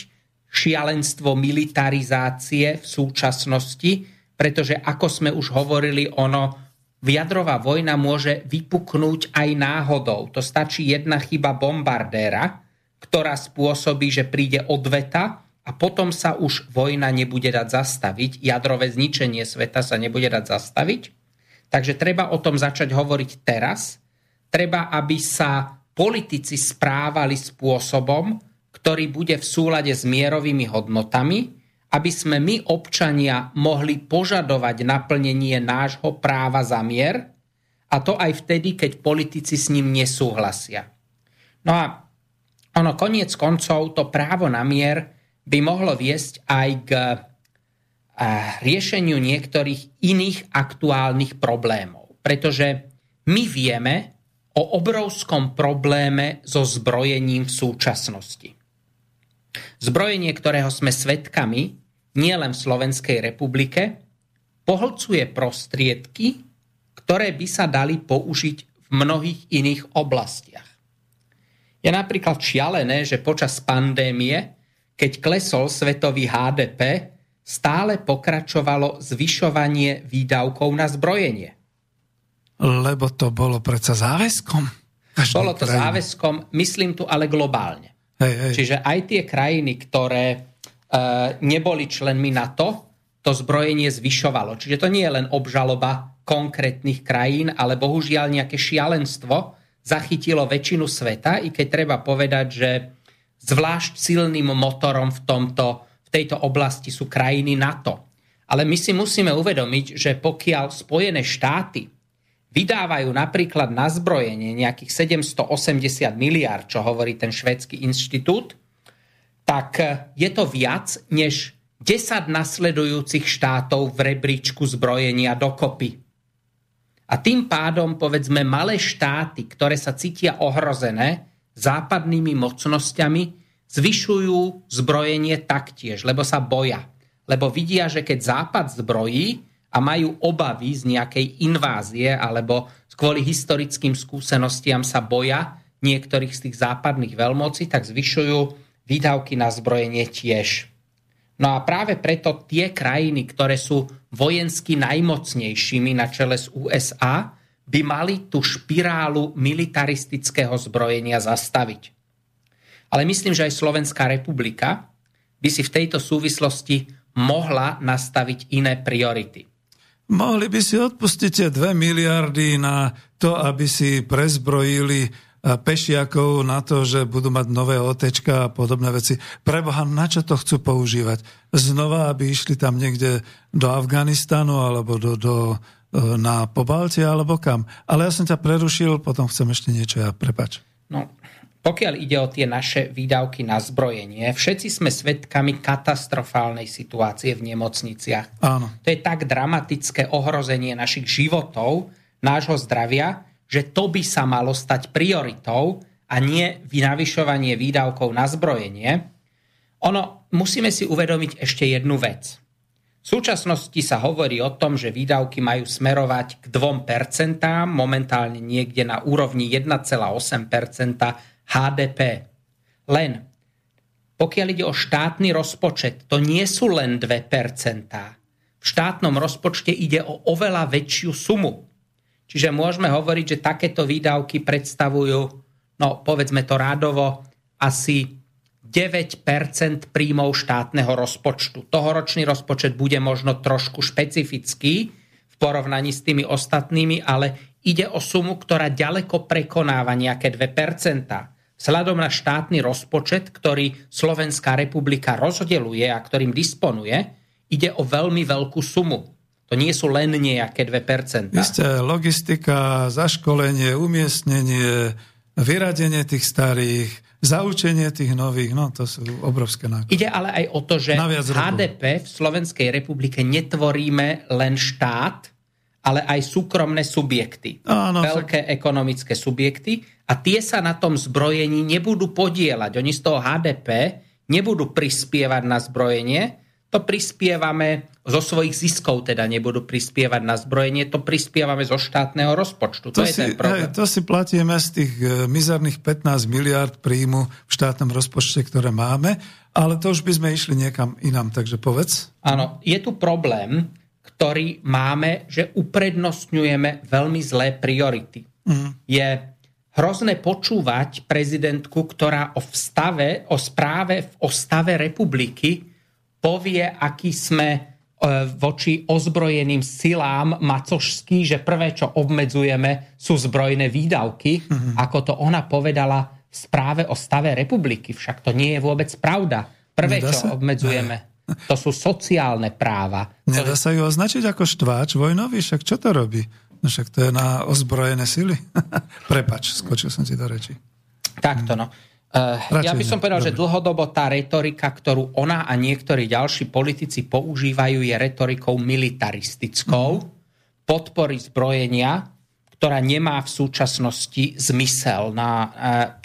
šialenstvo militarizácie v súčasnosti, pretože ako sme už hovorili, ono jadrová vojna môže vypuknúť aj náhodou. To stačí jedna chyba bombardéra, ktorá spôsobí, že príde odveta a potom sa už vojna nebude dať zastaviť, jadrové zničenie sveta sa nebude dať zastaviť. Takže treba o tom začať hovoriť teraz. Treba, aby sa politici správali spôsobom, ktorý bude v súlade s mierovými hodnotami, aby sme my, občania, mohli požadovať naplnenie nášho práva za mier, a to aj vtedy, keď politici s ním nesúhlasia. No a ono koniec koncov, to právo na mier by mohlo viesť aj k riešeniu niektorých iných aktuálnych problémov. Pretože my vieme o obrovskom probléme so zbrojením v súčasnosti. Zbrojenie, ktorého sme svetkami, nielen v Slovenskej republike, pohlcuje prostriedky, ktoré by sa dali použiť v mnohých iných oblastiach. Je napríklad šialené, že počas pandémie, keď klesol svetový HDP, stále pokračovalo zvyšovanie výdavkov na zbrojenie. Lebo to bolo predsa záväzkom. Bolo to krajine. záväzkom, myslím tu ale globálne. Hej, hej. Čiže aj tie krajiny, ktoré E, neboli členmi NATO, to zbrojenie zvyšovalo. Čiže to nie je len obžaloba konkrétnych krajín, ale bohužiaľ nejaké šialenstvo zachytilo väčšinu sveta, i keď treba povedať, že zvlášť silným motorom v, tomto, v tejto oblasti sú krajiny NATO. Ale my si musíme uvedomiť, že pokiaľ Spojené štáty vydávajú napríklad na zbrojenie nejakých 780 miliard, čo hovorí ten švedský inštitút, tak je to viac než 10 nasledujúcich štátov v rebríčku zbrojenia dokopy. A tým pádom, povedzme, malé štáty, ktoré sa cítia ohrozené západnými mocnosťami, zvyšujú zbrojenie taktiež, lebo sa boja. Lebo vidia, že keď Západ zbrojí a majú obavy z nejakej invázie alebo kvôli historickým skúsenostiam sa boja niektorých z tých západných veľmocí, tak zvyšujú výdavky na zbrojenie tiež. No a práve preto tie krajiny, ktoré sú vojensky najmocnejšími na čele z USA, by mali tú špirálu militaristického zbrojenia zastaviť. Ale myslím, že aj Slovenská republika by si v tejto súvislosti mohla nastaviť iné priority. Mohli by si odpustiť 2 miliardy na to, aby si prezbrojili pešiakov na to, že budú mať nové otečka a podobné veci. Preboha, na čo to chcú používať? Znova, aby išli tam niekde do Afganistanu alebo do, do, e, na Pobaltie alebo kam. Ale ja som ťa prerušil, potom chcem ešte niečo, ja prepač. No, pokiaľ ide o tie naše výdavky na zbrojenie, všetci sme svedkami katastrofálnej situácie v nemocniciach. Áno. To je tak dramatické ohrozenie našich životov, nášho zdravia, že to by sa malo stať prioritou a nie navyšovanie výdavkov na zbrojenie, ono, musíme si uvedomiť ešte jednu vec. V súčasnosti sa hovorí o tom, že výdavky majú smerovať k 2%, momentálne niekde na úrovni 1,8% HDP. Len pokiaľ ide o štátny rozpočet, to nie sú len 2%. V štátnom rozpočte ide o oveľa väčšiu sumu. Čiže môžeme hovoriť, že takéto výdavky predstavujú, no povedzme to rádovo, asi 9% príjmov štátneho rozpočtu. Tohoročný rozpočet bude možno trošku špecifický v porovnaní s tými ostatnými, ale ide o sumu, ktorá ďaleko prekonáva nejaké 2 Vzhľadom na štátny rozpočet, ktorý Slovenská republika rozdeluje a ktorým disponuje, ide o veľmi veľkú sumu. To nie sú len nejaké 2%. Isté, logistika, zaškolenie, umiestnenie, vyradenie tých starých, zaučenie tých nových, no to sú obrovské náklady. Ide ale aj o to, že HDP v Slovenskej republike netvoríme len štát, ale aj súkromné subjekty. Áno, veľké tak... ekonomické subjekty a tie sa na tom zbrojení nebudú podielať. Oni z toho HDP nebudú prispievať na zbrojenie, to prispievame zo svojich ziskov, teda nebudú prispievať na zbrojenie, to prispievame zo štátneho rozpočtu. To, to je si, ten problém. Hej, to si platíme z tých e, mizerných 15 miliard príjmu v štátnom rozpočte, ktoré máme, ale to už by sme išli niekam inám, takže povedz. Áno, je tu problém, ktorý máme, že uprednostňujeme veľmi zlé priority. Mm. Je hrozné počúvať prezidentku, ktorá o, vstave, o správe o stave republiky povie, aký sme e, voči ozbrojeným silám macošský, že prvé, čo obmedzujeme, sú zbrojné výdavky, mm-hmm. ako to ona povedala v správe o stave republiky. Však to nie je vôbec pravda. Prvé, Nedá čo sa? obmedzujeme. To sú sociálne práva. Nedá sa ju označiť ako štváč vojnový, však čo to robí? No však to je na ozbrojené sily. Prepač, skočil som ti do reči. Takto no. Uh, ja by som povedal, Dobre. že dlhodobo tá retorika, ktorú ona a niektorí ďalší politici používajú, je retorikou militaristickou, mm. podpory zbrojenia, ktorá nemá v súčasnosti zmysel na, uh,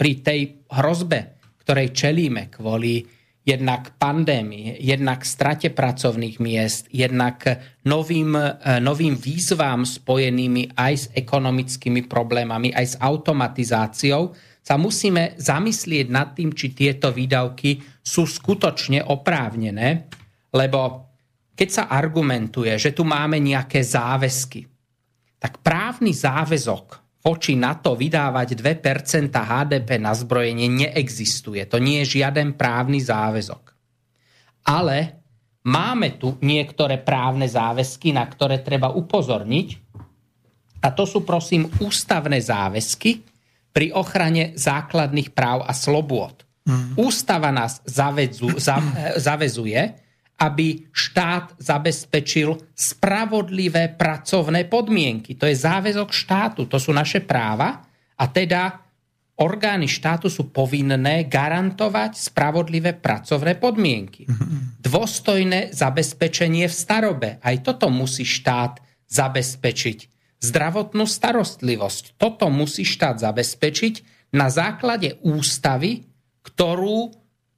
pri tej hrozbe, ktorej čelíme kvôli jednak pandémii, jednak strate pracovných miest, jednak novým, uh, novým výzvám spojenými aj s ekonomickými problémami, aj s automatizáciou, sa musíme zamyslieť nad tým, či tieto výdavky sú skutočne oprávnené, lebo keď sa argumentuje, že tu máme nejaké záväzky, tak právny záväzok voči na to vydávať 2% HDP na zbrojenie neexistuje. To nie je žiaden právny záväzok. Ale máme tu niektoré právne záväzky, na ktoré treba upozorniť. A to sú prosím ústavné záväzky, pri ochrane základných práv a slobôd. Mm. Ústava nás zavedzu, za, zavezuje, aby štát zabezpečil spravodlivé pracovné podmienky. To je záväzok štátu, to sú naše práva a teda orgány štátu sú povinné garantovať spravodlivé pracovné podmienky. Mm-hmm. Dôstojné zabezpečenie v starobe. Aj toto musí štát zabezpečiť zdravotnú starostlivosť. Toto musí štát zabezpečiť na základe ústavy, ktorú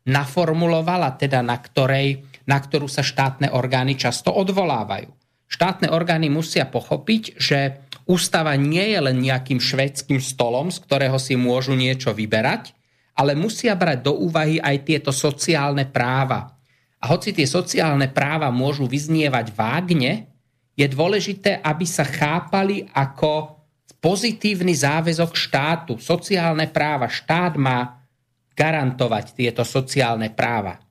naformulovala, teda na, ktorej, na ktorú sa štátne orgány často odvolávajú. Štátne orgány musia pochopiť, že ústava nie je len nejakým švedským stolom, z ktorého si môžu niečo vyberať, ale musia brať do úvahy aj tieto sociálne práva. A hoci tie sociálne práva môžu vyznievať vágne, je dôležité, aby sa chápali ako pozitívny záväzok štátu, sociálne práva. Štát má garantovať tieto sociálne práva.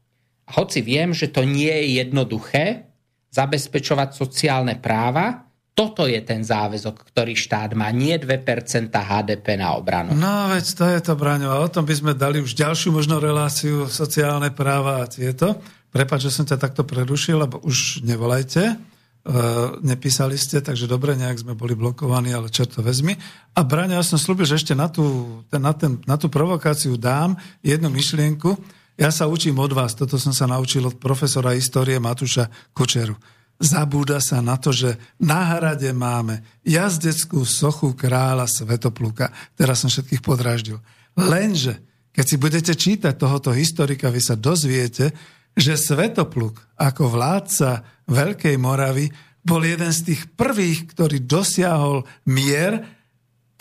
Hoci viem, že to nie je jednoduché zabezpečovať sociálne práva, toto je ten záväzok, ktorý štát má, nie 2% HDP na obranu. No veď to je to, Braňo. A o tom by sme dali už ďalšiu možno reláciu sociálne práva a tieto. Prepač, že som ťa takto prerušil, lebo už nevolajte. E, nepísali ste, takže dobre, nejak sme boli blokovaní, ale čo to vezmi. A Braňa, ja som slúbil, že ešte na tú, na, ten, na tú provokáciu dám jednu myšlienku. Ja sa učím od vás, toto som sa naučil od profesora histórie Matúša Kočeru. Zabúda sa na to, že na hrade máme jazdeckú sochu kráľa Svetopluka. Teraz som všetkých podráždil. Lenže, keď si budete čítať tohoto historika, vy sa dozviete, že Svetopluk ako vládca Veľkej Moravy bol jeden z tých prvých, ktorý dosiahol mier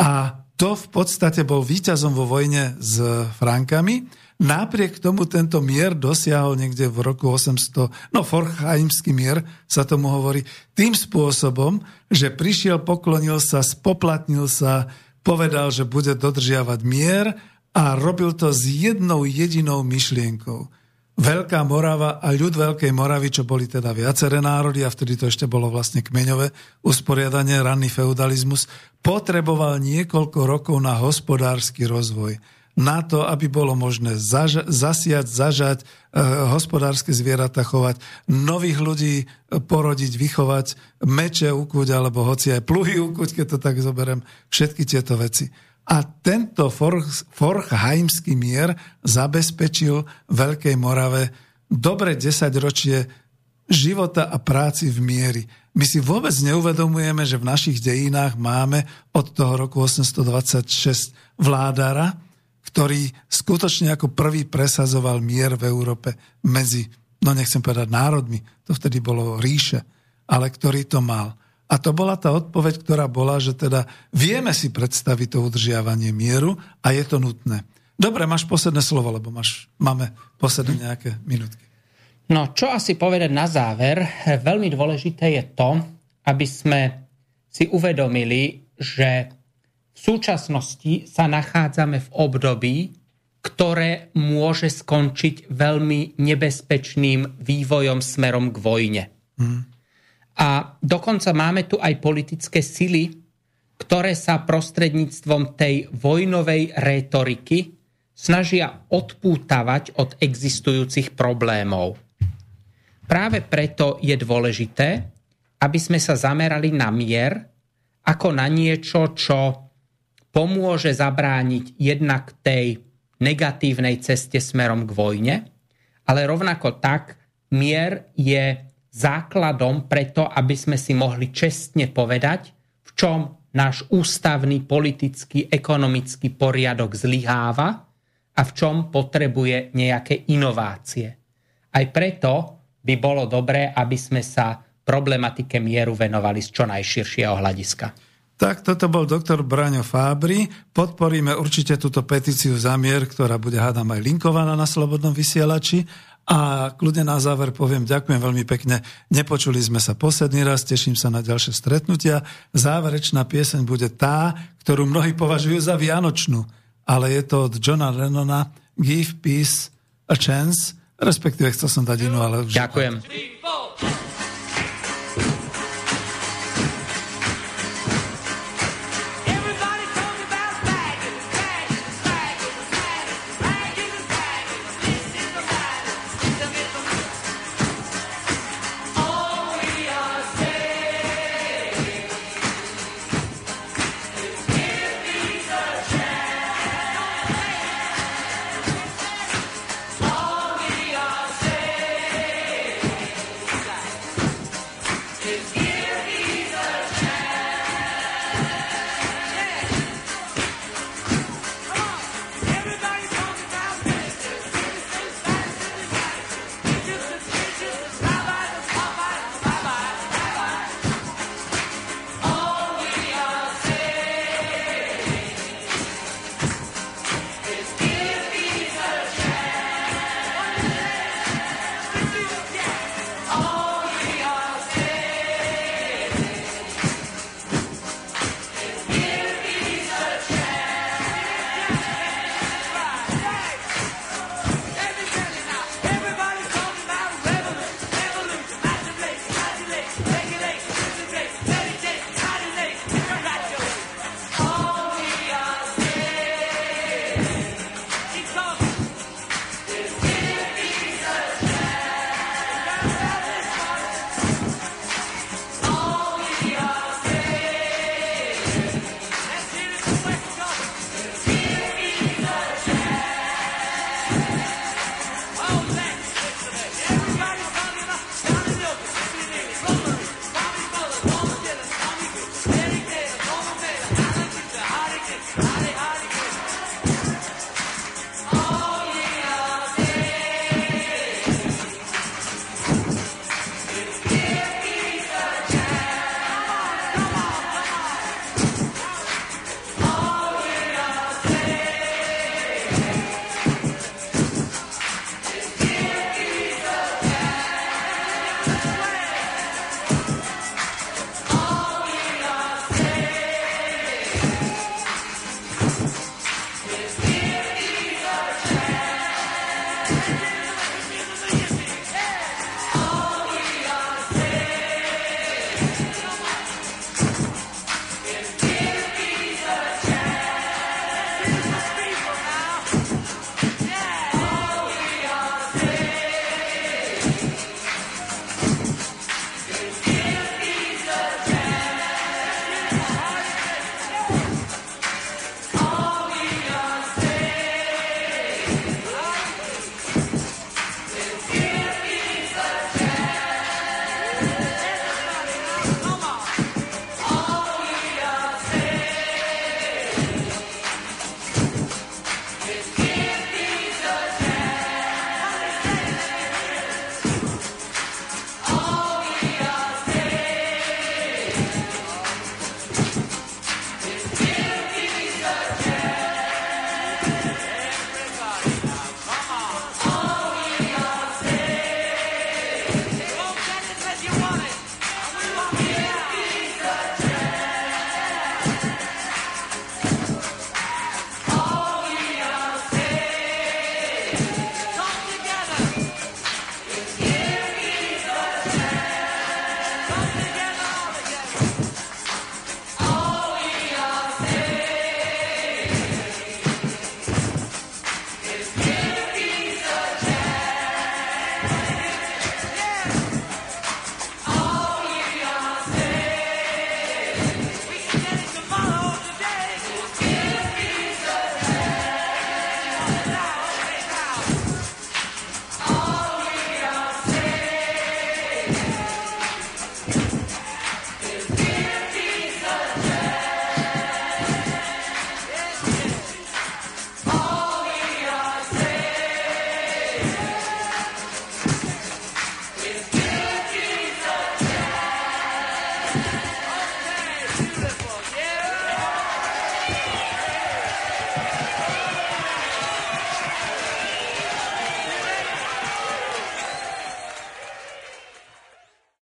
a to v podstate bol víťazom vo vojne s Frankami Napriek tomu tento mier dosiahol niekde v roku 800, no Forchheimský mier sa tomu hovorí, tým spôsobom, že prišiel, poklonil sa, spoplatnil sa, povedal, že bude dodržiavať mier a robil to s jednou jedinou myšlienkou. Veľká Morava a ľud Veľkej Moravy, čo boli teda viaceré národy, a vtedy to ešte bolo vlastne kmeňové usporiadanie, ranný feudalizmus, potreboval niekoľko rokov na hospodársky rozvoj. Na to, aby bolo možné zaž- zasiať, zažať, e, hospodárske zvieratá chovať, nových ľudí e, porodiť, vychovať, meče ukúť, alebo hoci aj pluhy ukúť, keď to tak zoberiem, všetky tieto veci. A tento Forchheimský mier zabezpečil Veľkej Morave dobre 10 ročie života a práci v miery. My si vôbec neuvedomujeme, že v našich dejinách máme od toho roku 826 vládara, ktorý skutočne ako prvý presazoval mier v Európe medzi, no nechcem povedať národmi, to vtedy bolo ríše, ale ktorý to mal. A to bola tá odpoveď, ktorá bola, že teda vieme si predstaviť to udržiavanie mieru a je to nutné. Dobre, máš posledné slovo, lebo máš, máme posledné nejaké minútky. No, čo asi povedať na záver, veľmi dôležité je to, aby sme si uvedomili, že v súčasnosti sa nachádzame v období, ktoré môže skončiť veľmi nebezpečným vývojom smerom k vojne. Hmm. A dokonca máme tu aj politické sily, ktoré sa prostredníctvom tej vojnovej rétoriky snažia odpútavať od existujúcich problémov. Práve preto je dôležité, aby sme sa zamerali na mier ako na niečo, čo pomôže zabrániť jednak tej negatívnej ceste smerom k vojne, ale rovnako tak mier je základom preto, aby sme si mohli čestne povedať, v čom náš ústavný, politický, ekonomický poriadok zlyháva a v čom potrebuje nejaké inovácie. Aj preto by bolo dobré, aby sme sa problematike mieru venovali z čo najširšieho hľadiska. Tak, toto bol doktor Braňo Fábry. Podporíme určite túto petíciu za mier, ktorá bude, hádam, aj linkovaná na Slobodnom vysielači. A kľudne na záver poviem, ďakujem veľmi pekne. Nepočuli sme sa posledný raz, teším sa na ďalšie stretnutia. Záverečná pieseň bude tá, ktorú mnohí považujú za vianočnú, ale je to od Johna Lennona Give Peace a Chance, respektíve chcel som dať inú, ale... Ďakujem.